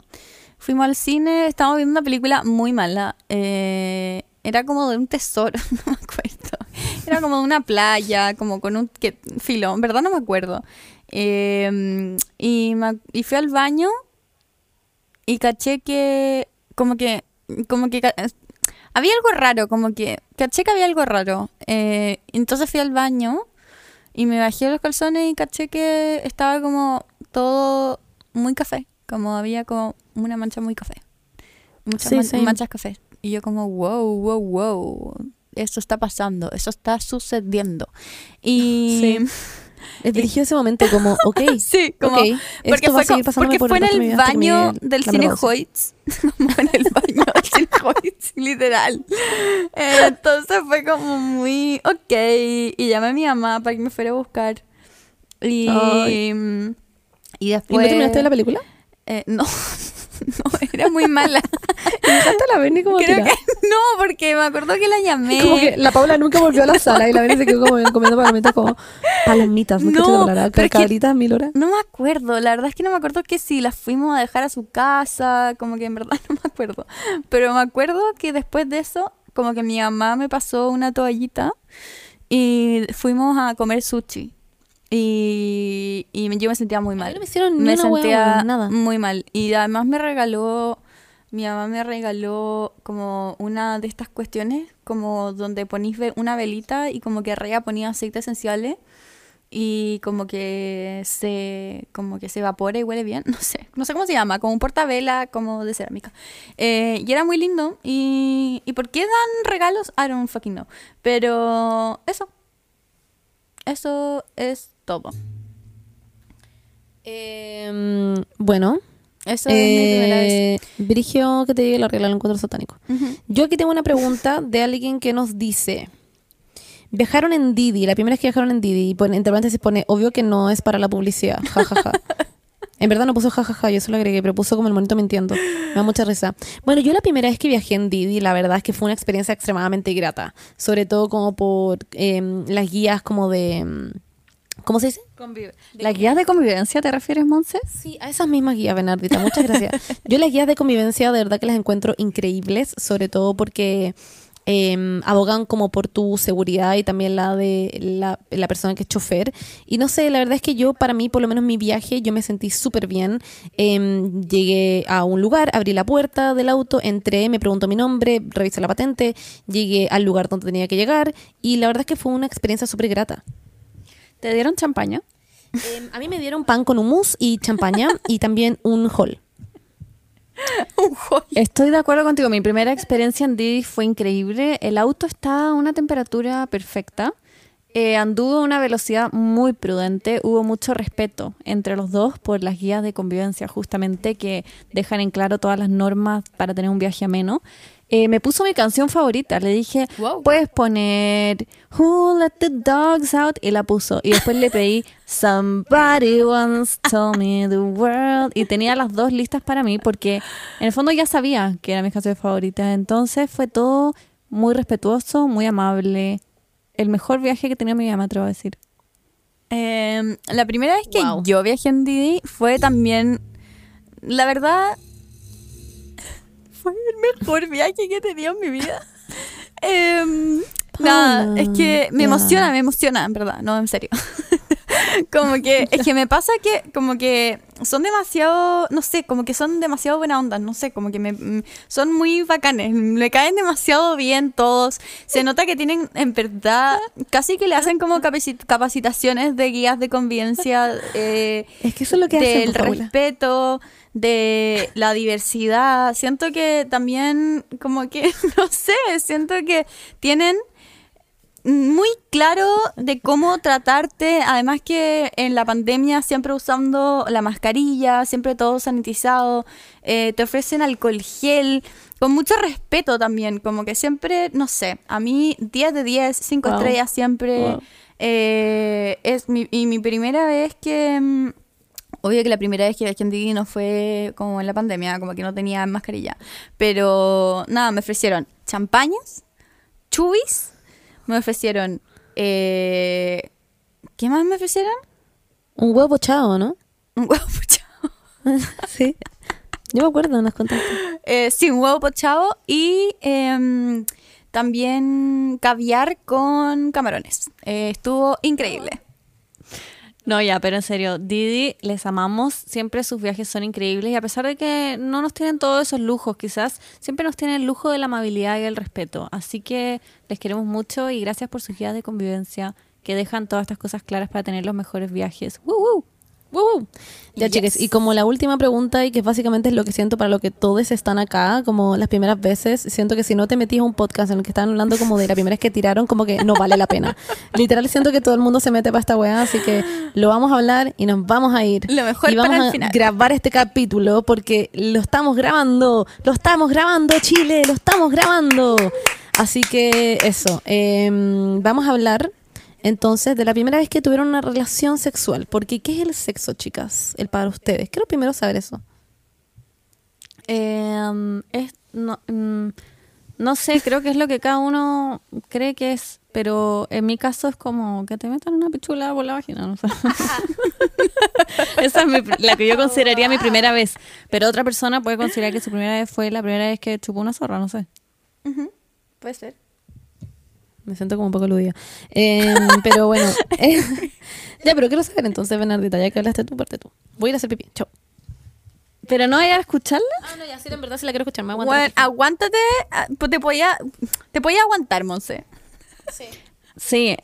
Speaker 2: Fuimos al cine, estábamos viendo una película muy mala. eh, era como de un tesoro, no me acuerdo. Era como de una playa, como con un que, filo, en verdad no me acuerdo. Eh, y, me- y fui al baño y caché que como que como que había algo raro como que caché que había algo raro Eh, entonces fui al baño y me bajé los calzones y caché que estaba como todo muy café como había como una mancha muy café muchas
Speaker 1: Sí,
Speaker 2: man-
Speaker 1: sí.
Speaker 2: manchas café y yo como wow wow wow eso está pasando eso está sucediendo y
Speaker 1: Sí. Es dirigido ese momento como, ok,
Speaker 2: Sí, como
Speaker 1: ok,
Speaker 2: porque fue, porque
Speaker 1: por
Speaker 2: fue en el
Speaker 1: que me
Speaker 2: baño del cine. Hoyts. En el baño del cine Hoyts, literal. Eh, Entonces fue como muy ok. Y llamé a mi mamá para que me fuera a buscar. Y,
Speaker 1: Ay.
Speaker 2: y
Speaker 1: ¿Y
Speaker 2: después.
Speaker 1: no terminaste la película?
Speaker 2: Eh, no, no, era muy mala.
Speaker 1: Dejaste a la Bernie como
Speaker 2: Creo
Speaker 1: tirada.
Speaker 2: que no, porque me acuerdo que la llamé.
Speaker 1: Como que la Paula nunca volvió a la sala y la Bernie se quedó como comiendo palomitas como palomitas, no, la palabra, mil horas.
Speaker 2: No me acuerdo, la verdad es que no me acuerdo que si las fuimos a dejar a su casa, como que en verdad no me acuerdo. Pero me acuerdo que después de eso, como que mi mamá me pasó una toallita y fuimos a comer sushi. Y, y yo me sentía muy mal.
Speaker 1: no me hicieron ni
Speaker 2: me
Speaker 1: una
Speaker 2: sentía
Speaker 1: nada.
Speaker 2: muy mal. Y además me regaló, mi mamá me regaló como una de estas cuestiones, como donde ponís una velita y como que arriba ponía aceites esenciales y como que se como que se evapora y huele bien, no sé, no sé cómo se llama, como un portavela como de cerámica. Eh, y era muy lindo y, y ¿por qué dan regalos? I don't fucking know. Pero eso. Eso es todo.
Speaker 1: Eh, bueno,
Speaker 2: Eso es mi primera vez.
Speaker 1: eh, Brigio que te llegue la regla del encuentro satánico. Yo aquí tengo una pregunta de alguien que nos dice: Viajaron en Didi, la primera vez que viajaron en Didi, y pone, entre paréntesis pone, obvio que no es para la publicidad, jajaja. En verdad no puso jajaja, yo eso lo agregué, pero puso como el monito mintiendo. Me da mucha risa. Bueno, yo la primera vez que viajé en Didi, la verdad es que fue una experiencia extremadamente grata. Sobre todo como por em, las guías como de... em, ¿Cómo se dice?
Speaker 2: ¿La guía de convivencia te refieres, Monse?
Speaker 1: Sí, a esas mismas guías, Bernardita. Muchas gracias. Yo las guías de convivencia de verdad que las encuentro increíbles, sobre todo porque eh, abogan como por tu seguridad y también la de la, la persona que es chofer. Y no sé, la verdad es que yo, para mí, por lo menos mi viaje, yo me sentí súper bien. Eh, llegué a un lugar, abrí la puerta del auto, entré, me preguntó mi nombre, revisé la patente, llegué al lugar donde tenía que llegar y la verdad es que fue una experiencia súper grata.
Speaker 2: ¿Te dieron champaña?
Speaker 1: Em, a mí me dieron pan con hummus y champaña y también un hall.
Speaker 3: Estoy de acuerdo contigo. Mi primera experiencia en Didi fue increíble. El auto está a una temperatura perfecta. Eh, anduvo a una velocidad muy prudente. Hubo mucho respeto entre los dos por las guías de convivencia, justamente, que dejan en claro todas las normas para tener un viaje ameno. Eh, me puso mi canción favorita. Le dije,
Speaker 2: Wow.
Speaker 3: puedes poner Who Let the Dogs Out y la puso. Y después le pedí Somebody Once Told Me the World. Y tenía las dos listas para mí porque en el fondo ya sabía que eran mis canciones favoritas. Entonces fue todo muy respetuoso, muy amable. El mejor viaje que en mi vida, me atrevo a decir.
Speaker 2: Eh, la primera vez que
Speaker 1: Wow.
Speaker 2: yo viajé en Didi fue también, la verdad, fue el mejor viaje que he tenido en mi vida. Em, nada, es que me emociona, me emociona, en verdad, no, en serio. como que, es que me pasa que, como que son demasiado, no sé, como que son demasiado buena onda, no sé, como que me, mm, son muy bacanes, me caen demasiado bien todos. Se nota que tienen, en verdad, casi que le hacen como capaci- capacitaciones de guías de convivencia. eh,
Speaker 1: Es que eso es lo que hacen,
Speaker 2: del
Speaker 1: pues, Paula.
Speaker 2: De la diversidad. Siento que también, como que, no sé, siento que tienen muy claro de cómo tratarte, además que en la pandemia siempre usando la mascarilla, siempre todo sanitizado, eh, te ofrecen alcohol gel, con mucho respeto también, como que siempre, no sé, a mí 10 de 10, 5
Speaker 1: Wow.
Speaker 2: estrellas siempre.
Speaker 1: Wow.
Speaker 2: eh, es mi, y mi primera vez que... Obvio que la primera vez que viajé en Didi no fue como en la pandemia, como que no tenía mascarilla. Pero nada, me ofrecieron champañas, chubis, me ofrecieron... eh, ¿Qué más me ofrecieron?
Speaker 1: Un huevo pochado, ¿no?
Speaker 2: Un huevo pochado.
Speaker 1: sí. Yo me acuerdo, nos contaste.
Speaker 2: Eh, sí, un huevo pochado y em, también caviar con camarones. Eh, estuvo increíble.
Speaker 3: No, ya, pero en serio, Didi, les amamos. Siempre sus viajes son increíbles y a pesar de que no nos tienen todos esos lujos, quizás siempre nos tienen el lujo de la amabilidad y el respeto. Así que les queremos mucho y gracias por sus guías de convivencia que dejan todas estas cosas claras para tener los mejores viajes. ¡Woo! ¡Woo!
Speaker 1: Ya,
Speaker 2: Yes.
Speaker 1: chiques, y como la última pregunta, y que básicamente es lo que siento para lo que todos están acá, como las primeras veces, siento que si no te metís a un podcast en el que están hablando como de la primera vez que tiraron, como que no vale la pena. Literal, siento que todo el mundo se mete para esta weá, así que lo vamos a hablar y nos vamos a ir.
Speaker 2: Lo mejor
Speaker 1: y vamos
Speaker 2: para el
Speaker 1: a
Speaker 2: final.
Speaker 1: grabar este capítulo porque lo estamos grabando, lo estamos grabando, Chile, lo estamos grabando. Así que eso, em, vamos a hablar entonces de la primera vez que tuvieron una relación sexual. Porque, ¿qué es el sexo, chicas? El para ustedes. Quiero primero saber eso.
Speaker 3: Eh, no, sé, creo que es lo que cada uno cree que es, pero en mi caso es como que te metan una pichula por la vagina, no sé. Esa es mi la que yo consideraría mi primera vez, pero otra persona puede considerar que su primera vez fue la primera vez que chupó una zorra, no sé.
Speaker 2: Puede ser.
Speaker 1: Me siento como un poco aludida. Em, pero bueno. eh, ya, pero quiero saber entonces, Bernardita, ya que hablaste tú, parte tú. Voy a ir a hacer pipí. Chao.
Speaker 3: Pero no vaya a escucharla.
Speaker 1: Ah, no, ya, sí, en verdad sí la quiero escuchar. Me
Speaker 2: Bueno, aguántate, ah, pues te podía, te podía aguantar, Monse.
Speaker 3: Sí,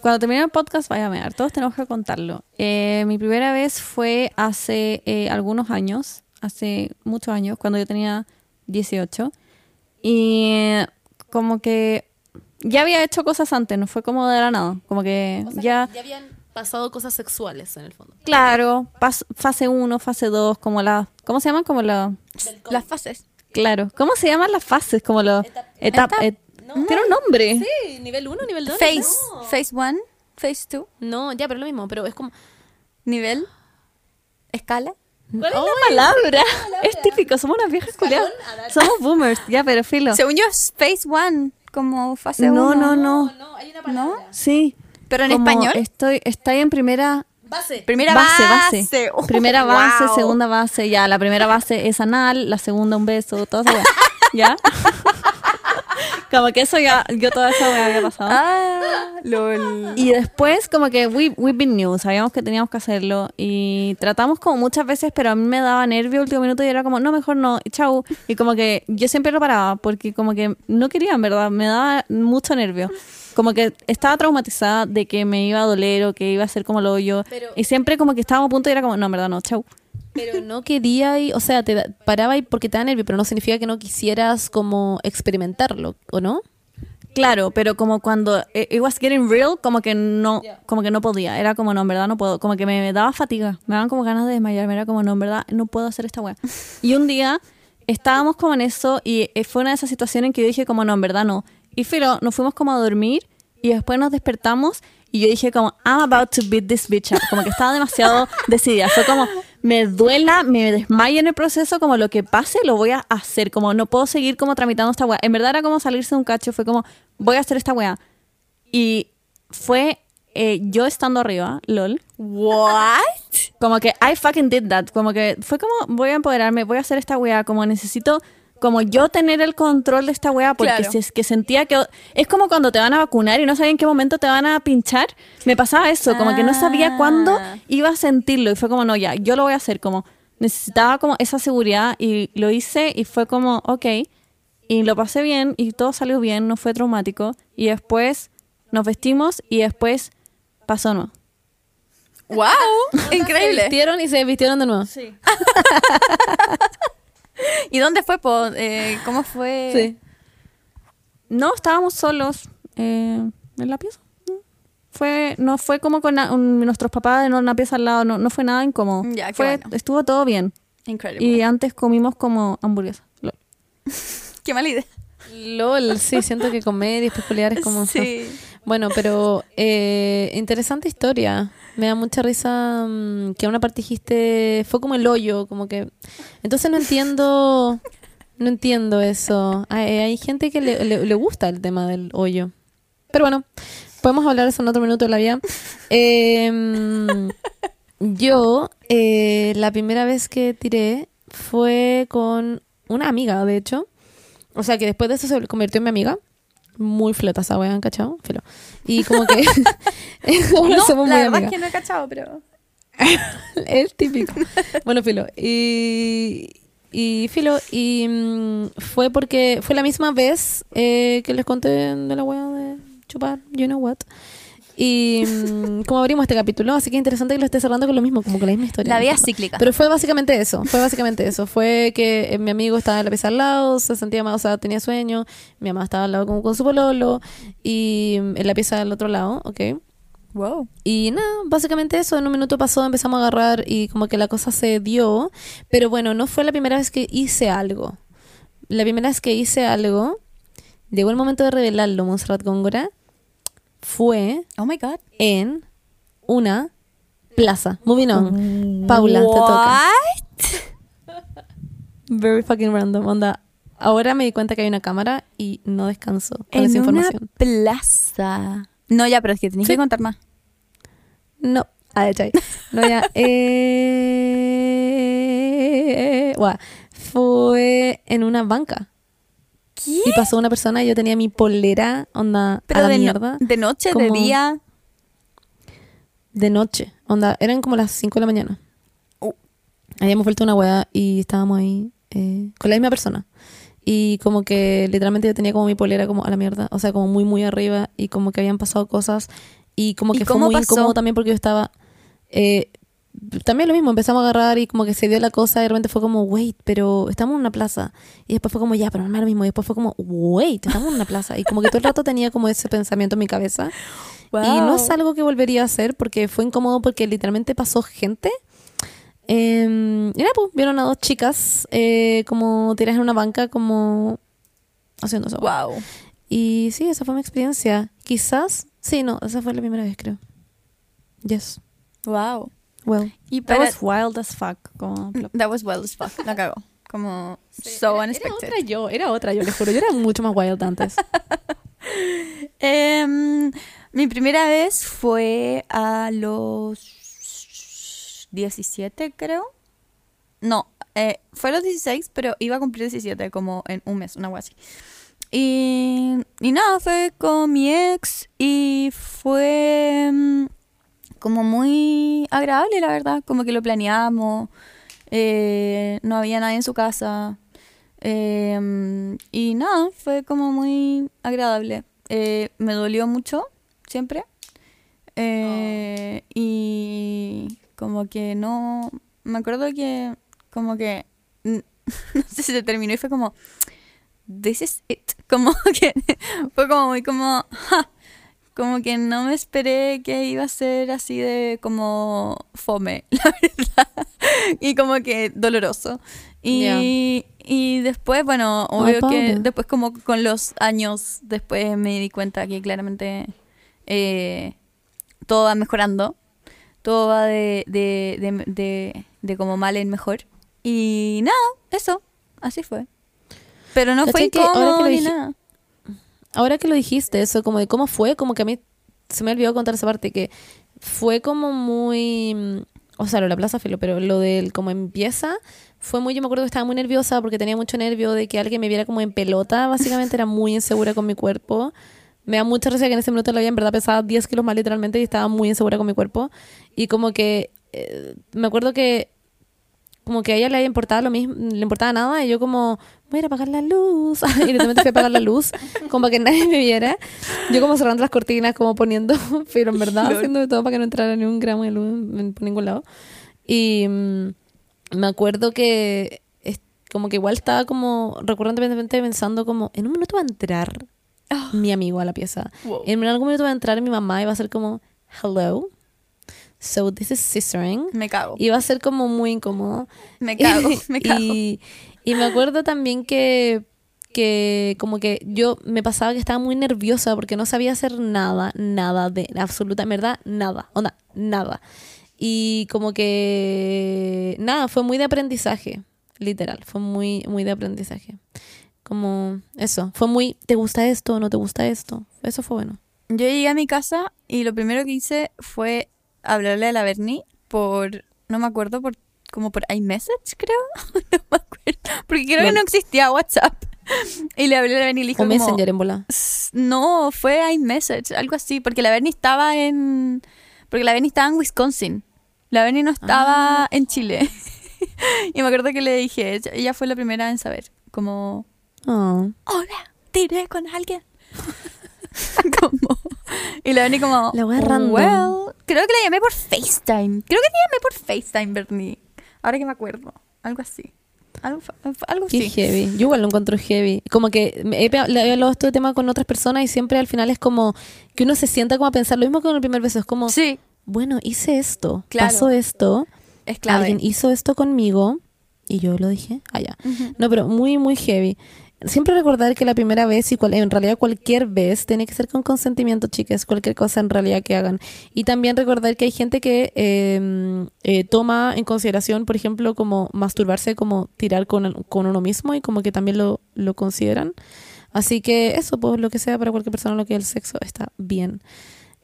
Speaker 3: cuando termine el podcast vaya a ver, todos tenemos que contarlo. Eh, mi primera vez fue hace eh, algunos años, hace muchos años, cuando yo tenía 18. Y como que ya había hecho cosas antes, no fue como de la nada, como que ya...
Speaker 1: ya habían pasado cosas sexuales en el fondo.
Speaker 3: Claro, pas- fase 1, fase 2, como la... ¿Cómo se llaman? Como la...
Speaker 2: Las fases.
Speaker 3: Claro, ¿cómo se llaman las fases? Como los... Etapa... et- Tiene un nombre.
Speaker 1: Sí, nivel 1, nivel 2.
Speaker 2: Phase. Phase 1, Phase 2,
Speaker 1: No, ya, pero lo mismo, pero es como...
Speaker 2: nivel, escala.
Speaker 3: ¿Cuál es la palabra? Es típico, somos unas viejas culiadas. Somos boomers, ya, pero filo.
Speaker 2: Según yo es Phase 1, como fase 1.
Speaker 3: No, no, no.
Speaker 1: No, hay una
Speaker 2: ¿No?
Speaker 3: Sí.
Speaker 2: ¿Pero en
Speaker 3: Como
Speaker 2: español?
Speaker 3: Estoy, estoy en primera
Speaker 1: Base.
Speaker 2: Primera
Speaker 3: base,
Speaker 2: base.
Speaker 3: base.
Speaker 2: Oh,
Speaker 3: primera base,
Speaker 2: wow.
Speaker 3: segunda base. Ya, la primera base es anal, la segunda un beso, todo eso. ¿Ya? como que eso ya, yo toda esa wea había pasado.
Speaker 2: Ah, lol.
Speaker 3: Y después como que we, we've been new, sabíamos que teníamos que hacerlo y tratamos como muchas veces, pero a mí me daba nervio último minuto y era como, no, mejor no, chau. Y como que yo siempre lo paraba porque como que no quería, en verdad, me daba mucho nervio. Como que estaba traumatizada de que me iba a doler o que iba a ser como lo yo.
Speaker 1: Pero-
Speaker 3: Y siempre como que estábamos a punto y era como, no, en verdad no, chau.
Speaker 1: Pero no quería, y, o sea, te da- paraba ahí porque te da nervio, pero no significa que no quisieras como experimentarlo, ¿o no?
Speaker 3: Claro, pero como cuando eh, it was getting real, como que no, como que no podía. Era como, no, en verdad no puedo. Como que me, daba fatiga. Me daban como ganas de desmayarme. Era como, no, en verdad no puedo hacer esta weá. Y un día estábamos como en eso y eh, fue una de esas situaciones en que yo dije como, no, en verdad no. Y filo, nos fuimos como a dormir y después nos despertamos y yo dije como, I'm about to beat this bitch up. Como que estaba demasiado decidida. Fue como, me duela, me desmaye en el proceso, como lo que pase lo voy a hacer. Como no puedo seguir como tramitando esta weá. En verdad era como salirse de un cacho. Fue como, voy a hacer esta weá. Y fue eh, yo estando arriba, lol.
Speaker 2: What?
Speaker 3: Como que I fucking did that. Como que fue como, voy a empoderarme, voy a hacer esta weá. Como necesito como yo tener el control de esta weá, porque
Speaker 2: Claro.
Speaker 3: si es que sentía que... Es como cuando te van a vacunar y no sabía en qué momento te van a pinchar. Me pasaba eso, como que no sabía
Speaker 2: Ah.
Speaker 3: cuándo iba a sentirlo. Y fue como, no, ya, yo lo voy a hacer. Como necesitaba como esa seguridad y lo hice y fue como, ok. Y lo pasé bien y todo salió bien, no fue traumático. Y después nos vestimos y después pasó no.
Speaker 2: ¡Wow!
Speaker 1: Se
Speaker 2: Increíble.
Speaker 1: vistieron y se vistieron de nuevo.
Speaker 3: Sí.
Speaker 2: ¿Y dónde fue? po? Eh, ¿Cómo fue?
Speaker 1: Sí.
Speaker 3: No, estábamos solos eh, en la pieza. Fue, no fue como con na- un- nuestros papás en una pieza al lado, no, no fue nada incómodo.
Speaker 2: Ya, qué
Speaker 3: fue,
Speaker 2: bueno.
Speaker 3: Estuvo todo bien.
Speaker 2: Increíble.
Speaker 3: Y antes comimos como hamburguesa. Lol.
Speaker 2: Qué mala idea.
Speaker 1: LOL, sí, siento que comer y después pelear es como...
Speaker 2: Sí.
Speaker 1: Bueno, pero eh, interesante historia. Me da mucha risa mm, que a una parte dijiste, fue como el hoyo, como que... Entonces no entiendo, no entiendo eso. Hay, hay gente que le, le- le gusta el tema del hoyo. Pero bueno, podemos hablar eso en otro minuto de la vida. Eh, yo, eh, la primera vez que tiré fue con una amiga, de hecho. O sea, que después de eso se convirtió en mi amiga. Muy flota esa wea, ¿cachado? Filo. Y como que...
Speaker 2: No,
Speaker 1: somos
Speaker 2: la
Speaker 1: muy
Speaker 2: verdad es que no he cachado, pero...
Speaker 1: Es típico. Bueno, Filo. Y, y Filo, y mm, fue porque fue la misma vez eh, que les conté de la wea de chupar, you know what. Y mm, como abrimos este capítulo, así que interesante que lo esté cerrando con lo mismo, como con la misma historia.
Speaker 2: La vida es cíclica.
Speaker 1: Pero fue básicamente eso, fue básicamente eso. Fue que eh, mi amigo estaba en la pieza al lado, se sentía mal, o sea, tenía sueño, mi mamá estaba al lado como con su pololo, y mm, en la pieza al otro lado, ¿ok?
Speaker 2: Wow.
Speaker 1: Y nada, básicamente eso, en un minuto pasó, empezamos a agarrar y como que la cosa se dio, pero bueno, no fue la primera vez que hice algo. La primera vez que hice algo, llegó el momento de revelarlo, Monserrat Góngora, fue
Speaker 2: Oh my God.
Speaker 1: en una plaza. Moving on. Paula, te toca.
Speaker 2: What?
Speaker 1: Very fucking random, onda. Ahora me di cuenta que hay una cámara y no descanso con
Speaker 2: En
Speaker 1: esa
Speaker 2: una
Speaker 1: información.
Speaker 2: plaza. No, ya, pero es que tenías
Speaker 1: Sí.
Speaker 2: que contar más.
Speaker 1: No. Ah, ya. No, ya. Eh... guau. Fue en una banca.
Speaker 2: ¿Qué?
Speaker 1: Y pasó una persona y yo tenía mi polera, onda,
Speaker 2: Pero
Speaker 1: a la
Speaker 2: de, no-
Speaker 1: mierda.
Speaker 2: de noche, de
Speaker 1: Como-
Speaker 2: día.
Speaker 1: De noche. Onda, eran como las 5 de la mañana.
Speaker 2: Uh.
Speaker 1: Habíamos vuelto una weá y estábamos ahí eh, con la misma persona. Y como que literalmente yo tenía como mi polera como a la mierda. O sea, como muy, muy arriba. Y como que habían pasado cosas. Y como
Speaker 2: ¿Y
Speaker 1: que fue muy
Speaker 2: pasó?
Speaker 1: incómodo también porque yo estaba... eh, también lo mismo, empezamos a agarrar y como que se dio la cosa y de repente fue como, wait, pero estamos en una plaza. Y después fue como, ya, pero no es lo mismo. Y después fue como, wait, estamos en una plaza. Y como que todo el rato tenía como ese pensamiento en mi cabeza. Y no es algo que volvería a hacer porque fue incómodo porque literalmente pasó gente. Eh, y nada, pues, vieron a dos chicas eh, como tiras en una banca como haciendo eso.
Speaker 2: Wow.
Speaker 1: Y sí, esa fue mi experiencia. Quizás, sí, no, esa fue la primera vez, creo. Yes.
Speaker 2: Wow.
Speaker 1: Well.
Speaker 2: Y
Speaker 3: That was wild as fuck. Como,
Speaker 2: That was wild as fuck. La cagó. Como so
Speaker 1: Era
Speaker 2: unexpected.
Speaker 1: otra yo, era otra yo, les juro. Yo era mucho más wild antes.
Speaker 2: Em, mi primera vez fue a los 17, creo. No, eh, fue a los 16, pero iba a cumplir 17 como en un mes, una cosa así. Y, y nada, fue con mi ex y fue mm, como muy agradable, la verdad. Como que lo planeamos, eh, no había nadie en su casa. eh, y nada, fue como muy agradable. Eh, me dolió mucho, siempre. Eh, Y como que no... Me acuerdo que como que... No sé si se terminó y fue como... This is it. Como que fue como muy como... "Ja". Como que no me esperé que iba a ser así de como fome, la verdad. Y como que doloroso. Y, y después, bueno, obvio que después como con los años después me di cuenta que claramente eh, todo va mejorando. Todo va de, de, de, de, de como mal en mejor. Y nada, eso. Así fue. Pero no fue
Speaker 1: ¿Cachai que ahora que
Speaker 2: incómodo
Speaker 1: lo
Speaker 2: ni
Speaker 1: dije-
Speaker 2: nada.
Speaker 1: Ahora que lo dijiste, eso como de cómo fue, como que a mí se me olvidó contar esa parte, que fue como muy... O sea, lo de la plaza filo, pero lo del como empieza fue muy, yo me acuerdo que estaba muy nerviosa porque tenía mucho nervio de que alguien me viera como en pelota, básicamente era muy insegura con mi cuerpo. Me da mucha risa que en ese minuto la había en verdad pesaba 10 kilos más literalmente y estaba muy insegura con mi cuerpo. Y como que eh, me acuerdo que como que a ella le importaba lo mismo, le importaba nada y yo como voy a ir a apagar la luz y literalmente fui a apagar la luz como para que nadie me viera. Yo como cerrando las cortinas como poniendo pero en verdad haciendo de todo para que no entrara ni un gramo de luz por ningún lado. Y mm, me acuerdo que es, como que igual estaba como recurrentemente pensando como en un minuto va a entrar mi amigo a la pieza.
Speaker 2: Wow.
Speaker 1: en algún minuto va a entrar mi mamá y va a ser como hello so this is sistering
Speaker 2: Me cago.
Speaker 1: y va a ser como muy incómodo
Speaker 2: Me cago, me cago.
Speaker 1: y, y me acuerdo también que, que como que yo me pasaba que estaba muy nerviosa porque no sabía hacer nada, nada de absoluta, en verdad, nada, onda, nada. Y como que, nada, fue muy de aprendizaje, literal, fue muy, muy de aprendizaje. Como eso, fue muy, ¿te gusta esto o no te gusta esto? Eso fue bueno.
Speaker 2: Yo llegué a mi casa y lo primero que hice fue hablarle a la Bernie por, no me acuerdo, por como por iMessage, creo. no me acuerdo. Porque creo que no existía WhatsApp. Y le hablé a la Bernie y le dije
Speaker 1: O
Speaker 2: como,
Speaker 1: Messenger en bola.
Speaker 2: "S- No, fue iMessage, algo así. Porque la Bernie estaba en... Porque la Bernie estaba en Wisconsin. La Bernie no estaba
Speaker 1: Ah.
Speaker 2: en Chile. y me acuerdo que le dije, ella- ella fue la primera en saber. Como,
Speaker 1: Oh.
Speaker 2: hola, tiré con alguien. como, y la Bernie como,
Speaker 1: La wea random.
Speaker 2: well, creo que la llamé por FaceTime. Creo que te llamé por FaceTime, Bernie. Ahora que me acuerdo. Algo así. Algo, algo así.
Speaker 1: heavy. Yo igual lo encuentro heavy. Como que he, he hablado este tema con otras personas y siempre al final es como que uno se sienta como a pensar lo mismo que en el primer beso. Es como,
Speaker 2: Sí,
Speaker 1: bueno, hice esto,
Speaker 2: Claro.
Speaker 1: pasó esto,
Speaker 2: es clave.
Speaker 1: alguien hizo esto conmigo y yo lo dije allá. No, pero muy, muy heavy. Siempre recordar que la primera vez y cual- en realidad cualquier vez tiene que ser con consentimiento, chicas, cualquier cosa en realidad que hagan. Y también recordar que hay gente que eh, eh, toma en consideración, por ejemplo, como masturbarse, como tirar con, con uno mismo y como que también lo, lo consideran. Así que eso, pues lo que sea para cualquier persona, lo que es el sexo, está bien.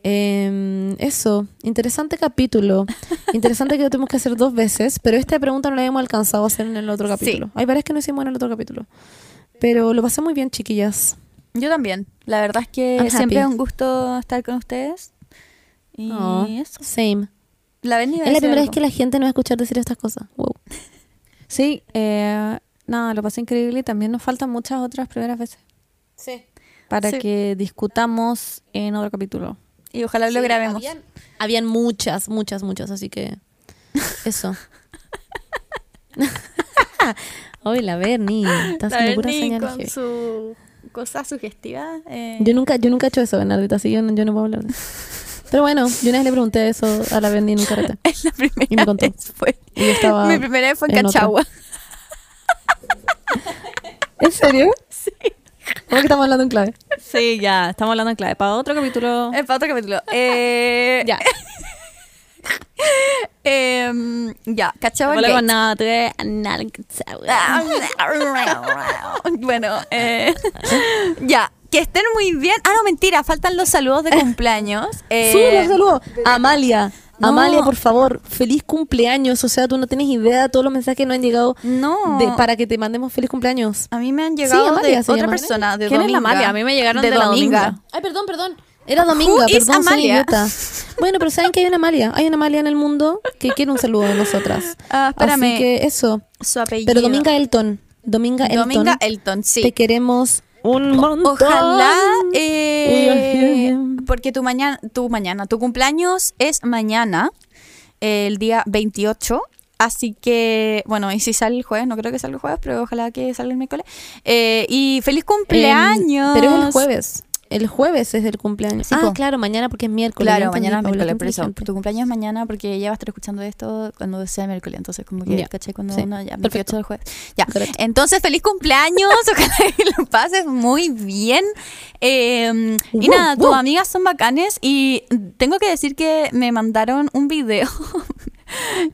Speaker 1: Eh, eso, interesante capítulo. Interesante que lo tuvimos que hacer dos veces, pero esta pregunta no la habíamos alcanzado a hacer en el otro
Speaker 2: Sí.
Speaker 1: capítulo. Hay varias que no hicimos en el otro capítulo. Pero lo pasé muy bien, chiquillas.
Speaker 2: Yo también. La verdad es que
Speaker 1: I'm
Speaker 2: siempre es
Speaker 1: happy.
Speaker 2: un gusto estar con ustedes. Y
Speaker 1: Oh,
Speaker 2: eso.
Speaker 1: Same.
Speaker 2: La
Speaker 1: Es la primera vez
Speaker 2: algo.
Speaker 1: que la gente nos va a escuchar decir estas cosas. Wow.
Speaker 3: Sí, eh, nada, lo pasé increíble y también nos faltan muchas otras primeras veces
Speaker 1: Sí.
Speaker 3: para
Speaker 2: Sí.
Speaker 3: que discutamos en otro capítulo.
Speaker 2: Y ojalá lo grabemos.
Speaker 1: Habían, habían muchas, muchas, muchas, así que eso. Hoy la Bernie, está
Speaker 2: La
Speaker 1: haciendo puras
Speaker 2: Bernie
Speaker 1: señales
Speaker 2: con su cosa sugestiva. eh,
Speaker 1: Yo nunca, yo nunca he hecho eso, Bernardita, así yo no, yo no puedo hablar. Pero bueno, yo una vez le pregunté eso a la Bernie en un carrete.
Speaker 2: es la primera
Speaker 1: Y me contó.
Speaker 2: vez fue.
Speaker 1: Y estaba
Speaker 2: Mi primera vez fue en
Speaker 1: en.
Speaker 2: Cachagua.
Speaker 1: ¿En serio? Sí. ¿Cómo que estamos hablando en clave?
Speaker 3: Sí, ya, estamos hablando en clave. Para otro capítulo.
Speaker 2: Es para otro capítulo. Eh,
Speaker 3: ya.
Speaker 2: em, ya,
Speaker 3: hago
Speaker 2: Gates.
Speaker 3: nada,
Speaker 2: bueno, eh, ya, que estén muy bien. Ah, no, mentira, faltan los saludos de cumpleaños. Eh,
Speaker 1: Súper, saludo. Amalia.
Speaker 2: No.
Speaker 1: Amalia, por favor, feliz cumpleaños. O sea, tú no tienes idea de todos los mensajes que nos han llegado
Speaker 2: No.
Speaker 1: de- para que te mandemos feliz cumpleaños.
Speaker 2: A mí me han llegado
Speaker 1: Amalia
Speaker 2: de
Speaker 1: se
Speaker 2: otra
Speaker 1: llama.
Speaker 2: persona, de
Speaker 3: ¿Quién es la
Speaker 2: Dominga.
Speaker 3: Amalia? A mí me llegaron de la Dominga.
Speaker 1: Ay, perdón, perdón. Era Dominga,
Speaker 2: Who is
Speaker 1: perdón, soy
Speaker 2: Amalia?
Speaker 1: idiota. Bueno, pero saben que hay una Amalia. Hay una Amalia en el mundo que quiere un saludo de nosotras.
Speaker 2: Ah, espérame.
Speaker 1: Así que eso.
Speaker 2: Su apellido.
Speaker 1: Pero Dominga Elton. Dominga Elton.
Speaker 2: Dominga Elton, sí.
Speaker 1: Te queremos un montón.
Speaker 2: Ojalá, eh, porque tu mañana, tu mañana, tu cumpleaños es mañana, el día 28. Así que, bueno, y si sale el jueves, no creo que salga el jueves, pero ojalá que salga el miércoles. Eh, y feliz cumpleaños.
Speaker 1: Em, pero es el jueves. El jueves es el cumpleaños.
Speaker 2: Sí,
Speaker 1: ah,
Speaker 2: po.
Speaker 1: claro, mañana porque es miércoles.
Speaker 2: Claro,
Speaker 1: ya
Speaker 2: mañana es miércoles, por eso. Tu cumpleaños es mañana porque ella va a estar escuchando esto cuando sea miércoles. Entonces, como que,
Speaker 1: Ya.
Speaker 2: caché cuando
Speaker 1: Sí,
Speaker 2: uno ya, 28
Speaker 1: perfecto.
Speaker 2: del jueves. Ya.
Speaker 1: Correcto.
Speaker 2: Entonces, feliz cumpleaños. Ojalá que lo pases muy bien. Eh, y
Speaker 1: Woo,
Speaker 2: nada, tus
Speaker 1: woo.
Speaker 2: amigas son bacanes. Y tengo que decir que me mandaron un video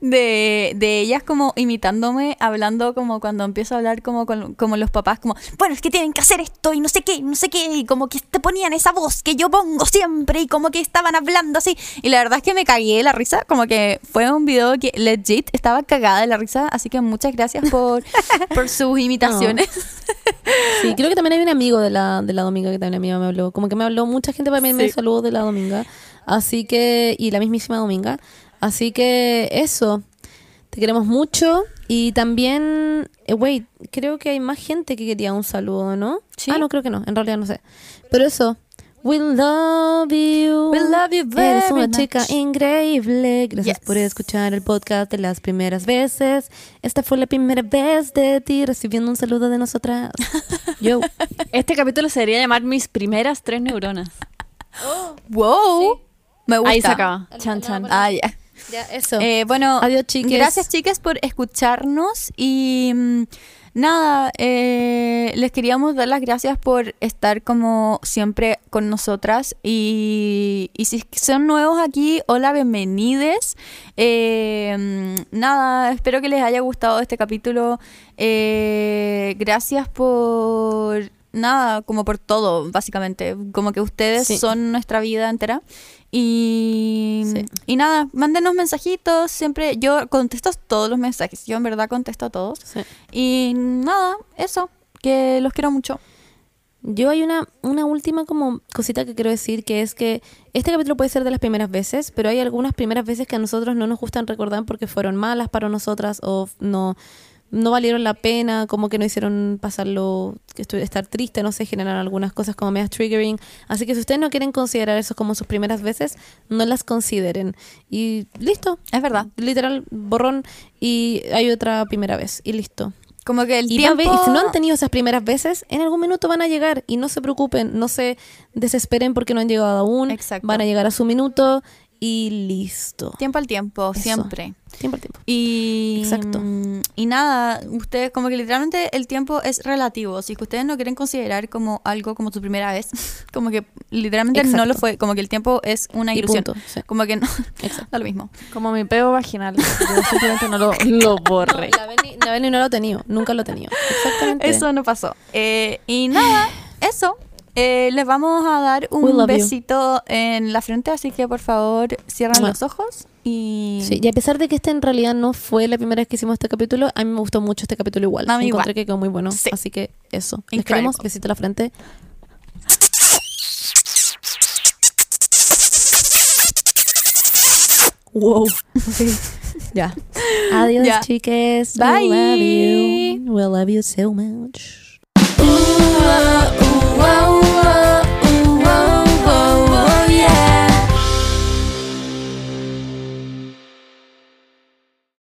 Speaker 2: de, de ellas como imitándome, hablando como cuando empiezo a hablar como con como los papás, como, bueno, es que tienen que hacer esto y no sé qué, no sé qué, y como que te ponían esa voz que yo pongo siempre y como que estaban hablando así. Y la verdad es que me cagué de la risa, como que fue un video que legit estaba cagada de la risa, así que muchas gracias por, por sus imitaciones.
Speaker 1: Sí, creo que también hay un amigo de la, de la Dominga que también a mí me habló. Como que me habló mucha gente para mí me
Speaker 2: Sí.
Speaker 1: saludó de la Dominga. Así que, y la mismísima Dominga. Así que eso. Te queremos mucho. Y también, eh, wait, creo que hay más gente que quería un saludo, ¿no?
Speaker 2: Sí.
Speaker 1: Ah, no, creo que no. En realidad no sé. Pero eso. We love you.
Speaker 2: We love you
Speaker 1: Eres
Speaker 2: very
Speaker 1: una
Speaker 2: much.
Speaker 1: chica increíble. Gracias
Speaker 2: Yes.
Speaker 1: por escuchar el podcast de las primeras veces. Esta fue la primera vez de ti recibiendo un saludo de nosotras. Yo.
Speaker 3: Este capítulo se debería llamar Mis primeras tres neuronas.
Speaker 2: ¡Wow! Me gusta.
Speaker 3: Ahí se acaba. Chan, chan.
Speaker 2: Ah, ya.
Speaker 1: Ya, eso.
Speaker 2: Eh, bueno,
Speaker 1: Adiós, chiques.
Speaker 2: gracias chicas por escucharnos y mm, nada, eh, les queríamos dar las gracias por estar como siempre con nosotras y, y si son nuevos aquí, hola, bienvenides. Eh, mm, nada, espero que les haya gustado este capítulo. Eh, gracias por... Nada, como por todo, básicamente. Como que ustedes
Speaker 1: Sí.
Speaker 2: son nuestra vida entera. Y,
Speaker 1: Sí.
Speaker 2: y nada, mándenos mensajitos. Siempre yo contesto todos los mensajes. Yo en verdad contesto a todos.
Speaker 1: Sí.
Speaker 2: Y nada, eso. Que los quiero mucho.
Speaker 1: Yo hay una, una última como cosita que quiero decir, que es que este capítulo puede ser de las primeras veces, pero hay algunas primeras veces que a nosotros no nos gustan recordar porque fueron malas para nosotras o no, no valieron la pena, como que no hicieron pasarlo, estar triste, no sé, generaron algunas cosas como medias triggering. Así que si ustedes no quieren considerar eso como sus primeras veces, no las consideren. Y listo,
Speaker 2: Es verdad.
Speaker 1: literal, borrón y hay otra primera vez y listo.
Speaker 2: Como que el
Speaker 1: Y,
Speaker 2: tiempo...
Speaker 1: y si no han tenido esas primeras veces, en algún minuto van a llegar y no se preocupen, no se desesperen porque no han llegado aún,
Speaker 2: Exacto.
Speaker 1: van a llegar a su minuto y listo.
Speaker 2: Tiempo al tiempo,
Speaker 1: Eso.
Speaker 2: siempre.
Speaker 1: Tiempo al tiempo.
Speaker 2: Y,
Speaker 1: Exacto.
Speaker 2: y nada, ustedes, como que literalmente el tiempo es relativo. Si es que ustedes no quieren considerar como algo como su primera vez, como que literalmente no lo fue, como que el tiempo es una
Speaker 1: Y
Speaker 2: ilusión.
Speaker 1: punto, sí.
Speaker 2: Como que no,
Speaker 1: Exacto.
Speaker 2: da lo mismo.
Speaker 3: Como mi peo vaginal. Yo simplemente no lo, lo borré.
Speaker 1: La Beni, la Beni no lo ha tenido, nunca lo ha tenido. Exactamente.
Speaker 2: Eso no pasó. Eh, y nada, eso. Eh, les vamos a dar un
Speaker 1: you.
Speaker 2: besito en la frente, así que por favor cierren
Speaker 1: Mua.
Speaker 2: los ojos y...
Speaker 1: Sí, y a pesar de que este en realidad no fue la primera vez que hicimos este capítulo, a mí me gustó mucho este capítulo igual.
Speaker 2: A mí
Speaker 1: Encontré
Speaker 2: igual.
Speaker 1: que quedó muy bueno.
Speaker 2: Sí.
Speaker 1: Así que eso. Les
Speaker 2: Incredible.
Speaker 1: queremos. Besito en la frente. Wow. Ok. ya. Adiós,
Speaker 2: Ya.
Speaker 1: chiques.
Speaker 2: Bye.
Speaker 1: We love you. We love you so much.
Speaker 2: ooh, ah, ooh, ah, ooh, ooh.